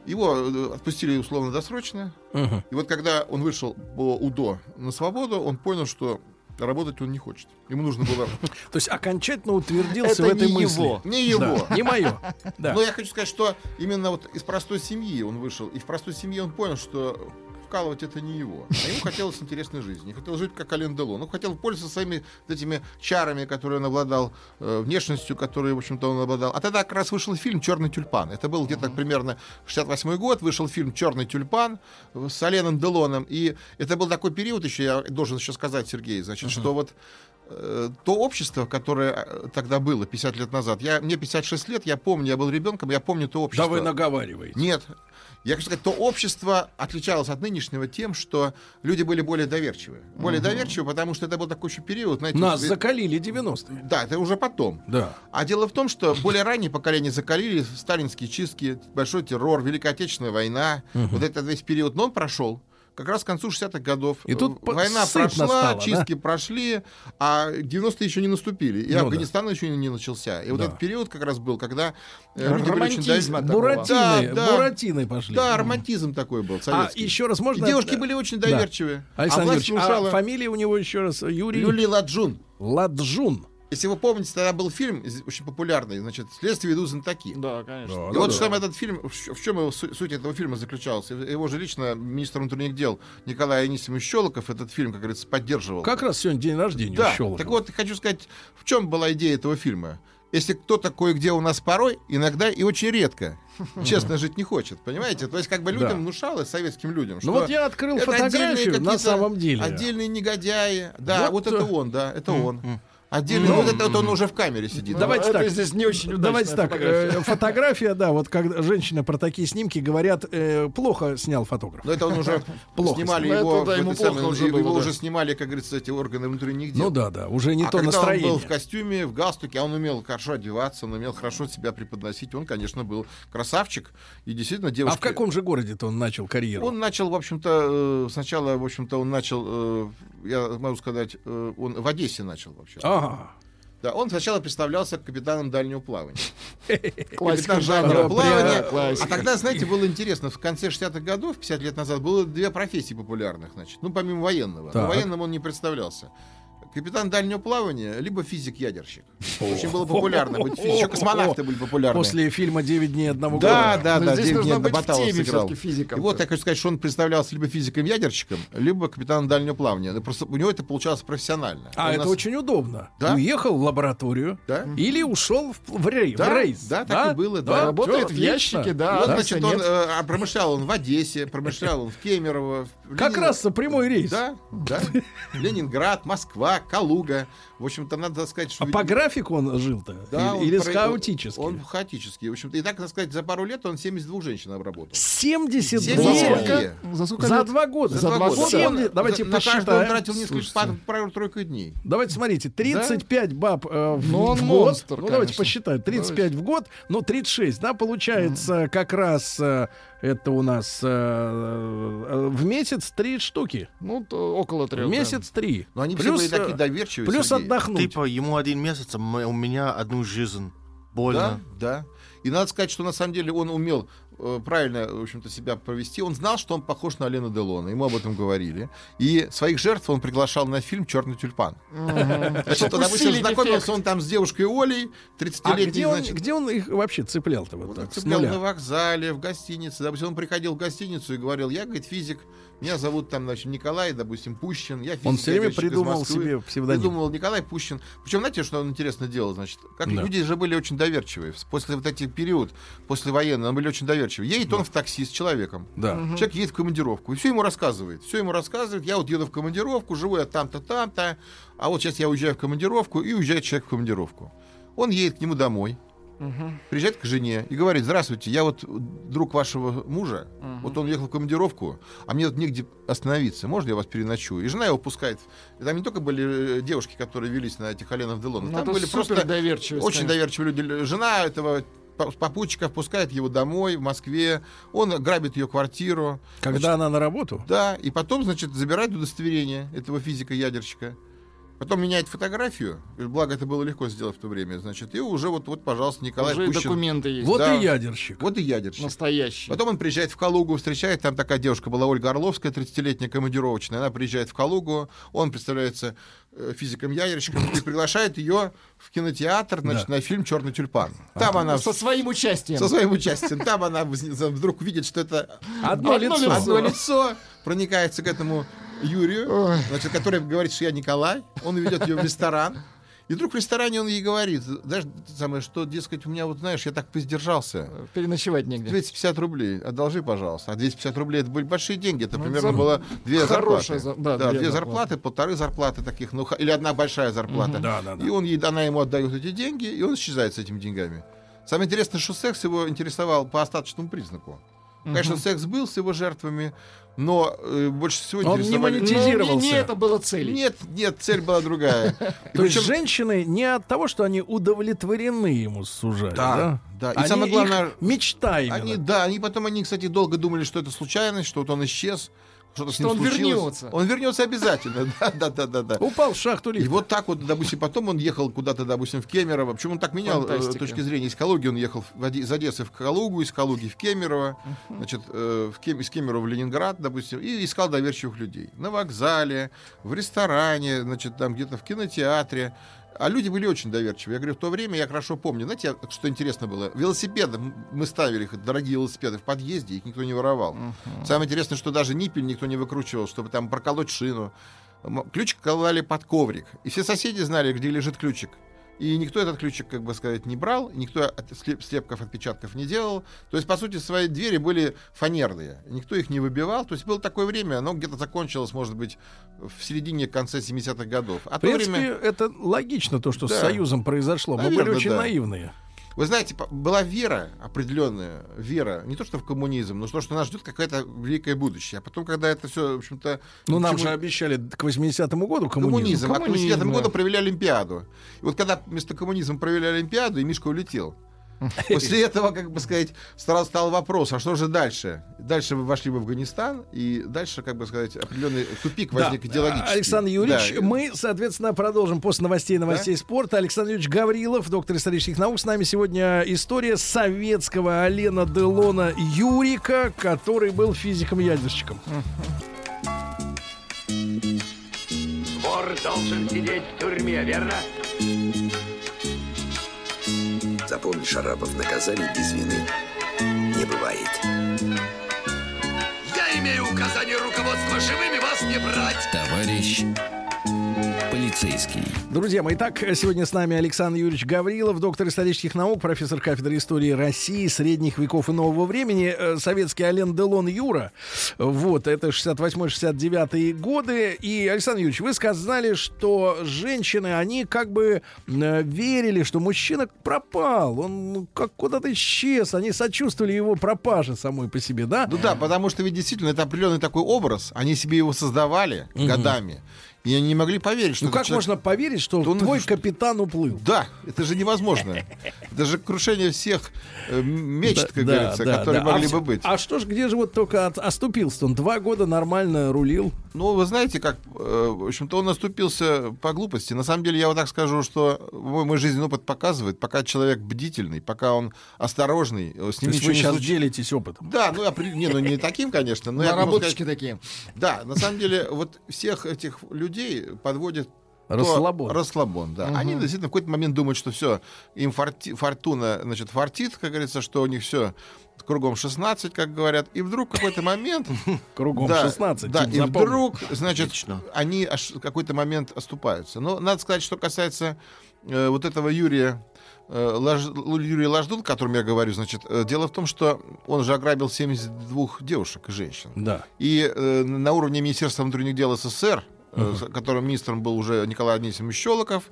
Его э, отпустили условно-досрочно, Мгм. и вот когда он вышел по УДО на свободу, он понял, что работать он не хочет. Ему нужно было... То есть окончательно утвердился Это в этой не мысли. его. Не его. Не мое. Но я хочу сказать, что именно вот из простой семьи он вышел, и в простой семье он понял, что вкалывать это не его. А ему хотелось интересной жизни. Хотел жить как Ален Делон. Он хотел пользоваться своими этими чарами, которые он обладал, э, внешностью, которой, в общем-то, он обладал. А тогда как раз вышел фильм «Черный тюльпан». Это был где-то примерно 68 год. Вышел фильм «Черный тюльпан» с Аленом Делоном. И это был такой период еще, я должен еще сказать, Сергей, значит, что вот то общество, которое э, тогда было 50 лет назад. Я, мне 56 лет, я помню, я был ребенком, я помню то общество. Да вы наговариваете. Нет. Я хочу сказать, то общество отличалось от нынешнего тем, что люди были более доверчивы. Более Мгм. доверчивы, потому что это был такой еще период. Знаете, Нас вы- закалили 90-е. Да, это уже потом. Да. А дело в том, что более ранние поколения закалили сталинские чистки, большой террор, Великая Отечественная война, Мгм. вот этот весь период, но он прошел. Как раз к концу 60-х годов. И тут по- война прошла, стало, да? чистки прошли, а 90-е еще не наступили. И Ну да. Афганистан еще не начался. И вот Да. этот период как раз был, когда э, люди были очень Романтизма дов- такого. Буратиной, Да, да. Буратиной пошли. Да, романтизм такой был, А советский. еще раз можно... И девушки были очень Да. доверчивые. Александр а Юрьевич, внушала- а фамилия у него еще раз Юрий... Юлий Ладжун. Ладжун. Если вы помните, тогда был фильм очень популярный, значит, «Следствие ведут знатоки». Да, конечно. И вот что там этот фильм, в чем его су- суть этого фильма заключалась? Его же лично министр внутренних дел Николай Анисимович Щелоков этот фильм, как говорится, поддерживал. Как раз сегодня день рождения Да, Щелокова. так вот, хочу сказать, в чем была идея этого фильма? Если кто-то кое-где у нас порой, иногда и очень редко, честно жить не хочет, понимаете? То есть как бы людям Да. внушалось, советским людям, что Ну вот я открыл фотографию отдельные на самом деле. Отдельные негодяи. Да, Вот, вот, это э, он, да, это он. Отдельный, Ну, вот это вот он уже в камере сидит. Давайте это так. здесь не очень Давайте так. фотография. э, Фотография, да, вот когда женщины про такие снимки говорят, э, плохо снял фотограф. Но это он уже Плохо снимали снял. его, Это, да, ему плохо уже его было, да. уже снимали, как говорится, эти органы внутренних дел. Ну да, да, уже не а то когда настроение. он был в костюме, в галстуке, а он умел хорошо одеваться, он умел хорошо себя преподносить, он, конечно, был красавчик. И действительно, девушки... А в каком же городе-то он начал карьеру? Он начал, в общем-то, э, сначала, в общем-то, он начал, э, я могу сказать, он в Одессе начал вообще. Ага. Да, он сначала представлялся капитаном дальнего плавания. Капитан дальнего плавания. А тогда, знаете, было интересно, в конце 60-х годов, 50 лет назад, было две профессии популярных, значит. Ну, помимо военного. Но военным он не представлялся. Капитан дальнего плавания, либо физик-ядерщик. Очень было популярно быть физиком. Еще космонавты были популярны. После фильма «Девять дней одного Да, года». да, Но да, здесь Девять нужно дней быть в Баталов теме сыграл. И вот я хочу сказать, что он представлялся либо физиком-ядерщиком, либо капитаном дальнего плавания. Ну, Просто у него это получалось профессионально. А это очень удобно. Да? Уехал в лабораторию Да? или ушел в, в рей- в Да, рейс. да, так и было, да. Работает в ящике, да. Вот, да, значит, он э, а промышлял он в Одессе, промышлял он в Кемерово. Как раз прямой рейс. Да, да. Ленинград, Москва, Калуга. В общем-то, надо сказать, что... А по графику он жил-то? Да, или он или про- хаотически? Он хаотический. В общем-то, и так, так сказать, за пару лет он 72 женщин обработал. 72 72. За сколько за два года. За два года? 70 Давайте За- на каждого он посчитаем. тратил несколько, пар- пару-тройку дней. Давайте смотрите, 35 баб э, в, Ну, он в год. монстр, ну, давайте посчитаем. 35 в год, ну, 36, да, получается как раз э, это у нас э, э, в месяц три штуки. Ну, то около трех. В да. месяц три. Но они все Плюс, были э, такие доверчивые. Плюс Сергей. отдохнуть. Типа ему один месяц, а у меня одну жизнь. Больно. Да, да. И надо сказать, что на самом деле он умел э, правильно, в общем-то, себя провести. Он знал, что он похож на Алена Делона. Ему об этом говорили. И своих жертв он приглашал на фильм «Черный тюльпан». Значит, допустим, усилить знакомился он там с девушкой Олей, А 30-летней, где он, значит. где он их вообще цеплял-то вот Он так, цеплял на вокзале, в гостинице. Допустим, он приходил в гостиницу и говорил, я, говорит, физик, меня зовут там, значит, Николай, допустим, Пущин. Я физик, Он всё время придумал Москвы». себе псевдоним. Придумывал Николай Пущин. Причем, знаете, что он интересно делал, значит? Как Да. люди же были очень доверчивые. После вот этих период, после военного, они были очень доверчивы. Едет он в такси с человеком. Да. Человек едет в командировку, и все ему рассказывает. Все ему рассказывает. Я вот еду в командировку, живу я там-то, там-то. А вот сейчас я уезжаю в командировку, и уезжает человек в командировку. Он едет к нему домой, приезжает к жене и говорит, здравствуйте, я вот друг вашего мужа, вот он уехал в командировку, а мне вот негде остановиться, можно я вас переночую? И жена его пускает. И Там не только были э, девушки, которые велись на этих Оленов Делонов, Ну, там были просто очень конечно. доверчивые люди. Жена этого по- попутчика впускает его домой в Москве, он грабит ее квартиру. Когда Значит, она на работу? да, и потом, значит, забирает удостоверение этого физика-ядерщика. Потом меняет фотографию, благо это было легко сделать в то время, значит, и уже вот, вот пожалуйста, Николай Уже Пущин. документы есть. Вот Да. и ядерщик. Вот и ядерщик. Настоящий. Потом он приезжает в Калугу, встречает, там такая девушка была, Ольга Орловская, 30-летняя командировочная. Она приезжает в Калугу, он представляется э, физиком-ядерщиком и приглашает ее в кинотеатр, значит, на фильм «Черный тюльпан». Там она Со своим участием. со своим участием. Там она вдруг видит, что это Одно Одно лицо. одно лицо, проникается к этому Юрию, Ой. значит, который говорит, что я Николай. Он ведет ее в ресторан. И вдруг в ресторане он ей говорит, знаешь, самое, что, дескать, у меня вот, знаешь, я так поиздержался. Переночевать негде. 250 рублей, одолжи, пожалуйста. А 250 рублей это были большие деньги. Это Ну, примерно зар- было две хорошая зарплаты. за- да, две, две зарплаты, зарплаты. полторы зарплаты таких, ну, или одна большая зарплата. Мгм. Да, да, да. И он ей, она ему отдает эти деньги, и он исчезает с этими деньгами. Самое интересное, что секс его интересовал по остаточному признаку. Конечно, Мгм. секс был с его жертвами, но э, больше всего Он не монетизировался. Не, не это было целью. Нет, нет, цель была другая. То есть женщины не от того, что они удовлетворены ему сужали, да? Да. И Они- самое главное, мечта именно. Они, да, они потом, они, кстати, долго думали, что это случайность, что вот он исчез, что-то с Что ним он случилось. вернется. Он вернется обязательно, да, да, да, да, да. Упал в шахту И лифта. вот так вот, допустим, потом он ехал куда-то, допустим, в Кемерово. Почему он так менял э, Фантастика. с точки зрения из Калуги? Он ехал в из Одессы в Калугу, из Калуги в Кемерово, значит, э, в Кем- из Кемерово в Ленинград, допустим, и искал доверчивых людей. На вокзале, в ресторане, значит, там где-то в кинотеатре. А люди были очень доверчивые. Я говорю, в то время я хорошо помню. Знаете, что интересно было? Велосипеды, мы ставили их, дорогие велосипеды, в подъезде, их никто не воровал. Самое интересное, что даже ниппель никто не выкручивал, чтобы там проколоть шину. Ключик клали под коврик. И все соседи знали, где лежит ключик. И никто этот ключик, как бы сказать, не брал, никто от- слеп- слепков, отпечатков не делал. То есть, по сути, свои двери были фанерные. Никто их не выбивал. То есть было такое время, оно где-то закончилось, может быть, в середине, конце 70-х годов. А В то принципе, время... это логично, то, что с Да. Союзом произошло. Мы были очень да. наивные. Вы знаете, была вера определенная, вера, не то что в коммунизм, но то, что нас ждет какое-то великое будущее. А потом, когда это все, в общем-то... Ну, нам же обещали к 80-му году коммунизм. коммунизм. А к 80 да. году провели Олимпиаду. И вот когда вместо коммунизма провели Олимпиаду, и Мишка улетел. После этого, как бы сказать, стал, стал вопрос, а что же дальше? Дальше вы вошли в Афганистан, и дальше, как бы сказать, определенный тупик Да. возник идеологический. Александр Юрьевич, Да. мы, соответственно, продолжим после новостей новостей спорта. Александр Юрьевич Гаврилов, доктор исторических наук. С нами сегодня история советского Алена Делона Юрика, который был физиком-ядерщиком. Вор должен сидеть в тюрьме, верно? Запомни, Шарапов, наказание без вины не бывает. Я имею указание руководства живыми вас не брать. Товарищ полицейский. Друзья мои, итак, сегодня с нами Александр Юрьевич Гаврилов, доктор исторических наук, профессор кафедры истории России, средних веков и нового времени, э, советский Ален Делон Юра. Вот, это 68-69 годы. И, Александр Юрьевич, вы сказали, что женщины, они как бы э, верили, что мужчина пропал, он ну, как куда-то исчез, они сочувствовали его пропаже самой по себе, да? Ну да, потому что ведь действительно это определенный такой образ, они себе его создавали Мгм. годами. И они не могли поверить, что Ну как человек- можно поверить, что твой капитан уплыл? Да, это же невозможно. Это же крушение всех э, мечт, как говорится, которые могли а, бы быть. А что ж, где же вот только оступился-то? Он два года нормально рулил. Ну, вы знаете, как, э, в общем-то, он оступился по глупости. На самом деле, я вот так скажу, что мой, жизненный опыт показывает, пока человек бдительный, пока он осторожный, э, с То ним есть ничего вы не сейчас делитесь опытом. Да, ну, опре- не, ну не таким, конечно. Но я Наработочки сказать- такие. Да, на самом деле, вот всех этих людей подводит то- Расслабон. Расслабон, да. Мгм. Они действительно в какой-то момент думают, что все, им форти- фортуна, значит, фартит, как говорится, что у них все кругом 16, как говорят, и вдруг в какой-то момент... Кругом да, 16, Да, и вдруг, значит, они в какой-то момент оступаются. Но надо сказать, что касается э, вот этого Юрия э, Лаж- Юрия Лождун, о котором я говорю, значит, э, дело в том, что он же ограбил 72 девушек и женщин. Да. И э, на уровне Министерства внутренних дел СССР, с- которым министром был уже Николай Анисимович Щелоков,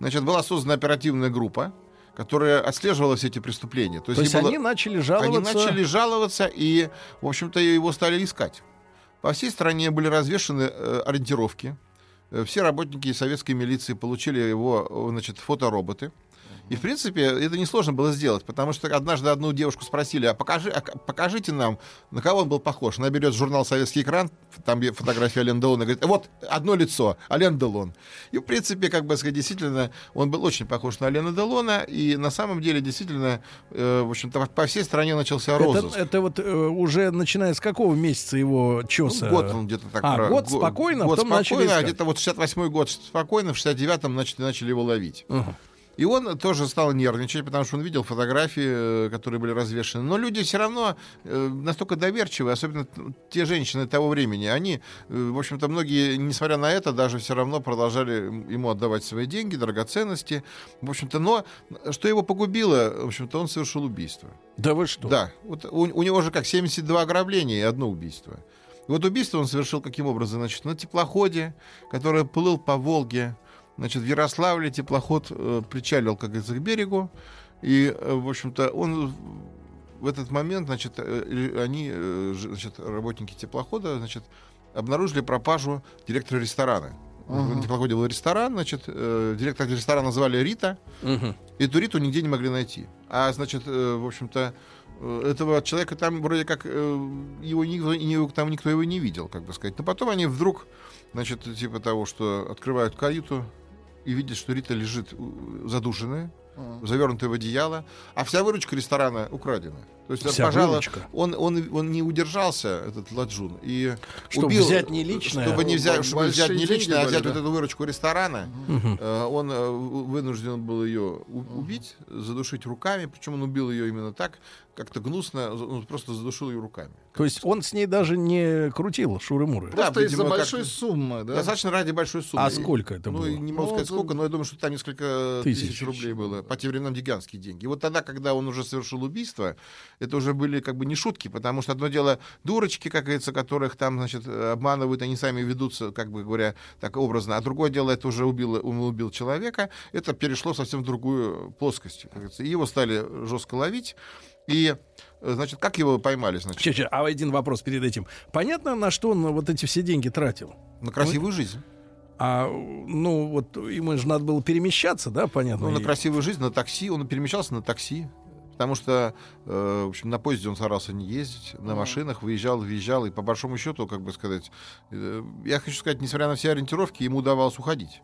значит, была создана оперативная группа, которая отслеживала все эти преступления. То есть им было- они начали жаловаться. Они начали жаловаться, и, в общем-то, его стали искать. По всей стране были развешаны э, ориентировки. Э, Все работники советской милиции получили его, э, значит, фотороботы. И, в принципе, это несложно было сделать, потому что однажды одну девушку спросили, а, покажи, а покажите нам, на кого он был похож. Она берет журнал «Советский экран», там фотография Ален Делона, говорит, вот одно лицо, Ален Делон. И, в принципе, как бы сказать, действительно, он был очень похож на Алена Делона, и на самом деле, действительно, э, в общем-то, по всей стране начался Это, розыск. это вот э, уже начиная с какого месяца его чеса? Ну, год он где-то так... А, про- год го- спокойно, а год потом начали спокойно, а искать. где-то вот 68-й год спокойно, в 69-м начали, начали его ловить. Ага. И он тоже стал нервничать, потому что он видел фотографии, э, которые были развешаны. Но люди все равно э, настолько доверчивые, особенно те женщины того времени, они, э, в общем-то, многие, несмотря на это, даже все равно продолжали ему отдавать свои деньги, драгоценности. В общем-то, но что его погубило, в общем-то, он совершил убийство. Да вы что? Да. Вот у, у него же как 72 ограбления и одно убийство. И вот убийство он совершил каким образом? Значит, на теплоходе, который плыл по Волге. Значит, в Ярославле теплоход э, причалил, как говорится, к берегу. И, э, в общем-то, он в этот момент, значит, э, они, э, значит, работники теплохода, значит, обнаружили пропажу директора ресторана. Ага. На теплоходе был ресторан, значит, э, директора ресторана звали Рита. И Эту Риту нигде не могли найти. А, значит, э, в общем-то, э, этого человека там вроде как э, его никто, не- там никто его не видел, как бы сказать. Но потом они вдруг, значит, типа того, что открывают каюту и видят, что Рита лежит э, задушенная, завернутая в одеяло, а вся выручка ресторана украдена. То есть, Вся пожалуй, он, он, он не удержался, этот Ладжун, и Чтобы убил, взять не личное, чтобы не взять, чтобы взять не личное, а взять да? вот эту выручку ресторана. Э, Он э, вынужден был ее убить, задушить руками, причем он убил ее именно так, как-то гнусно, он просто задушил ее руками. То есть он с ней даже не крутил шуры-муры? Просто из-за большой суммы, да? Достаточно ради большой суммы. А сколько это ну, было? не могу Ну, сказать сколько, но я думаю, что там несколько Тысяч. тысяч, рублей было. По тем временам гигантские деньги. И вот тогда, когда он уже совершил убийство, это уже были как бы не шутки, потому что одно дело дурочки, как говорится, которых там, значит, обманывают, они сами ведутся, как бы говоря, так образно, а другое дело, это уже убило, убил человека, это перешло совсем в другую плоскость. как говорится. И его стали жестко ловить, и, значит, как его поймали, значит? Чё, чё, а один вопрос перед этим. Понятно, на что он вот эти все деньги тратил? На красивую жизнь. А, ну, вот ему же надо было перемещаться, да, понятно? Ну, на красивую жизнь, на такси. Он перемещался на такси. Потому что, э, в общем, на поезде он старался не ездить, на машинах выезжал, въезжал, и по большому счету, как бы сказать, э, я хочу сказать, несмотря на все ориентировки, ему удавалось уходить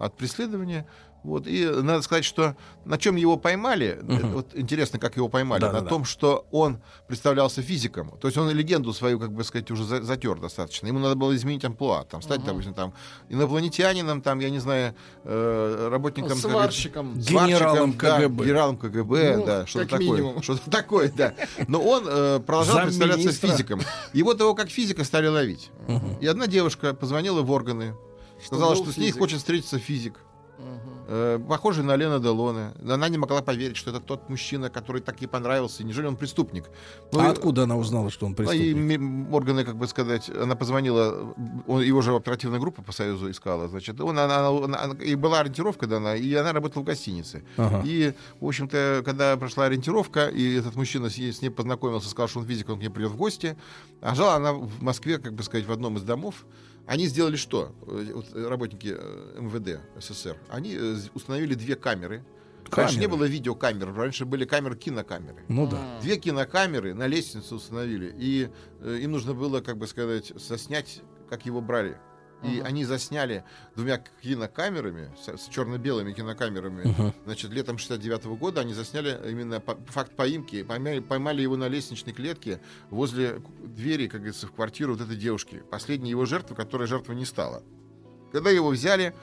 от преследования. Вот. И надо сказать, что на чем его поймали, э, вот интересно, как его поймали, на Да-да-да. том, что он представлялся физиком. То есть он легенду свою, как бы сказать, уже за- затер достаточно. Ему надо было изменить амплуа, там, стать, допустим, там, инопланетянином, там, я не знаю, э, работником... как говорится, Сварщиком. Генералом да, КГБ. генералом КГБ, Ну, да, что-то как такое. минимум. Что-то такое, да. Но он э, продолжал представляться физиком. И вот его как физика стали ловить. И одна девушка позвонила в органы, сказала, что с ней физик. хочет встретиться физик. Э, похожий на Лена Делоне. Она не могла поверить, что это тот мужчина, который так ей понравился. Неужели он преступник? Ну, а и- откуда она узнала, что он ну, и преступник? ми- органы, как бы сказать, она позвонила, он- его же оперативная группа по Союзу искала, значит, он, она, она- она- и была ориентировка дана, и она работала в гостинице. Ага. И, в общем-то, когда прошла ориентировка, и этот мужчина с, ней- с ней познакомился, сказал, что он физик, он к ней придет в гости, а жила она в Москве, как бы сказать, в одном из домов, они сделали что? Э, вот, э, работники э, МВД СССР. Они установили две камеры. Раньше не Камеры? было видеокамер, раньше были камеры кинокамеры. Ну да. Две кинокамеры на лестнице установили, и э, им нужно было, как бы сказать, соснять, как его брали. И Ага. они засняли двумя кинокамерами, с, с черно-белыми кинокамерами, Мгм. значит, летом 69 года они засняли именно по- факт поимки, поймали, поймали его на лестничной клетке возле двери, как говорится, в квартиру вот этой девушки, последней его жертвы, которая жертвой не стала. Когда его взяли,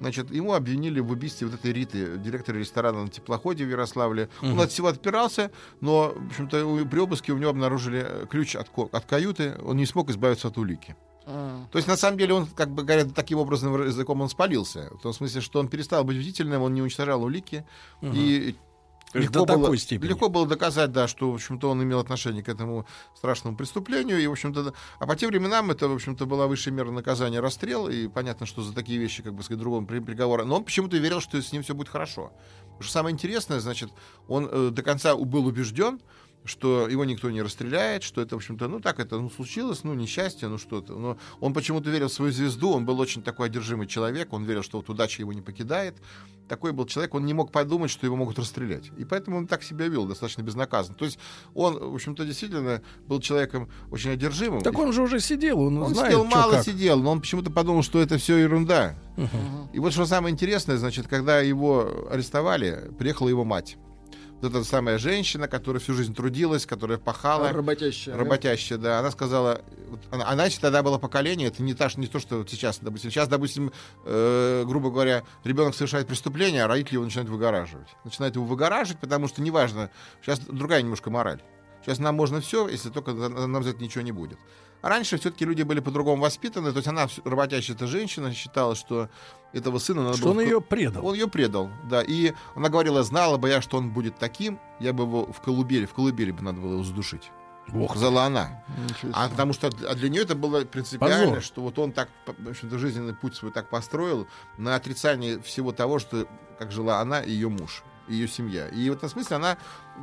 значит, ему обвинили в убийстве вот этой Риты, директора ресторана на теплоходе в Ярославле. Он Мгм. от всего отпирался, но, в общем-то, при обыске у него обнаружили э, ключ от, от каюты, он не смог избавиться от улики. То есть, на самом деле, он, как бы говорят, таким образом языком он спалился. В том смысле, что он перестал быть бдительным, он не уничтожал улики. Мгм. И легко до было, степени. легко было доказать, да, что, в общем-то, он имел отношение к этому страшному преступлению. И, в общем-то, а по тем временам это, в общем-то, была высшая мера наказания расстрел. И понятно, что за такие вещи, как бы сказать, другому при- приговора. Но он почему-то верил, что с ним все будет хорошо. Потому что самое интересное, значит, он э, до конца был убежден, что его никто не расстреляет, что это, в общем-то, ну так это ну, случилось, ну несчастье, ну что-то. Но он почему-то верил в свою звезду, он был очень такой одержимый человек, он верил, что вот удача его не покидает. Такой был человек, он не мог подумать, что его могут расстрелять. И поэтому он так себя вел, достаточно безнаказанно. То есть он, в общем-то, действительно был человеком очень одержимым. Так он же уже сидел, он, Он знает, сидел мало как. сидел, но он почему-то подумал, что это все ерунда. И вот что самое интересное, значит, когда его арестовали, приехала его мать. Вот эта самая женщина, которая всю жизнь трудилась, которая пахала. Работящая. Работящая, да. Она сказала, вот она, она значит, тогда было поколение, это не, та, не то, что вот сейчас, допустим. Сейчас, допустим, э, грубо говоря, ребенок совершает преступление, а родители его начинают выгораживать. Начинают его выгораживать, потому что неважно, сейчас другая немножко мораль. Сейчас нам можно все, если только нам за это ничего не будет. А раньше все-таки люди были по-другому воспитаны, то есть она, работящая эта женщина, считала, что этого сына надо Что было он ее предал. Он ее предал, да. И она говорила, знала бы я, что он будет таким, я бы его в колыбели, в колыбели бы надо было его задушить. Сказала она. А потому что для- нее это было принципиально, Позор. что вот он так, в общем-то, жизненный путь свой так построил на отрицание всего того, что как жила она и ее муж, ее семья. И в этом смысле она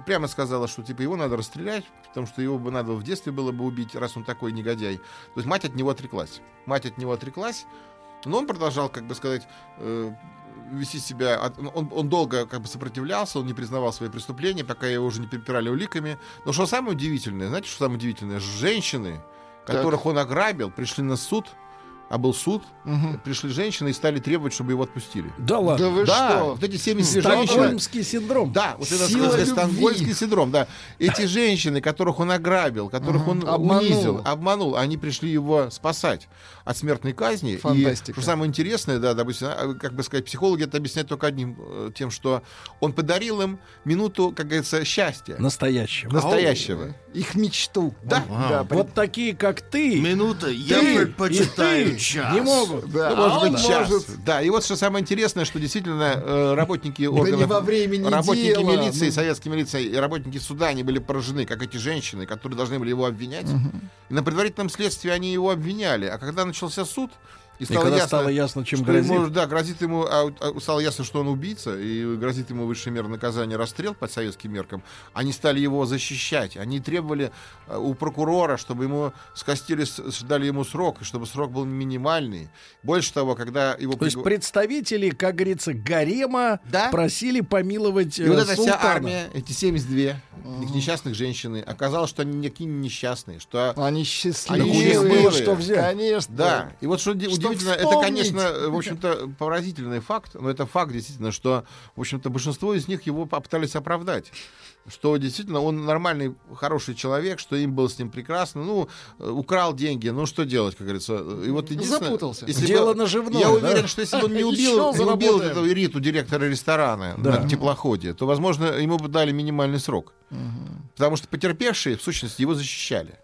прямо сказала, что типа его надо расстрелять, потому что его бы надо в детстве было бы убить, раз он такой негодяй. То есть мать от него отреклась. Мать от него отреклась, но он продолжал, как бы сказать, э, вести себя... от- Он, он долго как бы сопротивлялся, он не признавал свои преступления, пока его уже не перепирали уликами. Но что самое удивительное, знаете, что самое удивительное? Женщины, Так. которых он ограбил, пришли на суд, а был суд, пришли женщины и стали требовать, чтобы его отпустили. Да ладно. Да вы да, что? вот эти 70 женщин... Стокгольмский синдром. Да, вот это сказать, стокгольмский синдром, да. Эти женщины, которых он ограбил, которых он Обманул. унизил, обманул, они пришли его спасать от смертной казни. Фантастика. И что самое интересное, да, допустим, а, как бы сказать, психологи это объясняют только одним, э, тем, что он подарил им минуту, как говорится, счастья. Настоящего. Настоящего. Их мечту. Да. Да, Вот такие, как ты, Минута, ты я и предпочитаю ты час. не могут. Да, Ну, может а он быть, час. может- Да, и вот что самое интересное, что действительно э, работники не органов... во времени работники дела, милиции, ну. советской милиции и работники суда, они были поражены, как эти женщины, которые должны были его обвинять. И на предварительном следствии они его обвиняли. А когда начался суд, и стало, когда ясно, стало ясно, чем что грозит. Ему, да, грозит ему, а, а, стало ясно, что он убийца, и грозит ему высшая мера наказания расстрел по советским меркам. Они стали его защищать. Они требовали а, у прокурора, чтобы ему скостили, дали ему срок, и чтобы срок был минимальный. Больше того, когда его... То есть представители, как говорится, гарема Да. просили помиловать И вот э, эта султана. вся армия, эти 72 их несчастных женщины, оказалось, что они никакие не несчастные, что Они Они счастливые. счастливые. было что взять. Конечно. Да, и вот что Что удивительно, это, конечно, в общем-то, поразительный факт, но это факт действительно, что, в общем-то, большинство из них его попытались оправдать. Что действительно он нормальный, хороший человек, что им было с ним прекрасно. Ну, э, украл деньги, ну что делать, как говорится. И вот единственное, Запутался. если бы- Дело наживное, Я да? уверен, что если бы он не убил, не убил этого Риту, директора ресторана Да. на теплоходе, то, возможно, ему бы дали минимальный срок. Потому что потерпевшие, в сущности, его защищали.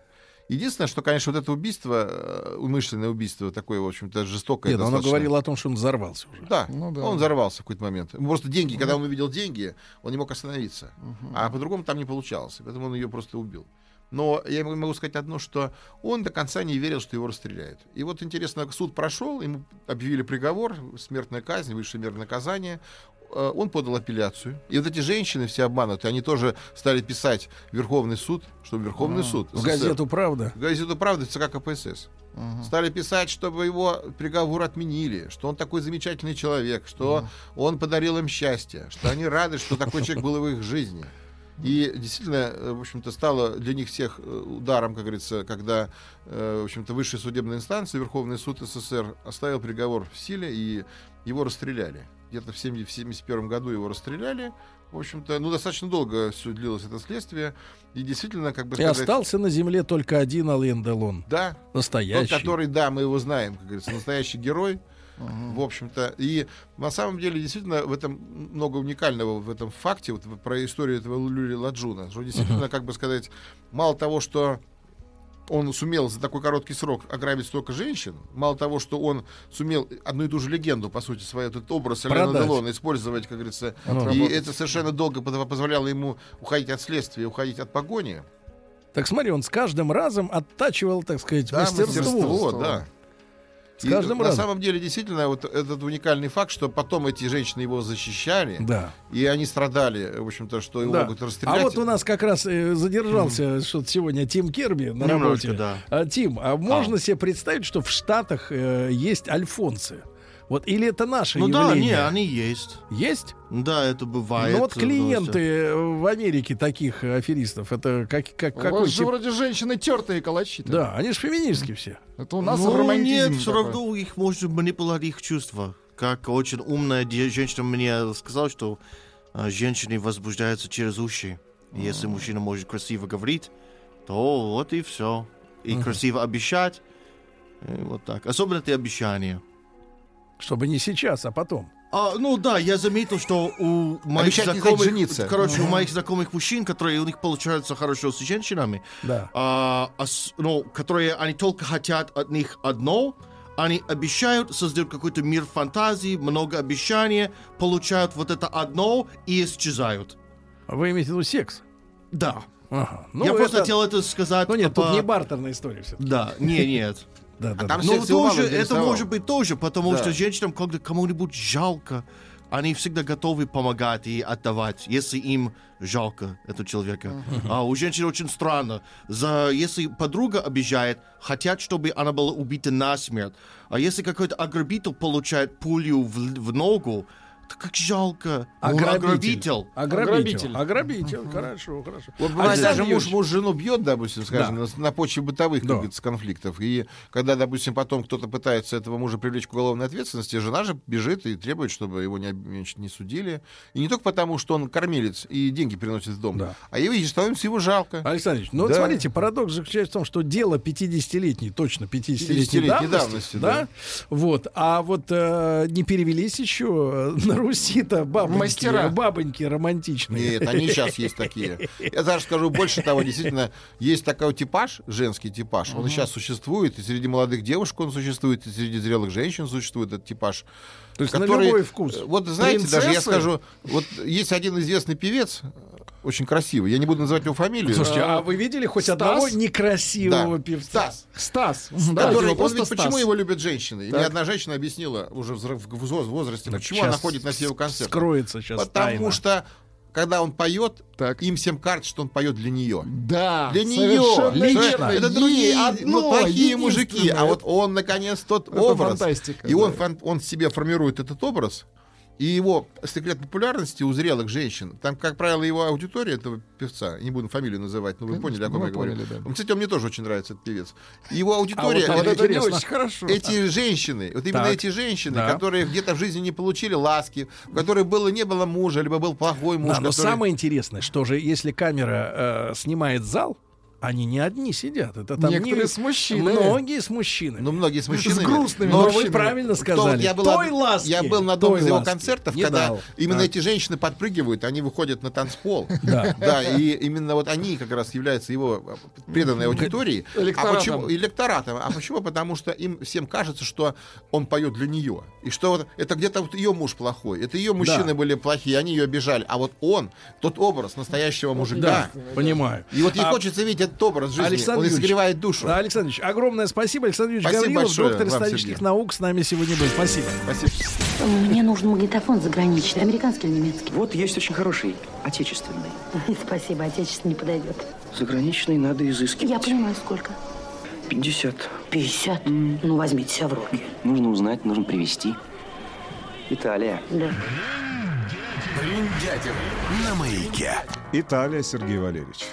Единственное, что, конечно, вот это убийство, э, умышленное убийство, такое, в общем-то, жестокое. Нет, но она достаточно. говорила о том, что он взорвался уже. Да, Ну да. он взорвался в какой-то момент. Просто деньги, когда он увидел деньги, он не мог остановиться. А по-другому там не получалось. Поэтому он ее просто убил. Но я могу могу сказать одно, что он до конца не верил, что его расстреляют. И вот интересно, суд прошел, ему объявили приговор, смертная казнь, высшее мерное наказание. Э, Он подал апелляцию. И вот эти женщины все обманутые, они тоже стали писать Верховный суд, чтобы Верховный суд... В СССР газету «Правда». в газету «Правда» ЦК КПСС. Стали писать, чтобы его приговор отменили, что он такой замечательный человек, что он подарил им счастье, что они рады, что такой человек был в их жизни. И действительно, э, в общем-то, стало для них всех э, ударом, как говорится, когда, в общем-то, высшая судебная инстанция, Верховный суд СССР оставил приговор в силе, и его расстреляли. Где-то в 1971 году его расстреляли. В общем-то, ну, достаточно долго все длилось это следствие. И действительно, как бы И сказать... остался на земле только один Ален Делон. Да, Настоящий. тот, который, да, мы его знаем, как говорится, настоящий герой. В общем-то, и на самом деле действительно в этом много уникального в этом факте, вот про историю этого Люли Ладжуна, что действительно, как бы сказать, мало того, что он сумел за такой короткий срок ограбить столько женщин, мало того, что он сумел одну и ту же легенду, по сути, свой этот образ Алена. Делона использовать, как говорится, и Отработать. это совершенно долго позволяло ему уходить от следствия, уходить от погони. Так смотри, он с каждым разом оттачивал, так сказать, Да, мастерство. мастерство, да. С И каждым на разом. самом деле, действительно, вот этот уникальный факт, что потом эти женщины его защищали, Да. и они страдали, в общем-то, что его Да. могут расстрелять. А вот у нас как раз э, задержался что-то сегодня Тим Керби на Немножко, работе. да. А, Тим, а можно себе представить, что в Штатах э, есть альфонсы? Вот или это наше Ну да, явление? не, они есть. Есть? Да, это бывает. Ну вот э, клиенты э, в Америке таких э, аферистов, это как, как У какой вас же тип? вроде женщины тертые калачи. Да, они же феминистские все. Это у нас ну, романтизм нет, все такой. равно их можно манипулировать их чувства. Как очень умная женщина мне сказала, что а, женщины возбуждаются через уши. Если мужчина может красиво говорить, то вот и все. И Мгм. красиво обещать. И вот так. Особенно это обещания. Чтобы не сейчас, а потом. А, ну да, я заметил, что у моих Обещать знакомых, жениться. короче, у моих знакомых мужчин, которые у них получается хорошо с женщинами, Да. а, ос- ну, которые они только хотят от них одно, они обещают, создают какой-то мир фантазии, много обещаний, получают вот это одно и исчезают. Вы имеете в виду секс? Да. Ага. я просто хотел это сказать. Ну нет, по- тут не бартерная история все. Да, не, нет. Да, да, там да. Ну, тоже, это может быть тоже, потому Да. что женщинам, когда кому-нибудь жалко, они всегда готовы помогать и отдавать, если им жалко этого человека. А у женщин очень странно. За, если подруга обижает, хотят, чтобы она была убита насмерть. А если какой-то ограбитель получает пулю в, в ногу, то как жалко. Ну, ограбитель. Ограбитель. Ограбитель. Хорошо, хорошо. Вот А бывает, даже Александр муж, муж жену бьет, допустим, скажем, Да. на, на почве бытовых Да. говорится, конфликтов. И когда, допустим, потом кто-то пытается этого мужа привлечь к уголовной ответственности, жена же бежит и требует, чтобы его не, значит, не судили. И не только потому, что он кормилец и деньги приносит в дом, а и видишь, становится его жалко. Александр Ильич, ну вот Да. смотрите, парадокс заключается в том, что дело 50-летней, точно 50-летней 50-летней давности, давности, да? да. Вот, а вот э, не перевелись еще э, на Руси-то бабоньки, Мастера. бабоньки романтичные. Нет, они сейчас есть такие. Я даже скажу больше того, действительно, есть такой типаж, женский типаж. Он сейчас существует, и среди молодых девушек он существует, и среди зрелых женщин существует этот типаж. То есть на любой вкус. Вот знаете, даже я Принцессы? скажу, вот есть один известный певец, очень красивый, я не буду называть его фамилию. Слушайте, а вы видели хоть Стас? одного некрасивого Да. певца? Стас. Стас. Который, Давайте его он ведь Стас. почему его любят женщины? И Так. мне одна женщина объяснила уже в возрасте, Так почему она ходит на все его концерты. скроется щас Потому тайна. что когда он поет, Так. им всем кажется, что он поет для нее. Да, Для нее. Лично. Это другие, Ей ну, одно, плохие мужики. А вот он, наконец, тот Это образ. фантастика, И он, да. фан- он себе формирует этот образ. И его секрет популярности у зрелых женщин, там, как правило, его аудитория этого певца, не буду фамилию называть, но вы Конечно, поняли, о ком я говорю. да. Кстати, он мне тоже очень нравится, этот певец. Его аудитория... А вот это- это не эти- очень хорошо. Эти женщины, вот именно Так. эти женщины, Да. которые где-то в жизни не получили ласки, у которых было, не было мужа, либо был плохой муж, Да, но который- самое интересное, что же если камера э, снимает зал, они не одни сидят. Это там Некоторые не- с мужчинами. Многие с мужчинами. Ну, многие с мужчинами. С грустными Но вы мужчинами. правильно Кто сказали. вот я, был, той ласки, я был на одном из его концертов, не когда дал. именно Так. эти женщины подпрыгивают, они выходят на танцпол. Да. Да, и именно вот они как раз являются его преданной аудиторией. Электоратом. А почему? Электоратом. А почему? Потому что им всем кажется, что он поет для нее. И что вот это где-то вот ее муж плохой. Это ее мужчины были плохие, они ее обижали. А вот он, тот образ настоящего мужика. Да, понимаю. И вот ей А, хочется видеть этот образ жизни. Александр он Юрьевич, согревает душу. Да, Александр Ильич, огромное спасибо. Александр Юрьевич Спасибо Гаврилов, большое доктор исторических Сергей. наук, с нами сегодня был. Спасибо. Спасибо. Мне нужен магнитофон заграничный, американский или немецкий? Вот есть очень хороший, отечественный. Спасибо, отечественный не подойдет. Заграничный надо изыскивать. Я понимаю, сколько. 50. 50? Ну, возьмите себя в руки. Нужно узнать, нужно привезти. Италия. Да. Бриндятин на маяке. Италия, Сергей Валерьевич.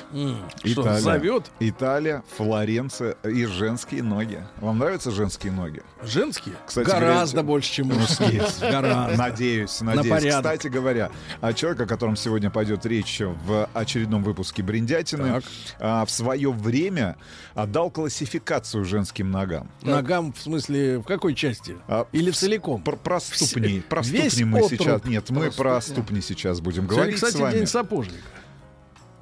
Что, зовет? Италия, Флоренция и женские ноги. Вам нравятся женские ноги? Женские? Кстати, Гораздо говоря, больше, чем мужские. Гораздо. Надеюсь, На надеюсь. порядок. Кстати говоря, а человек, о котором сегодня пойдет речь в очередном выпуске Бриндятины, а, в свое время отдал классификацию женским ногам. Ногам, в смысле, в какой части? А, Или в- целиком? Про, про ступни. Про Весь ступни мы отруб. сейчас. Нет, мы про ступни. Ступни сейчас будем Сегодня, говорить кстати, с вами. день сапожника.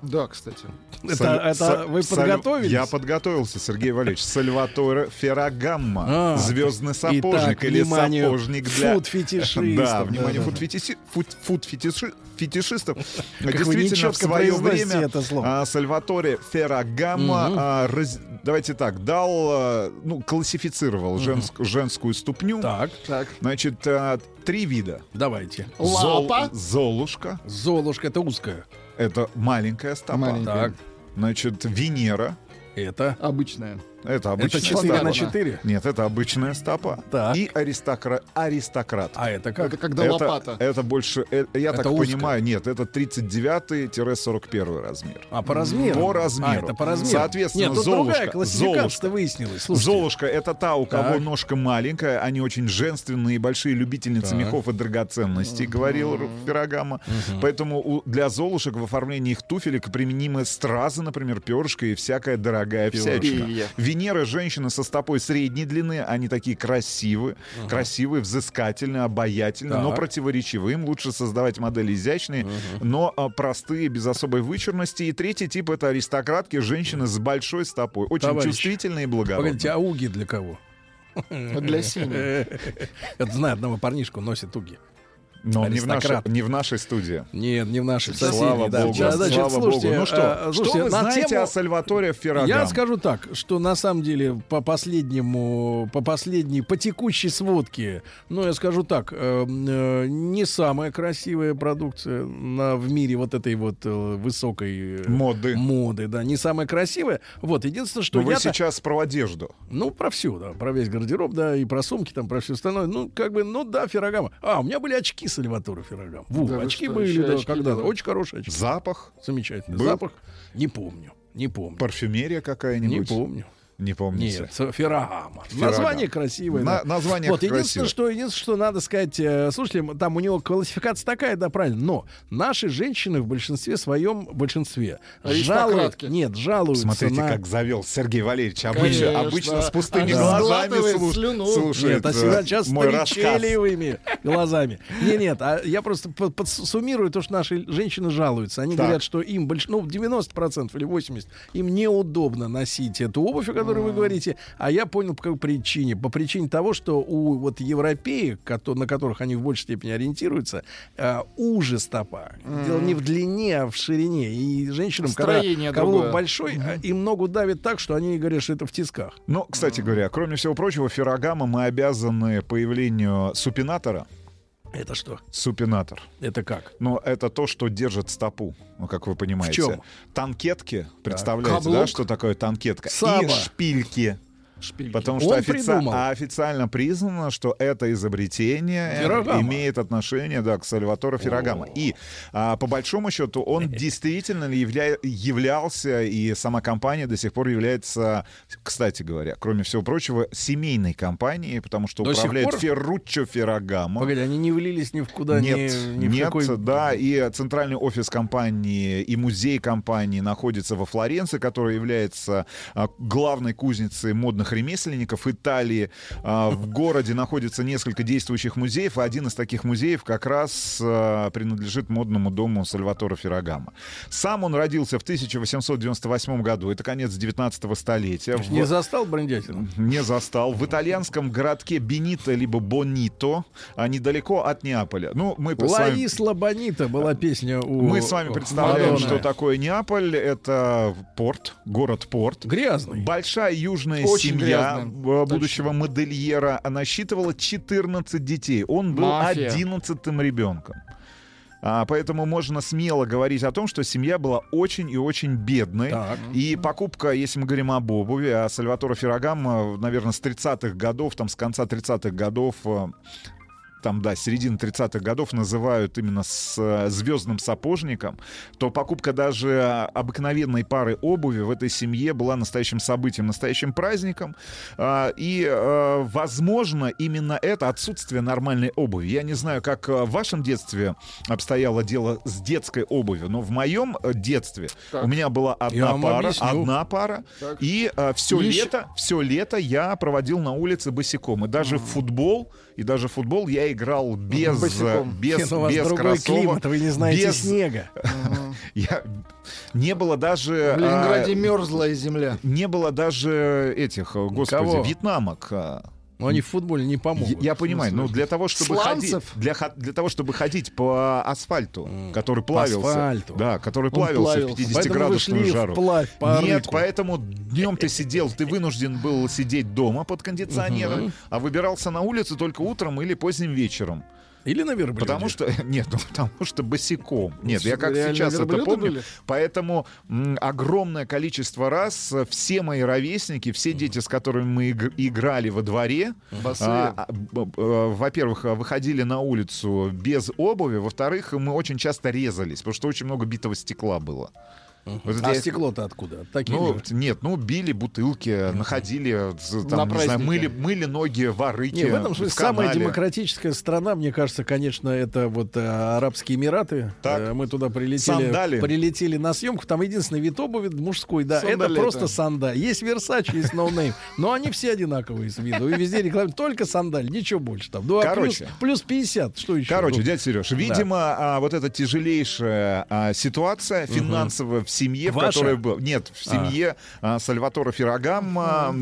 Да, кстати. Это, Салю- это са- вы салю- подготовились? Я подготовился, Сергей Валерьевич. Сальваторе Феррагамма. А, Звездный сапожник итак, или внимание, сапожник для... фуд-фетишистов. Да, внимание, Да-да-да. фуд-фетиши- фуд- фуд-фетиши- фетишистов. вы Действительно, в свое время это слово. а, Сальваторе Феррагамма, Мгм. а, раз- давайте так, дал, а, ну, классифицировал женск- женскую ступню. Так. Так. Значит, а, три вида. Давайте. Зол- Лапа. Золушка. Золушка, это узкая. Это маленькая стопа. Маленькая. Так. Значит, Венера. Это. Обычная. Это обычная 4 стопа. на 4? Нет, это обычная стопа. И аристокра... аристократ. А это как? Это когда это, лопата. Это больше, э, я Это так узкая. понимаю, нет, это 39-41 размер. А по размеру? По размеру. А, это по размеру. Соответственно, Нет, тут Золушка. другая классификация Золушка. выяснилась. Слушайте. Золушка — это та, у кого Так. ножка маленькая, они очень женственные, большие любительницы Так. мехов и драгоценностей, говорил Ру- Феррагама. Поэтому у- для Золушек в оформлении их туфелек применимы стразы, например, перышко и всякая дорогая Перья. всячина. Венеры — женщины со стопой средней длины, они такие красивые, красивые, взыскательные, обаятельные, но Так. противоречивые. Им лучше создавать модели изящные, но а, простые, без особой вычурности. И третий тип — это аристократки, женщины с большой стопой, очень Товарищ, чувствительные и благородные. Погодите, а уги для кого? Для синих. Это знаю, одного парнишку носит уги. Но не в, нашей, не в нашей студии. Нет, не в нашей Слава соседней, да. богу, Сейчас, значит, слава слушайте, богу. Ну что, э, что слушайте, вы на знаете тему- о Сальваторе Феррагам? Я скажу так, что на самом деле по последнему, по последней, по текущей сводке, ну я скажу так, э, э, не самая красивая продукция на, в мире вот этой вот э, высокой э, Моды. моды, да, не самая красивая. Вот единственное, что Но вы я сейчас про одежду. ну, про всю, да, про весь гардероб, да, и про сумки, там, про все остальное. Ну, как бы, ну да, Феррагама. А, у меня были очки Сальватора Феррагама. Во, Да очки что, были, да, очки когда-то. делали? Очень хорошие очки. Запах? Замечательный Был? запах. Не помню, не помню. Парфюмерия Не какая-нибудь? помню. Не помните? Нет. Феррагама. Название красивое. На- да. название вот, единственное, красивое. что, единственное, что надо сказать, э, слушайте, там у него классификация такая, да, правильно, но наши женщины в большинстве своем, большинстве, жалуют, нет, жалуются Смотрите, на... как завел Сергей Валерьевич. Обычно, Конечно. обычно с пустыми Они глазами слуш- слюну. слушает Нет, а э, сейчас мой причелевыми глазами. Не, нет, а я просто по- подсуммирую то, что наши женщины жалуются. Они Так. говорят, что им больш... ну, 90% или 80% им неудобно носить эту обувь, о которой вы говорите. А я понял, по какой причине. По причине того, что у вот европеек, на которых они в большей степени ориентируются, э, уже стопа. Дело не в длине, а в ширине. И женщинам, когда Строение каблук другое. большой, э, им ногу давит так, что они говорят, что это в тисках. Но, кстати говоря, кроме всего прочего, Феррагама мы обязаны появлению супинатора. Это что? Супинатор. Это как? Но это то, что держит стопу, ну, как вы понимаете. чём? Танкетки, представляете, Каблук. да, что такое танкетка? Саба. И шпильки. Шпильки. Потому что офици- а официально признано, что это изобретение Феррагама. имеет отношение да, к Сальваторе Феррагама. И а, по большому счету он действительно явля- являлся, и сама компания до сих пор является, кстати говоря, кроме всего прочего, семейной компанией, потому что До управляет пор? Ферруччо Феррагама. Погоди, они не влились ни в куда, Нет, ни, ни в нет, какой... да, и центральный офис компании и музей компании находится во Флоренции, которая является а, главной кузницей модных ремесленников Италии. А, в городе находится несколько действующих музеев, и один из таких музеев как раз а, принадлежит модному дому Сальватора Феррагама. Сам он родился в 1898 году, это конец 19 столетия. В- Не застал брендятину? не застал. В итальянском городке Бенито, либо Бонито, а недалеко от Неаполя. Ну, мы с вами- Лаисла Бонита была песня у мы с вами представляем, Мадонны. что такое Неаполь. Это порт, город-порт. Грязный. Большая южная Очень семья грязный, э, будущего модельера насчитывала 14 детей. Он был Мафия. 11 ребенком. А, поэтому можно смело говорить о том, что семья была очень и очень бедной. Так. И покупка, если мы говорим об обуви, а Сальваторо Феррагама, наверное, с 30-х годов, там с конца 30-х годов э, там, да, середины 30-х годов называют именно с э, звездным сапожником, то покупка даже обыкновенной пары обуви в этой семье была настоящим событием, настоящим праздником. А, И, э, возможно, именно это отсутствие нормальной обуви. Я не знаю, как э, в вашем детстве обстояло дело с детской обувью, но в моем детстве Так. у меня была одна пара, объясню. одна пара, Так. и все Еще- лето, все лето я проводил на улице босиком. И даже в футбол, и даже футбол я играл без, Босиком. без, Нет, у вас без другой кроссовок, климат, вы не знаете без- снега. Я... Не было даже... В Ленинграде а, мерзлая земля. не было даже этих, э, господи, вьетнамок. Но они в футболе не помогут. Я, я понимаю, но для того, чтобы ходить, Сланцев? для, хо- для того, чтобы ходить по асфальту, который плавился, асфальту. да, который плавился, плавился. в Поэтому вы 50-градусную шли жару. вплавь по Нет, рыку. поэтому днем ты сидел, ты вынужден был сидеть дома под кондиционером, а выбирался на улицу только утром или поздним вечером. Или на верблюде? Потому что, нет, ну, потому что босиком. Нет, я как сейчас это помню. были? Поэтому м, огромное количество раз э, все мои ровесники, все дети, с которыми мы иг- играли во дворе, Босые. а, а, э, во-первых, э, выходили на улицу без обуви, во-вторых, мы очень часто резались, потому что очень много битого стекла было. Вот это А я- стекло-то откуда? От таких Ну, же? нет, ну, били бутылки, находили, з- там, На не знаю, мыли, мыли ноги в арыке. Не, в этом смысле в самая демократическая страна, мне кажется, конечно, это вот э, Арабские Эмираты. Э, мы туда прилетели, Сандали. прилетели на съемку. Там единственный вид обуви мужской, да, это Сандалеты. просто сандаль. Есть Versace, есть Name, но они все одинаковые с виду. И везде рекламируют только сандаль, ничего больше там. Ну, а Короче. плюс, плюс 50, что еще? Короче, дядя Сереж, да. видимо, а, вот эта тяжелейшая а, ситуация финансовая в семье, в Ваша? которой был. Нет, в семье а, Сальватора Феррагамма,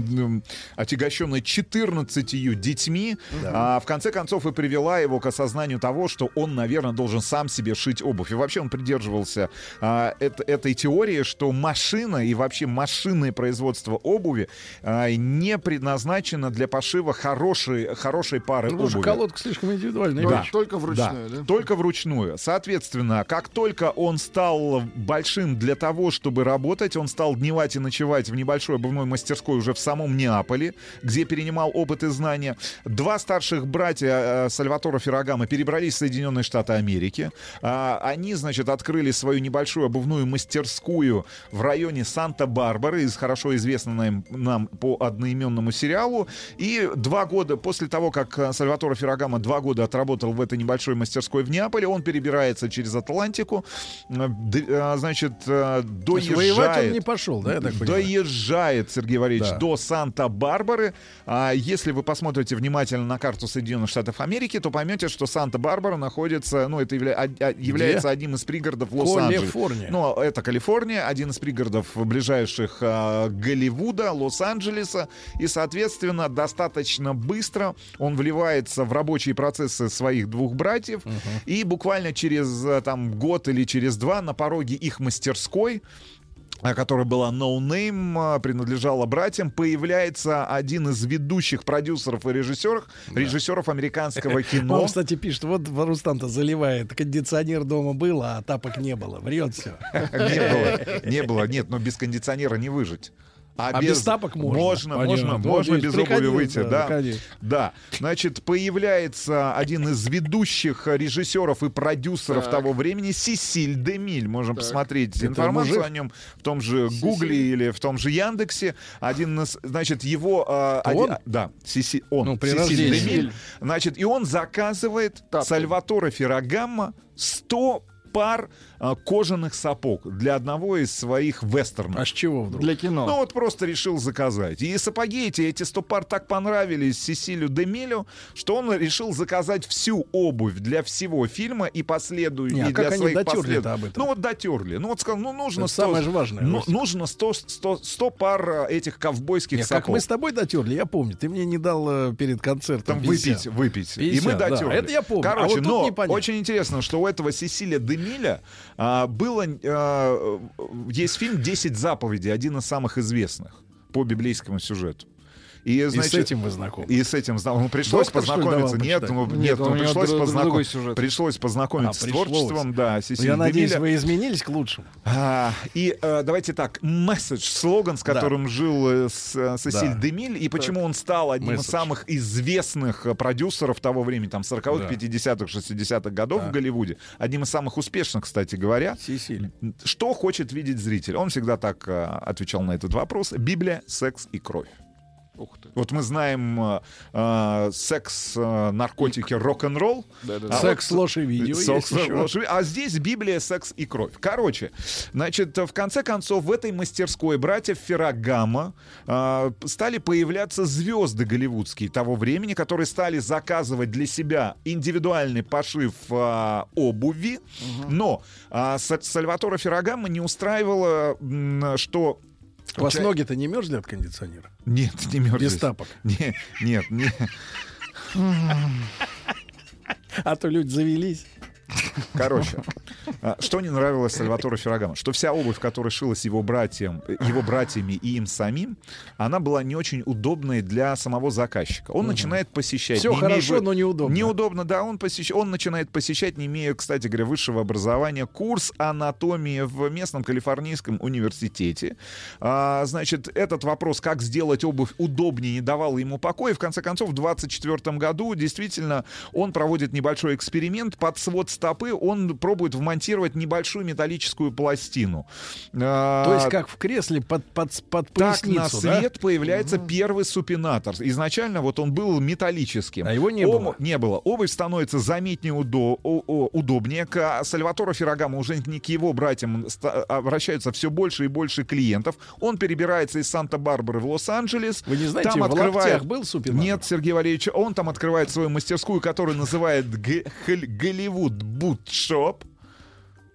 отягощенной 14 детьми, а, в конце концов и привела его к осознанию того, что он, наверное, должен сам себе шить обувь. И вообще он придерживался а, эт- этой теории, что машина и вообще машинное производство обуви а, не предназначено для пошива хорошей, хорошей пары Ну, потому что обуви. колодка слишком индивидуальная. Да. Только вручную, да? Только вручную. Соответственно, как только он стал большим для того, чтобы работать, он стал дневать и ночевать в небольшой обувной мастерской уже в самом Неаполе, где перенимал опыт и знания. Два старших братья э, Сальватора Феррагама перебрались в Соединенные Штаты Америки. А, Они, значит, открыли свою небольшую обувную мастерскую в районе Санта-Барбары, хорошо известно нам, нам по одноименному сериалу. И два года после того, как э, Сальваторо Феррагама два года отработал в этой небольшой мастерской в Неаполе, он перебирается через Атлантику, э, значит, э, есть воевать он доезжает... не пошел, да, я так понимаю? Доезжает, Сергей Валерьевич, Да. до Санта-Барбары. А если вы посмотрите внимательно на карту Соединенных Штатов Америки, то поймете, что Санта-Барбара находится, ну, это явля- а- а- является одним из пригородов Лос-Анджелеса. Калифорния. Ну, это Калифорния, один из пригородов ближайших а, Голливуда, Лос-Анджелеса. И, соответственно, достаточно быстро он вливается в рабочие процессы своих двух братьев. И буквально через а, там, год или через два на пороге их мастерской а, которая была No Name, а, принадлежала братьям, появляется один из ведущих продюсеров и режиссеров, режиссеров американского кино. Он, кстати, пишет, вот Рустам-то заливает, кондиционер дома был, а тапок не было. Врет все. Не было, не было, нет, но без кондиционера не выжить. А без тапок можно? Можно, Понятно. можно, Вот можно без обуви выйти, да, да. конечно. Да. Значит, появляется один из ведущих режиссеров и продюсеров Так. того времени, Сисиль Демиль. Можем Так. посмотреть Это информацию мужик? о нем в том же Гугле или в том же Яндексе. Один из, значит, его... а, Это один- он? Да, Сиси, он. Ну, при Сисиль рождении. Демиль. Значит, и он заказывает Сальваторе Феррагамма 100 пар а, кожаных сапог для одного из своих вестернов. А с чего вдруг? Для кино. Ну вот просто решил заказать. И сапоги эти, эти 100 пар так понравились Сесилю Демилю, что он решил заказать всю обувь для всего фильма и последую, Не, а и как для они своих последующих. об этом? Ну вот дотерли. Ну вот сказал, ну нужно Это самое же важное, ну, нужно 100, 100, 100 пар а, этих ковбойских Не, как сапог. мы с тобой дотерли, я помню. Ты мне не дал э, перед концертом Там 50. выпить, выпить. и 50, мы да, дотерли. это я помню. А Короче, вот тут но непонятно. очень интересно, что у этого Сесилия Демиля а, было... а, есть фильм «10 заповедей», один из самых известных по библейскому сюжету. И, с этим вы знакомы? И с этим знакомы. Ну, пришлось Доктор, познакомиться. Нет, ну, Нет, нет, ну, пришлось, познаком- пришлось познакомиться А, с творчеством, да, Ну, Сесилия я надеюсь, Демиля. вы изменились к лучшему. А, и э, давайте так, месседж, слоган, с которым жил э, с- э, Сесиль Да. Демиль, и почему он стал одним из Месседж. самых известных продюсеров того времени, там, 40-х, Да. 50-х, 60-х годов в Голливуде. Одним из самых успешных, кстати говоря. Сесиль. Что хочет видеть зритель? Он всегда так э, отвечал на этот вопрос. Библия, секс и кровь. Вот мы знаем э, э, секс, э, наркотики, рок-н-ролл. Да-да-да. А Секс, вот- ложь и видео Секс, есть еще. ложь А здесь Библия, секс и кровь. Короче, значит, в конце концов, в этой мастерской братьев Феррагама э, стали появляться звезды голливудские того времени, которые стали заказывать для себя индивидуальный пошив э, обуви. Но э, Са- Сальватора Феррагама не устраивало, что У вас ноги-то не мерзли от кондиционера? Нет, не мерзли. Без тапок. Не, нет, не. А то люди завелись. Короче, а, что не нравилось Сальватору Феррагamo? Что вся обувь, которая шилась его братьям, его братьями и им самим, она была не очень удобной для самого заказчика. Он начинает посещать... Имея хорошо, вы- но неудобно. Неудобно, да. Он, посещ... он начинает посещать, не имея, кстати говоря, высшего образования, курс анатомии в местном калифорнийском университете. А, значит, этот вопрос, как сделать обувь удобнее, не давал ему покоя. В конце концов, в 24 году действительно он проводит небольшой эксперимент. Под свод стопы он пробует вмонтировать небольшую металлическую пластину. А, То есть как в кресле под, под, под так на поясницу, да? свет появляется первый супинатор. Изначально вот он был металлическим. А его не было? Не было. Обувь становится заметнее удо- удобнее. К Сальваторо Феррагамо уже не к его братьям ста- обращаются все больше и больше клиентов. Он перебирается из Санта-Барбары в Лос-Анджелес. Вы не знаете, там в открывает... был супинатор? Нет, Сергей Валерьевич, он там открывает свою мастерскую, которую называет Hollywood Boot Shop.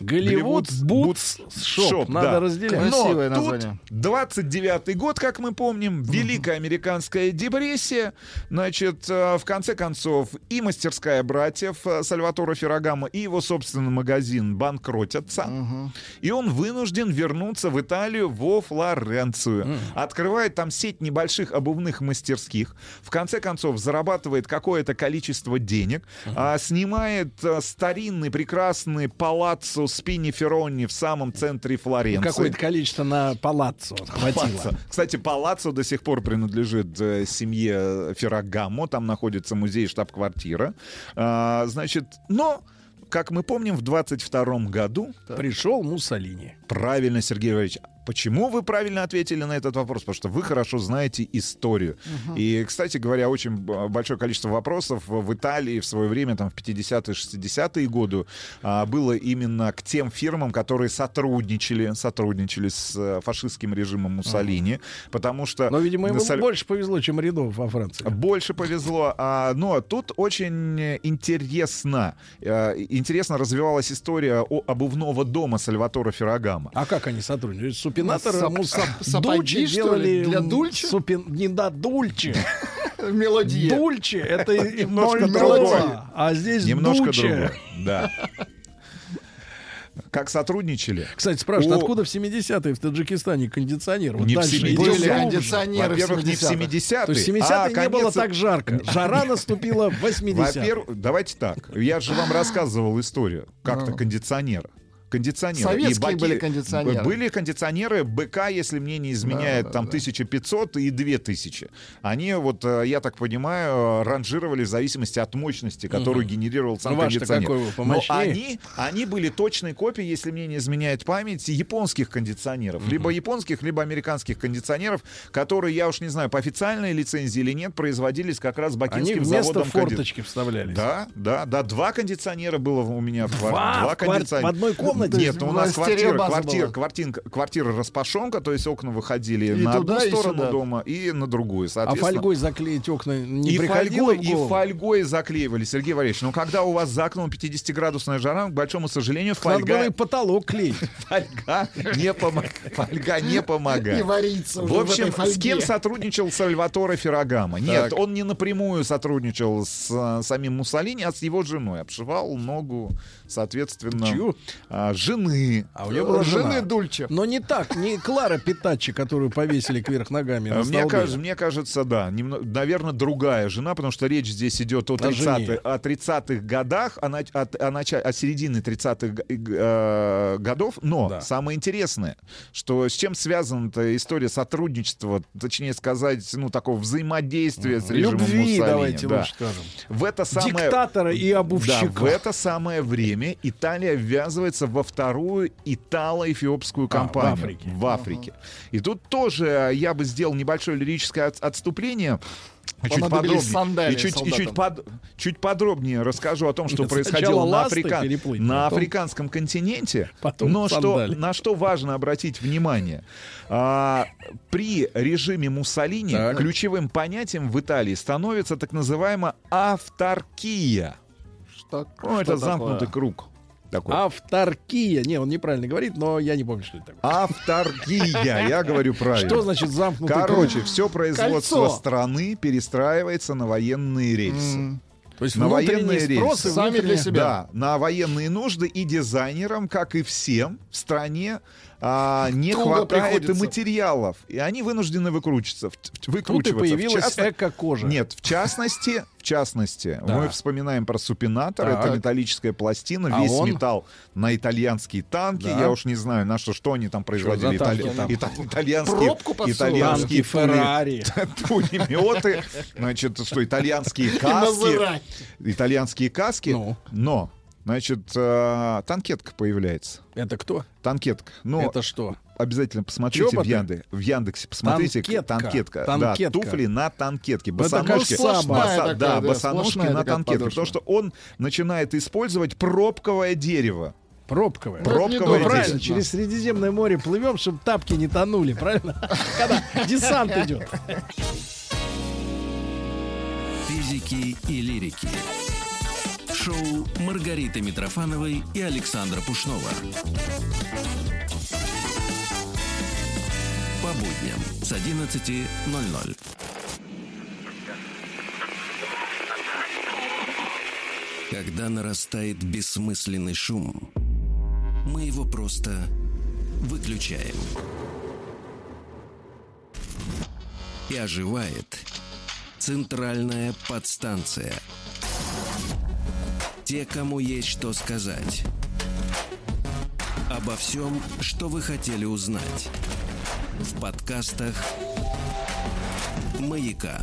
Hollywood Boots Shop. Надо разделять. Но Красивое тут название. 29-й год, как мы помним, Великая Американская депрессия. Значит, э, в конце концов, и мастерская братьев э, Сальватора Феррагамо, и его собственный магазин банкротятся. И он вынужден вернуться в Италию, во Флоренцию. Открывает там сеть небольших обувных мастерских. В конце концов, зарабатывает какое-то количество денег. а, снимает э, старинный, прекрасный палаццо Спини Феррони в самом центре Флоренции. Какое-то количество на палаццо хватило. Палаццо. Кстати, палаццо до сих пор принадлежит э, семье Феррагамо. Там находится музей, штаб-квартира. А, значит, но, как мы помним, в 22 году... Пришел Муссолини. Правильно, Сергей Валерьевич. Почему вы правильно ответили на этот вопрос? Потому что вы хорошо знаете историю. Мгм. И, кстати говоря, очень б- большое количество вопросов в Италии в свое время, там, в 50-е, 60-е годы, а, было именно к тем фирмам, которые сотрудничали, сотрудничали с э, фашистским режимом Муссолини. Потому что... Но, видимо, ему Соль- больше повезло, чем рядов во Франции. больше повезло. А, но тут очень интересно, э, интересно развивалась история обувного дома Сальватора Феррагамо. А как они сотрудничают? Супинатор, ну, сап- Дульче делали... для Дульче? Супин... Не да, Дульче. Мелодия. Дульче — это Немножко другое. а здесь Немножко другое. Да. Как сотрудничали? Кстати, спрашивают, О, откуда в 70-е в Таджикистане кондиционер? Вот Не в дальше 70-е. идем Были глубже. кондиционеры Во-первых, не в 70-е. То есть в 70-е а не было конец- так жарко. Жара наступила в 80-е. Во-первых, давайте так. Я же вам рассказывал историю как-то Ну. кондиционера. Кондиционеры. Советские баки- были кондиционеры. Были кондиционеры БК, если мне не изменяет, Да, да, там да. 1500 и 2000. Они, вот, э, я так понимаю, ранжировали в зависимости от мощности, которую Мгм. генерировал сам Ну, кондиционер. какой Но они, они были точной копией, если мне не изменяет память, японских кондиционеров. Либо японских, либо американских кондиционеров, которые, я уж не знаю, по официальной лицензии или нет, производились как раз Они бакинским вместо заводом конди- форточки вставлялись. да, да, да. Два кондиционера было у меня в Два? квартире. В квар- в одной комнате? Нет, ну, у нас У вас квартира, квартира, была. квартирка, квартира распашонка, то есть окна выходили И на туда, одну сторону сюда. дома и на другую. А фольгой заклеить окна не и приходило фольгой, в и фольгой заклеивали, Сергей Валерьевич. Но когда у вас за окном 50-градусная жара, к большому сожалению, Надо было и фольга, потолок клеить. фольга, не, помо- фольга не помогает. Не варится уже В в общем, этой с кем сотрудничал Сальваторе Феррагамо? Нет, Так. он не напрямую сотрудничал с э, самим Муссолини, а с его женой. Обшивал ногу, соответственно, Чью? а, жены. А у нее была Жены жена. Дульче. Но не так, не Клара Питачи, которую повесили кверх ногами на А, Мне кажется, мне кажется, да. наверное, другая жена, потому что речь здесь идет о О жене. 30-х, о 30-х годах, о, от- о, начале- о середине 30-х г- э, годов. Но Да. самое интересное, что с чем связана эта история сотрудничества, точнее сказать, ну, такого взаимодействия с режимом Любви, Муссолини. давайте да. лучше скажем. В это самое... Диктатора и обувщика. Да, в это самое время Италия ввязывается во вторую итало-эфиопскую А, в кампанию. Африке. В Африке. И тут тоже э, я бы сделал небольшое лирическое от- отступление. Чуть подробнее, и чуть, и чуть, под- чуть подробнее расскажу о том, что Сначала происходило на, Африка- переплыть, на потом- африканском континенте. потом но что, на что важно обратить внимание. А, при режиме Муссолини Так. ключевым понятием в Италии становится так называемая авторкия. Что, Ну, это замкнутый круг. Такой. Авторкия. Не, он неправильно говорит, но я не помню, что это такое. Авторгия, я говорю правильно. Что значит замкнутый Короче, круг? все производство Кольцо. страны перестраивается на военные рельсы. М. То есть на военные и Сами для себя. Да, на военные нужды и дизайнерам, как и всем в стране, а, не Туго хватает и приходится. материалов, и они вынуждены выкручиваться. в- в- Тут и выкручиваться. В появилась частно- эко-кожа. Нет, в частности, в частности, Да. мы вспоминаем про супинатор. Так. Это металлическая пластина, А весь он? металл на итальянские танки. Да. Я уж не знаю, на что, что они там производили. Итали- там? ита- итальянские, итальянские Феррари. пулеметы, значит, что итальянские каски, итальянские каски, Ну. но, значит, э, танкетка появляется. Это кто? Танкетка. Ну, Это что? обязательно посмотрите в, Чоботы? Янде, в Яндексе. Посмотрите, Танкетка. танкетка. Танкетка. Да, туфли на танкетке. Это как Босоножки, боса- такая, да, да, босоножки на танкетке. Потому что он начинает использовать пробковое дерево. Пробковое. Пробковое Ну, дерево. правильно, через Средиземное море плывем, чтобы тапки не тонули, правильно? Когда десант идет. Физики и лирики. Шоу Маргариты Митрофановой и Александра Пушнова. По будням с 11.00. Когда нарастает бессмысленный шум, мы его просто выключаем. И оживает центральная подстанция. Те, кому есть что сказать. Обо всем, что вы хотели узнать. В подкастах «Маяка».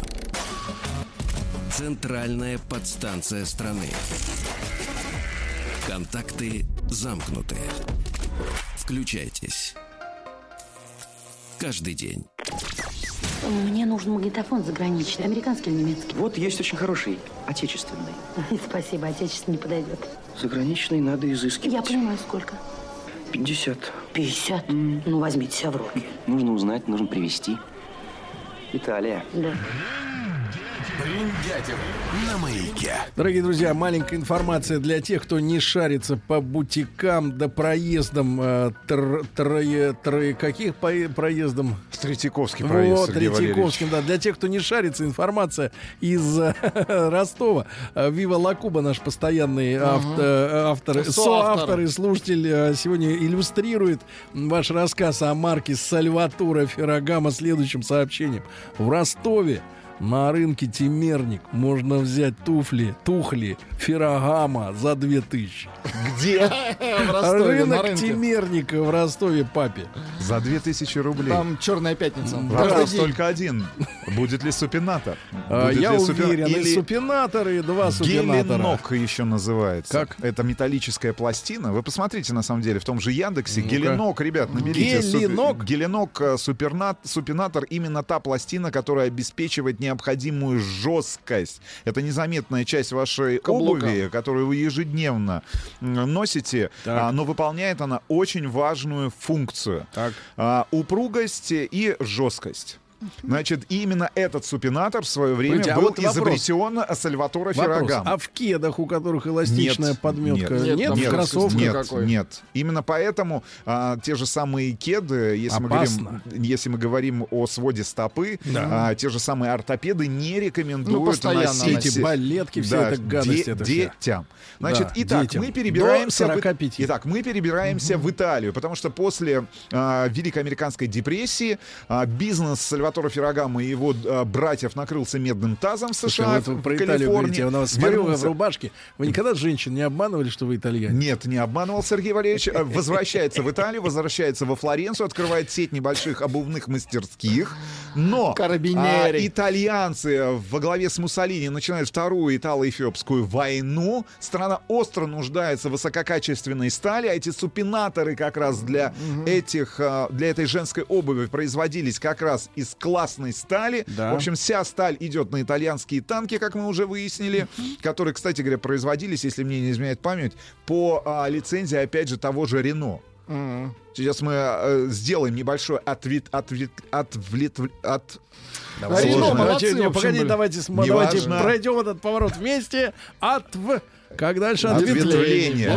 Центральная подстанция страны. Контакты замкнуты. Включайтесь. Каждый день. Мне нужен магнитофон заграничный, американский или немецкий. Вот есть очень хороший, отечественный. Спасибо, отечественный не подойдет. Заграничный надо изыскивать. Я понимаю, сколько. 50. 50? Ну, возьмите себя в руки. Нужно узнать, нужно привезти. Италия. Да. Бриндятин на маяке. Дорогие друзья, маленькая информация для тех, кто не шарится по бутикам да проездам. э, тр- трое- трое- каких по- проездам? Третьяковский проезд, Вот, Сергей Третьяковским, да. Для тех, кто не шарится, информация из э, Ростова. Э, Вива Лакуба, наш постоянный авто- э, автор, Соавтор. и слушатель, сегодня иллюстрирует ваш рассказ о марке Сальватура Феррагама следующим сообщением. В Ростове на рынке Темерник можно взять туфли, тухли Феррагама за 2000. Где? Рынок. Темерника в Ростове, папе. За 2000 рублей. Там черная пятница. Вопрос только один. Будет ли супинатор? А, Будет Я уверен, и Или супинаторы, и два супинатора. Геленок еще называется. Как? Это металлическая пластина. Вы посмотрите, на самом деле, в том же Яндексе. Геленок, ребят, наберите. Геленок? Геленок, э, супинатор, именно та пластина, которая обеспечивает необходимую жесткость. Это незаметная часть вашей Каблука. обуви, которую вы ежедневно носите, Так. а, но выполняет она очень важную функцию. Так. А, упругость и жесткость. Значит, именно этот супинатор в свое время Погодите, а был вот вопрос. изобретен. Феррагам. А в кедах, у которых эластичная Нет, подметка, нет, нет, там в кроссовках? нет, какой? нет. Именно поэтому а, те же самые кеды, если мы, говорим, если мы говорим о своде стопы, Да. а, те же самые ортопеды не рекомендуют Ну, постоянно носить Эти балетки, все да, это гадость, де- это детям. Значит, Да, итак, детям. мы перебираемся. До в- 45. Итак, мы перебираемся в Италию, потому что после а, Великой Американской депрессии а, бизнес Сальватора Феррагама и его а, братьев накрылся медным тазом в Слушай, США, вот вы в про Италию Калифорнии. говорите, я на вас смотрю в рубашке. Вы никогда женщин не обманывали, что вы итальянец? нет, не обманывал Сергей Валерьевич. Э, Возвращается в Италию, возвращается во Флоренцию, открывает сеть небольших обувных мастерских. Но а, итальянцы во главе с Муссолини начинают вторую итало-эфиопскую войну. Страна остро нуждается в высококачественной стали. А эти супинаторы как раз для этих, а, для этой женской обуви производились как раз из классной стали. Да. В общем, вся сталь идет на итальянские танки, как мы уже выяснили, которые, кстати говоря, производились, если мне не изменяет память, по а, лицензии, опять же, того же Рено. Мгм. Сейчас мы э, сделаем небольшой ответ, ответ, отвлет, от... Давайте, Сложно. давайте, молодцы, не, общем, погодите, были. давайте, давайте пройдем этот поворот вместе. От в... Как дальше? Ответвление,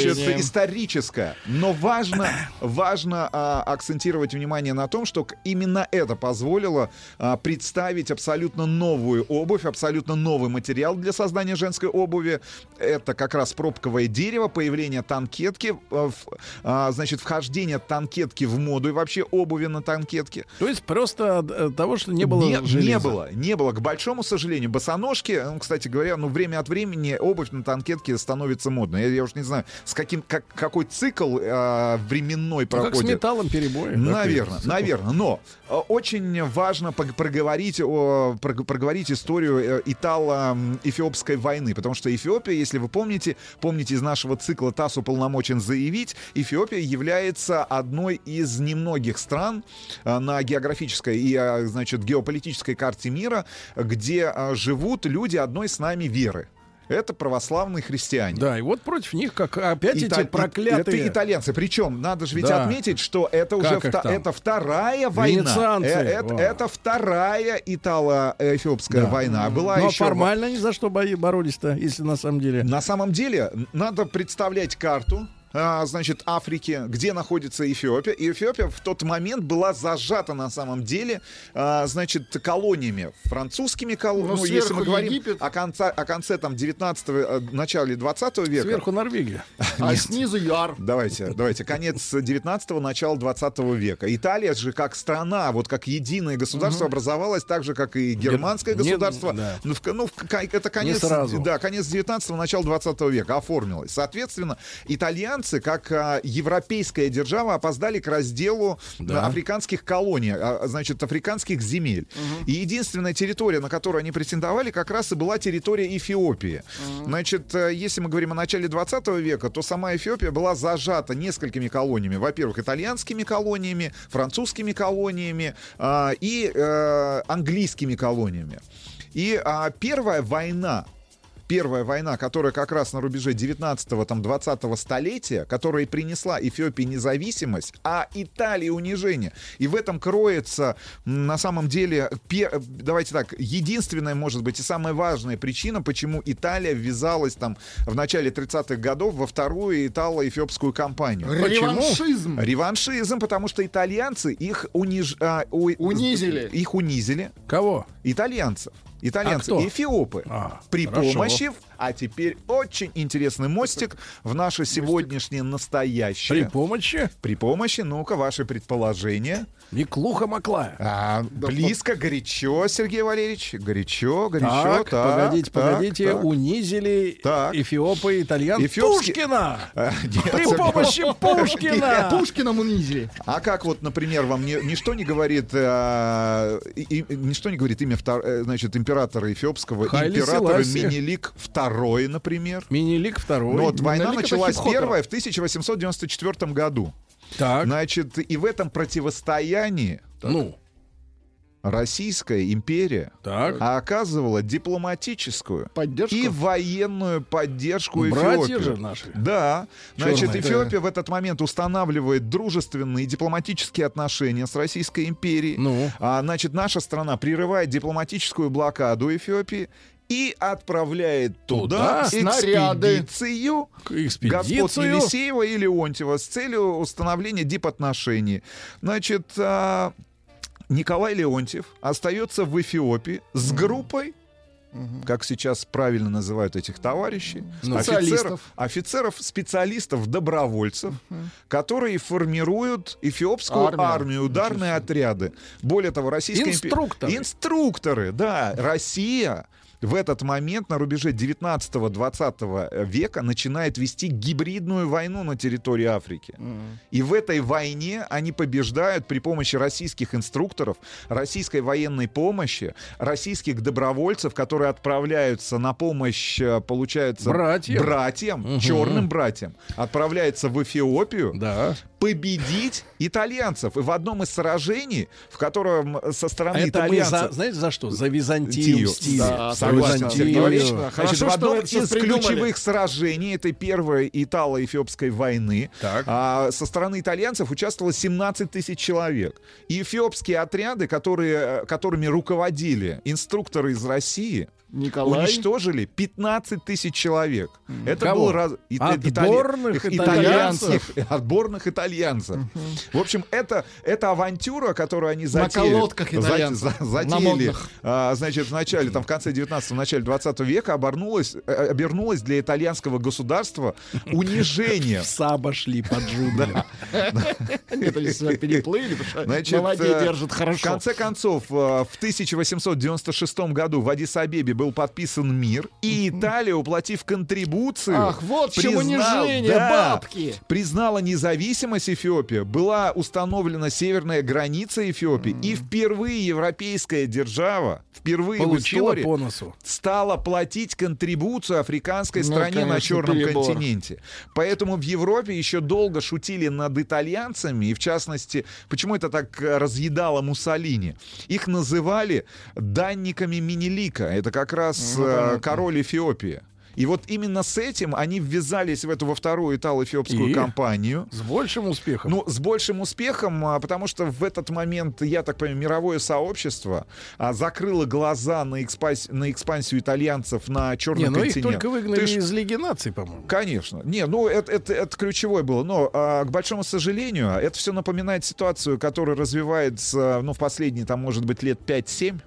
значит, историческое. Но важно, важно а, акцентировать внимание на том, что именно это позволило а, представить абсолютно новую обувь, абсолютно новый материал для создания женской обуви. Это как раз пробковое дерево, появление танкетки, а, в- а, значит, вхождение танкетки в моду и вообще обуви на танкетке. То есть просто э, того, что не было не, не было, не было. К большому сожалению, босоножки, ну, кстати говоря, ну, время от времени обувь на танкетке становится модной. Я, я уж не знаю, с каким, как, какой цикл э, временной Ну, как с проходит. металлом перебои. Наверное, наверное. Но э, очень важно проговорить, о, прог- проговорить историю э, итало-эфиопской войны, потому что Эфиопия, если вы помните, помните из нашего цикла ТАСС уполномочен заявить, Эфиопия является одной из немногих стран э, на географической и, э, значит, геополитической карте мира, где э, живут люди одной с нами веры. Это православные христиане. Да, и вот против них, как опять Ита- эти проклятые... Это итальянцы. Причем, надо же ведь Да. отметить, что это уже Как их вта- там? это вторая война. Венецианцы. Э, это, это вторая итало-эфиопская Да. война. Была Но еще... формально ни за что боролись-то, если на самом деле... На самом деле, надо представлять карту а, значит, Африки, где находится Эфиопия. И Эфиопия в тот момент была зажата на самом деле, а, значит, колониями, французскими колониями. Ну, если сверху мы говорим Египет. о конце, о конце там 19-го, начале 20 века. Сверху Норвегия. А снизу Яр. Давайте, давайте. Конец 19-го, начало 20 века. Италия же как страна, вот как единое государство образовалась так же, как и германское Не- государство. да. Ну, в, ну, в это конец, да, конец 19-го, начало 20 века оформилось. Соответственно, итальянцы, как а, европейская держава, опоздали к разделу Да. а, африканских колоний, а, значит, африканских земель. И единственная территория, на которую они претендовали, как раз и была территория Эфиопии. Значит, э, если мы говорим о начале 20 века, то сама Эфиопия была зажата несколькими колониями. Во-первых, итальянскими колониями, французскими колониями а, и э, английскими колониями. И а, первая война Первая война, которая как раз на рубеже 19-го, там, 20-го столетия, которая и принесла Эфиопии независимость, а Италии унижение. И в этом кроется, на самом деле, пе- давайте так, единственная, может быть, и самая важная причина, почему Италия ввязалась там в начале 30-х годов во вторую итало-эфиопскую кампанию. Реваншизм. Реваншизм, потому что итальянцы их униж... а, Унизили. Их унизили. Кого? Итальянцев. Итальянцы, А кто? эфиопы. А, при хорошо. помощи, а теперь очень интересный мостик в наше сегодняшнее настоящее. При помощи? При помощи, ну-ка, ваши предположения. Неклуха Маклая. А, близко, горячо, Сергей Валерьевич. Горячо, горячо. Так, так, погодите, так, погодите, так. унизили Так. эфиопы итальян Эфиопский- Пушкина! А, нет, При Сергей помощи Пушкина! Пушкиным унизили. А как вот, например, вам ни- ничто не говорит, э, и- и- ничто не говорит имя втор- э, значит, императора эфиопского, Хайли императора Селасия. Менелик II, например. Минилик второй. Ну, вот война началась первая в 1894 году. Так. Значит, и в этом противостоянии Ну, Российская империя так. оказывала дипломатическую Поддержку. и военную поддержку Братья Эфиопии. же наши. Да. Значит, Чёрные. Эфиопия в этот момент устанавливает дружественные дипломатические отношения с Российской империей. Ну. А, значит, наша страна прерывает дипломатическую блокаду Эфиопии и отправляет туда, Туда снаряды. экспедицию Экспедицию. господ Елисеева и Леонтьева с целью установления дипотношений. Значит, а, Николай Леонтьев остается в Эфиопии с группой как сейчас правильно называют этих товарищей, Ну. офицеров, Специалистов. офицеров, специалистов, добровольцев, которые формируют эфиопскую Армию. армию, ударные отряды. Более того, Российская импе- Инструкторы. Инструкторы, да. Россия в этот момент на рубеже 19-20 века начинает вести гибридную войну на территории Африки. И в этой войне они побеждают при помощи российских инструкторов, российской военной помощи, российских добровольцев, которые отправляются на помощь, э, получается, Братьям. братьям, Мгм. черным братьям, отправляются в Эфиопию Да. победить итальянцев. И в одном из сражений, в котором со стороны Это они итальянцев... за, знаете, за что? За Византию Тию. Да, Византию. Хорошо, в что одном из ключевых сражений этой первой итало-эфиопской войны а, со стороны итальянцев участвовало 17 тысяч человек. И эфиопские отряды, которые, э, которыми руководили инструкторы из России, Николай? уничтожили 15 тысяч человек. Это Кого? был раз... и- Отборных итали- итальянцев. итальянцев. Отборных итальянцев. В общем, это, это авантюра, которую они На затеяли. колодках за- итальянцев. за- На затеяли, модных. а, значит, в начале, там, в конце 19-го, начале 20 века обернулась, э, обернулась для итальянского государства унижением. Саба шли под. Это себя переплыли, на воде э, держат В хорошо. конце концов, э, в 1896 году в Адис-Абебе был подписан мир, и Италия, уплатив контрибуцию, Ах, вот чем признал- унижение, да, бабки. признала независимость Эфиопии, была установлена северная граница Эфиопии, и впервые европейская держава, впервые Получила в истории по носу. стала платить контрибуцию африканской Ну, стране на конечно, Черном перебор. континенте. Поэтому в Европе еще долго шутили над итальянцами, и в частности, почему это так разъедало Муссолини? Их называли данниками Минелика. Это как раз Ну, э, понятно. король Эфиопии. И вот именно с этим они ввязались в эту во вторую итало-эфиопскую И? кампанию. С большим успехом. Ну, с большим успехом, а, потому что в этот момент, я так понимаю, мировое сообщество а, закрыло глаза на, экспас- на экспансию итальянцев на Черный Не, ну их только выгнали Ты ж- из Лиги наций, по-моему. Конечно. Не, ну это, это, это ключевое было. Но, а, к большому сожалению, это все напоминает ситуацию, которая развивается, ну, в последние, там, может быть, лет 5-7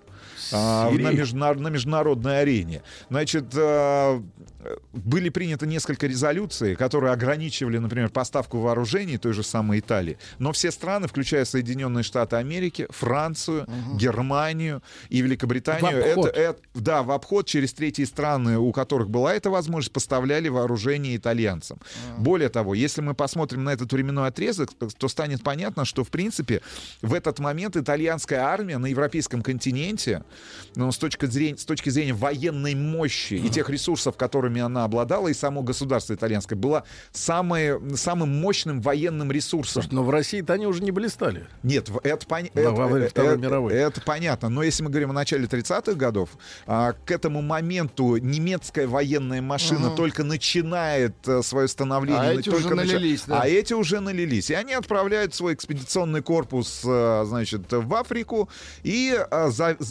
а, на, междунар- на международной арене. Значит, а, были приняты несколько резолюций, которые ограничивали, например, поставку вооружений той же самой Италии. Но все страны, включая Соединенные Штаты Америки, Францию, Германию и Великобританию, это, это- да, в обход через третьи страны, у которых была эта возможность, поставляли вооружение итальянцам. Более того, если мы посмотрим на этот временной отрезок, то станет понятно, что, в принципе, в этот момент итальянская армия на европейском континенте, ну, с, точки зрения, с точки зрения военной мощи и тех ресурсов, которыми она обладала, и само государство итальянское, была самое, самым мощным военным ресурсом. Слушай, но в России-то они уже не блистали. Нет, это, пони- Да, это, во время э, Второй мировой. это понятно. Но если мы говорим о начале 30-х годов, а, к этому моменту немецкая военная машина Ага. только начинает э, свое становление. А эти уже налились, да. А эти уже налились. И они отправляют свой экспедиционный корпус, э, значит, в Африку. И,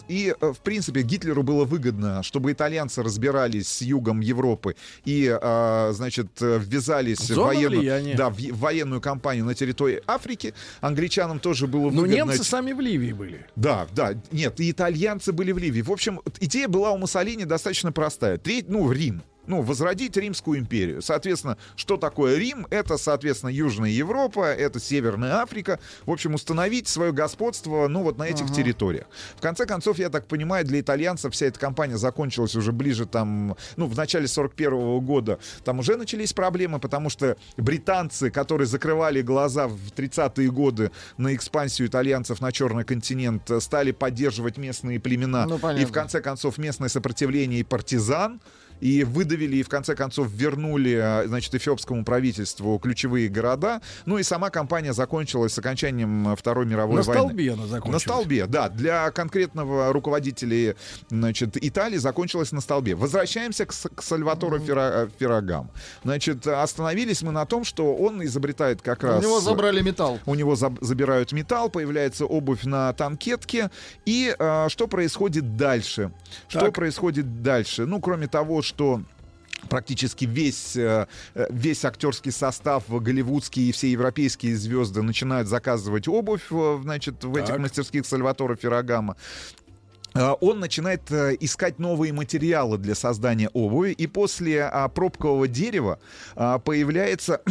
и в принципе, Гитлеру было выгодно, чтобы итальянцы разбирались с югом Европы и, э, значит, э, ввязались в военную, влияния. да, в в военную кампанию на территории Африки. Англичанам тоже было Но выгодно. немцы сами в Ливии были. Да, да, нет, и итальянцы были в Ливии. В общем, идея была у Муссолини достаточно простая. Треть, ну, Рим. Ну, возродить Римскую империю. Соответственно, что такое Рим? Это, соответственно, Южная Европа, это Северная Африка. В общем, установить свое господство, ну, вот на этих Ага. территориях. В конце концов, я так понимаю, для итальянцев вся эта кампания закончилась уже ближе там, ну, в начале 41 года. Там уже начались проблемы, потому что британцы, которые закрывали глаза в 30-е годы на экспансию итальянцев на Черный континент, э, стали поддерживать местные племена. Ну, и в конце концов местное сопротивление и партизан и выдавили, и в конце концов вернули, э, значит, эфиопскому правительству ключевые города. Ну и сама кампания закончилась с окончанием э, Второй мировой На войны. столбе она закончилась. На столбе, да. Для конкретного руководителя значит, Италии закончилась на столбе. Возвращаемся к, к Сальватору Фера- Феррагам. Значит, остановились мы на том, что он изобретает как У раз... него забрали металл. У него заб- забирают металл, появляется обувь на танкетке. И э, что происходит дальше? Что Так. происходит дальше? Ну, кроме того, что практически весь, э, э, весь актерский состав голливудский и все европейские звезды начинают заказывать обувь э, значит, в этих Так. мастерских Сальватора Феррагама. Он начинает искать новые материалы для создания обуви, и после а, пробкового дерева а, появляется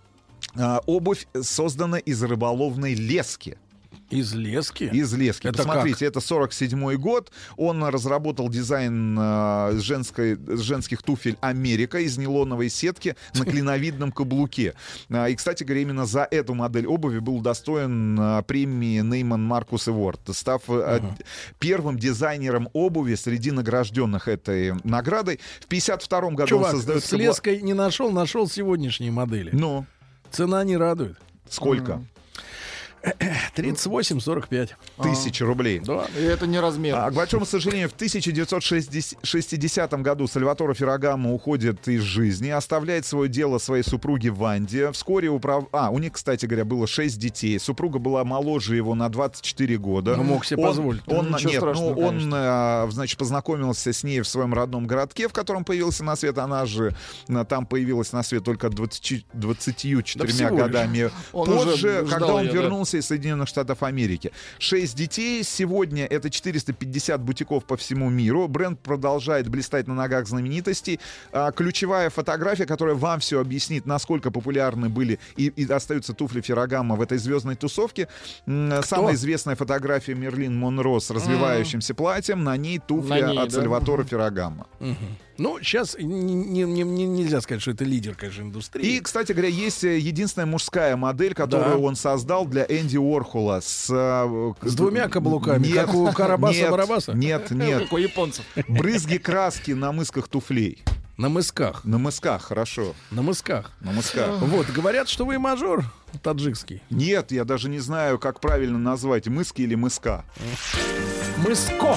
а, обувь, создана из рыболовной лески. Из лески? Из лески. Это Посмотрите, это 47 год. Он разработал дизайн э, женской, женских туфель Америка из нейлоновой сетки на клиновидном каблуке. А, И, кстати говоря, именно за эту модель обуви был достоин э, премии Нейман Маркус Эворд, став э, первым дизайнером обуви среди награжденных этой наградой. В 52 году Чувак, он создает... с леской не нашел, нашел сегодняшние модели. Ну, Цена не радует. сколько? 38-45. Тысяч рублей. Да. И это не размер. А, к большому сожалению, в 1960 году Сальваторо Феррагамо уходит из жизни, оставляет свое дело своей супруге Ванде. Вскоре управ... А, у них, кстати говоря, было 6 детей. Супруга была моложе его на 24 года. Ну, мог себе он, позволить. Он, Ничего нет, страшного, ну, он, а, значит, познакомился с ней в своем родном городке, в котором появился на свет. Она же а, там появилась на свет только 20, 24 всего лишь. годами Он позже, когда он да. вернулся из Соединенных Штатов Америки. Шесть детей. Сегодня это 450 бутиков по всему миру. Бренд продолжает блистать на ногах знаменитостей. А, ключевая фотография, которая вам все объяснит, насколько популярны были и, и остаются туфли Феррагама в этой звездной тусовке. М, Самая известная фотография Мерлин Монро с развивающимся платьем. На ней туфли На ней, от да. Сальватора Феррагама. Ну, сейчас нельзя сказать, что это лидер, конечно, индустрии. И, кстати говоря, есть э, единственная мужская модель, которую Да. он создал для Энди Уорхола с... э, С двумя каблуками, Нет, как у Карабаса нет, Барабаса? Нет, нет. Как у японцев. Брызги краски на мысках туфлей. На мысках. На мысках, хорошо. На мысках. На мысках. Вот, говорят, что вы мажор таджикский. Нет, я даже не знаю, как правильно назвать, мыски или мыска. Мыско.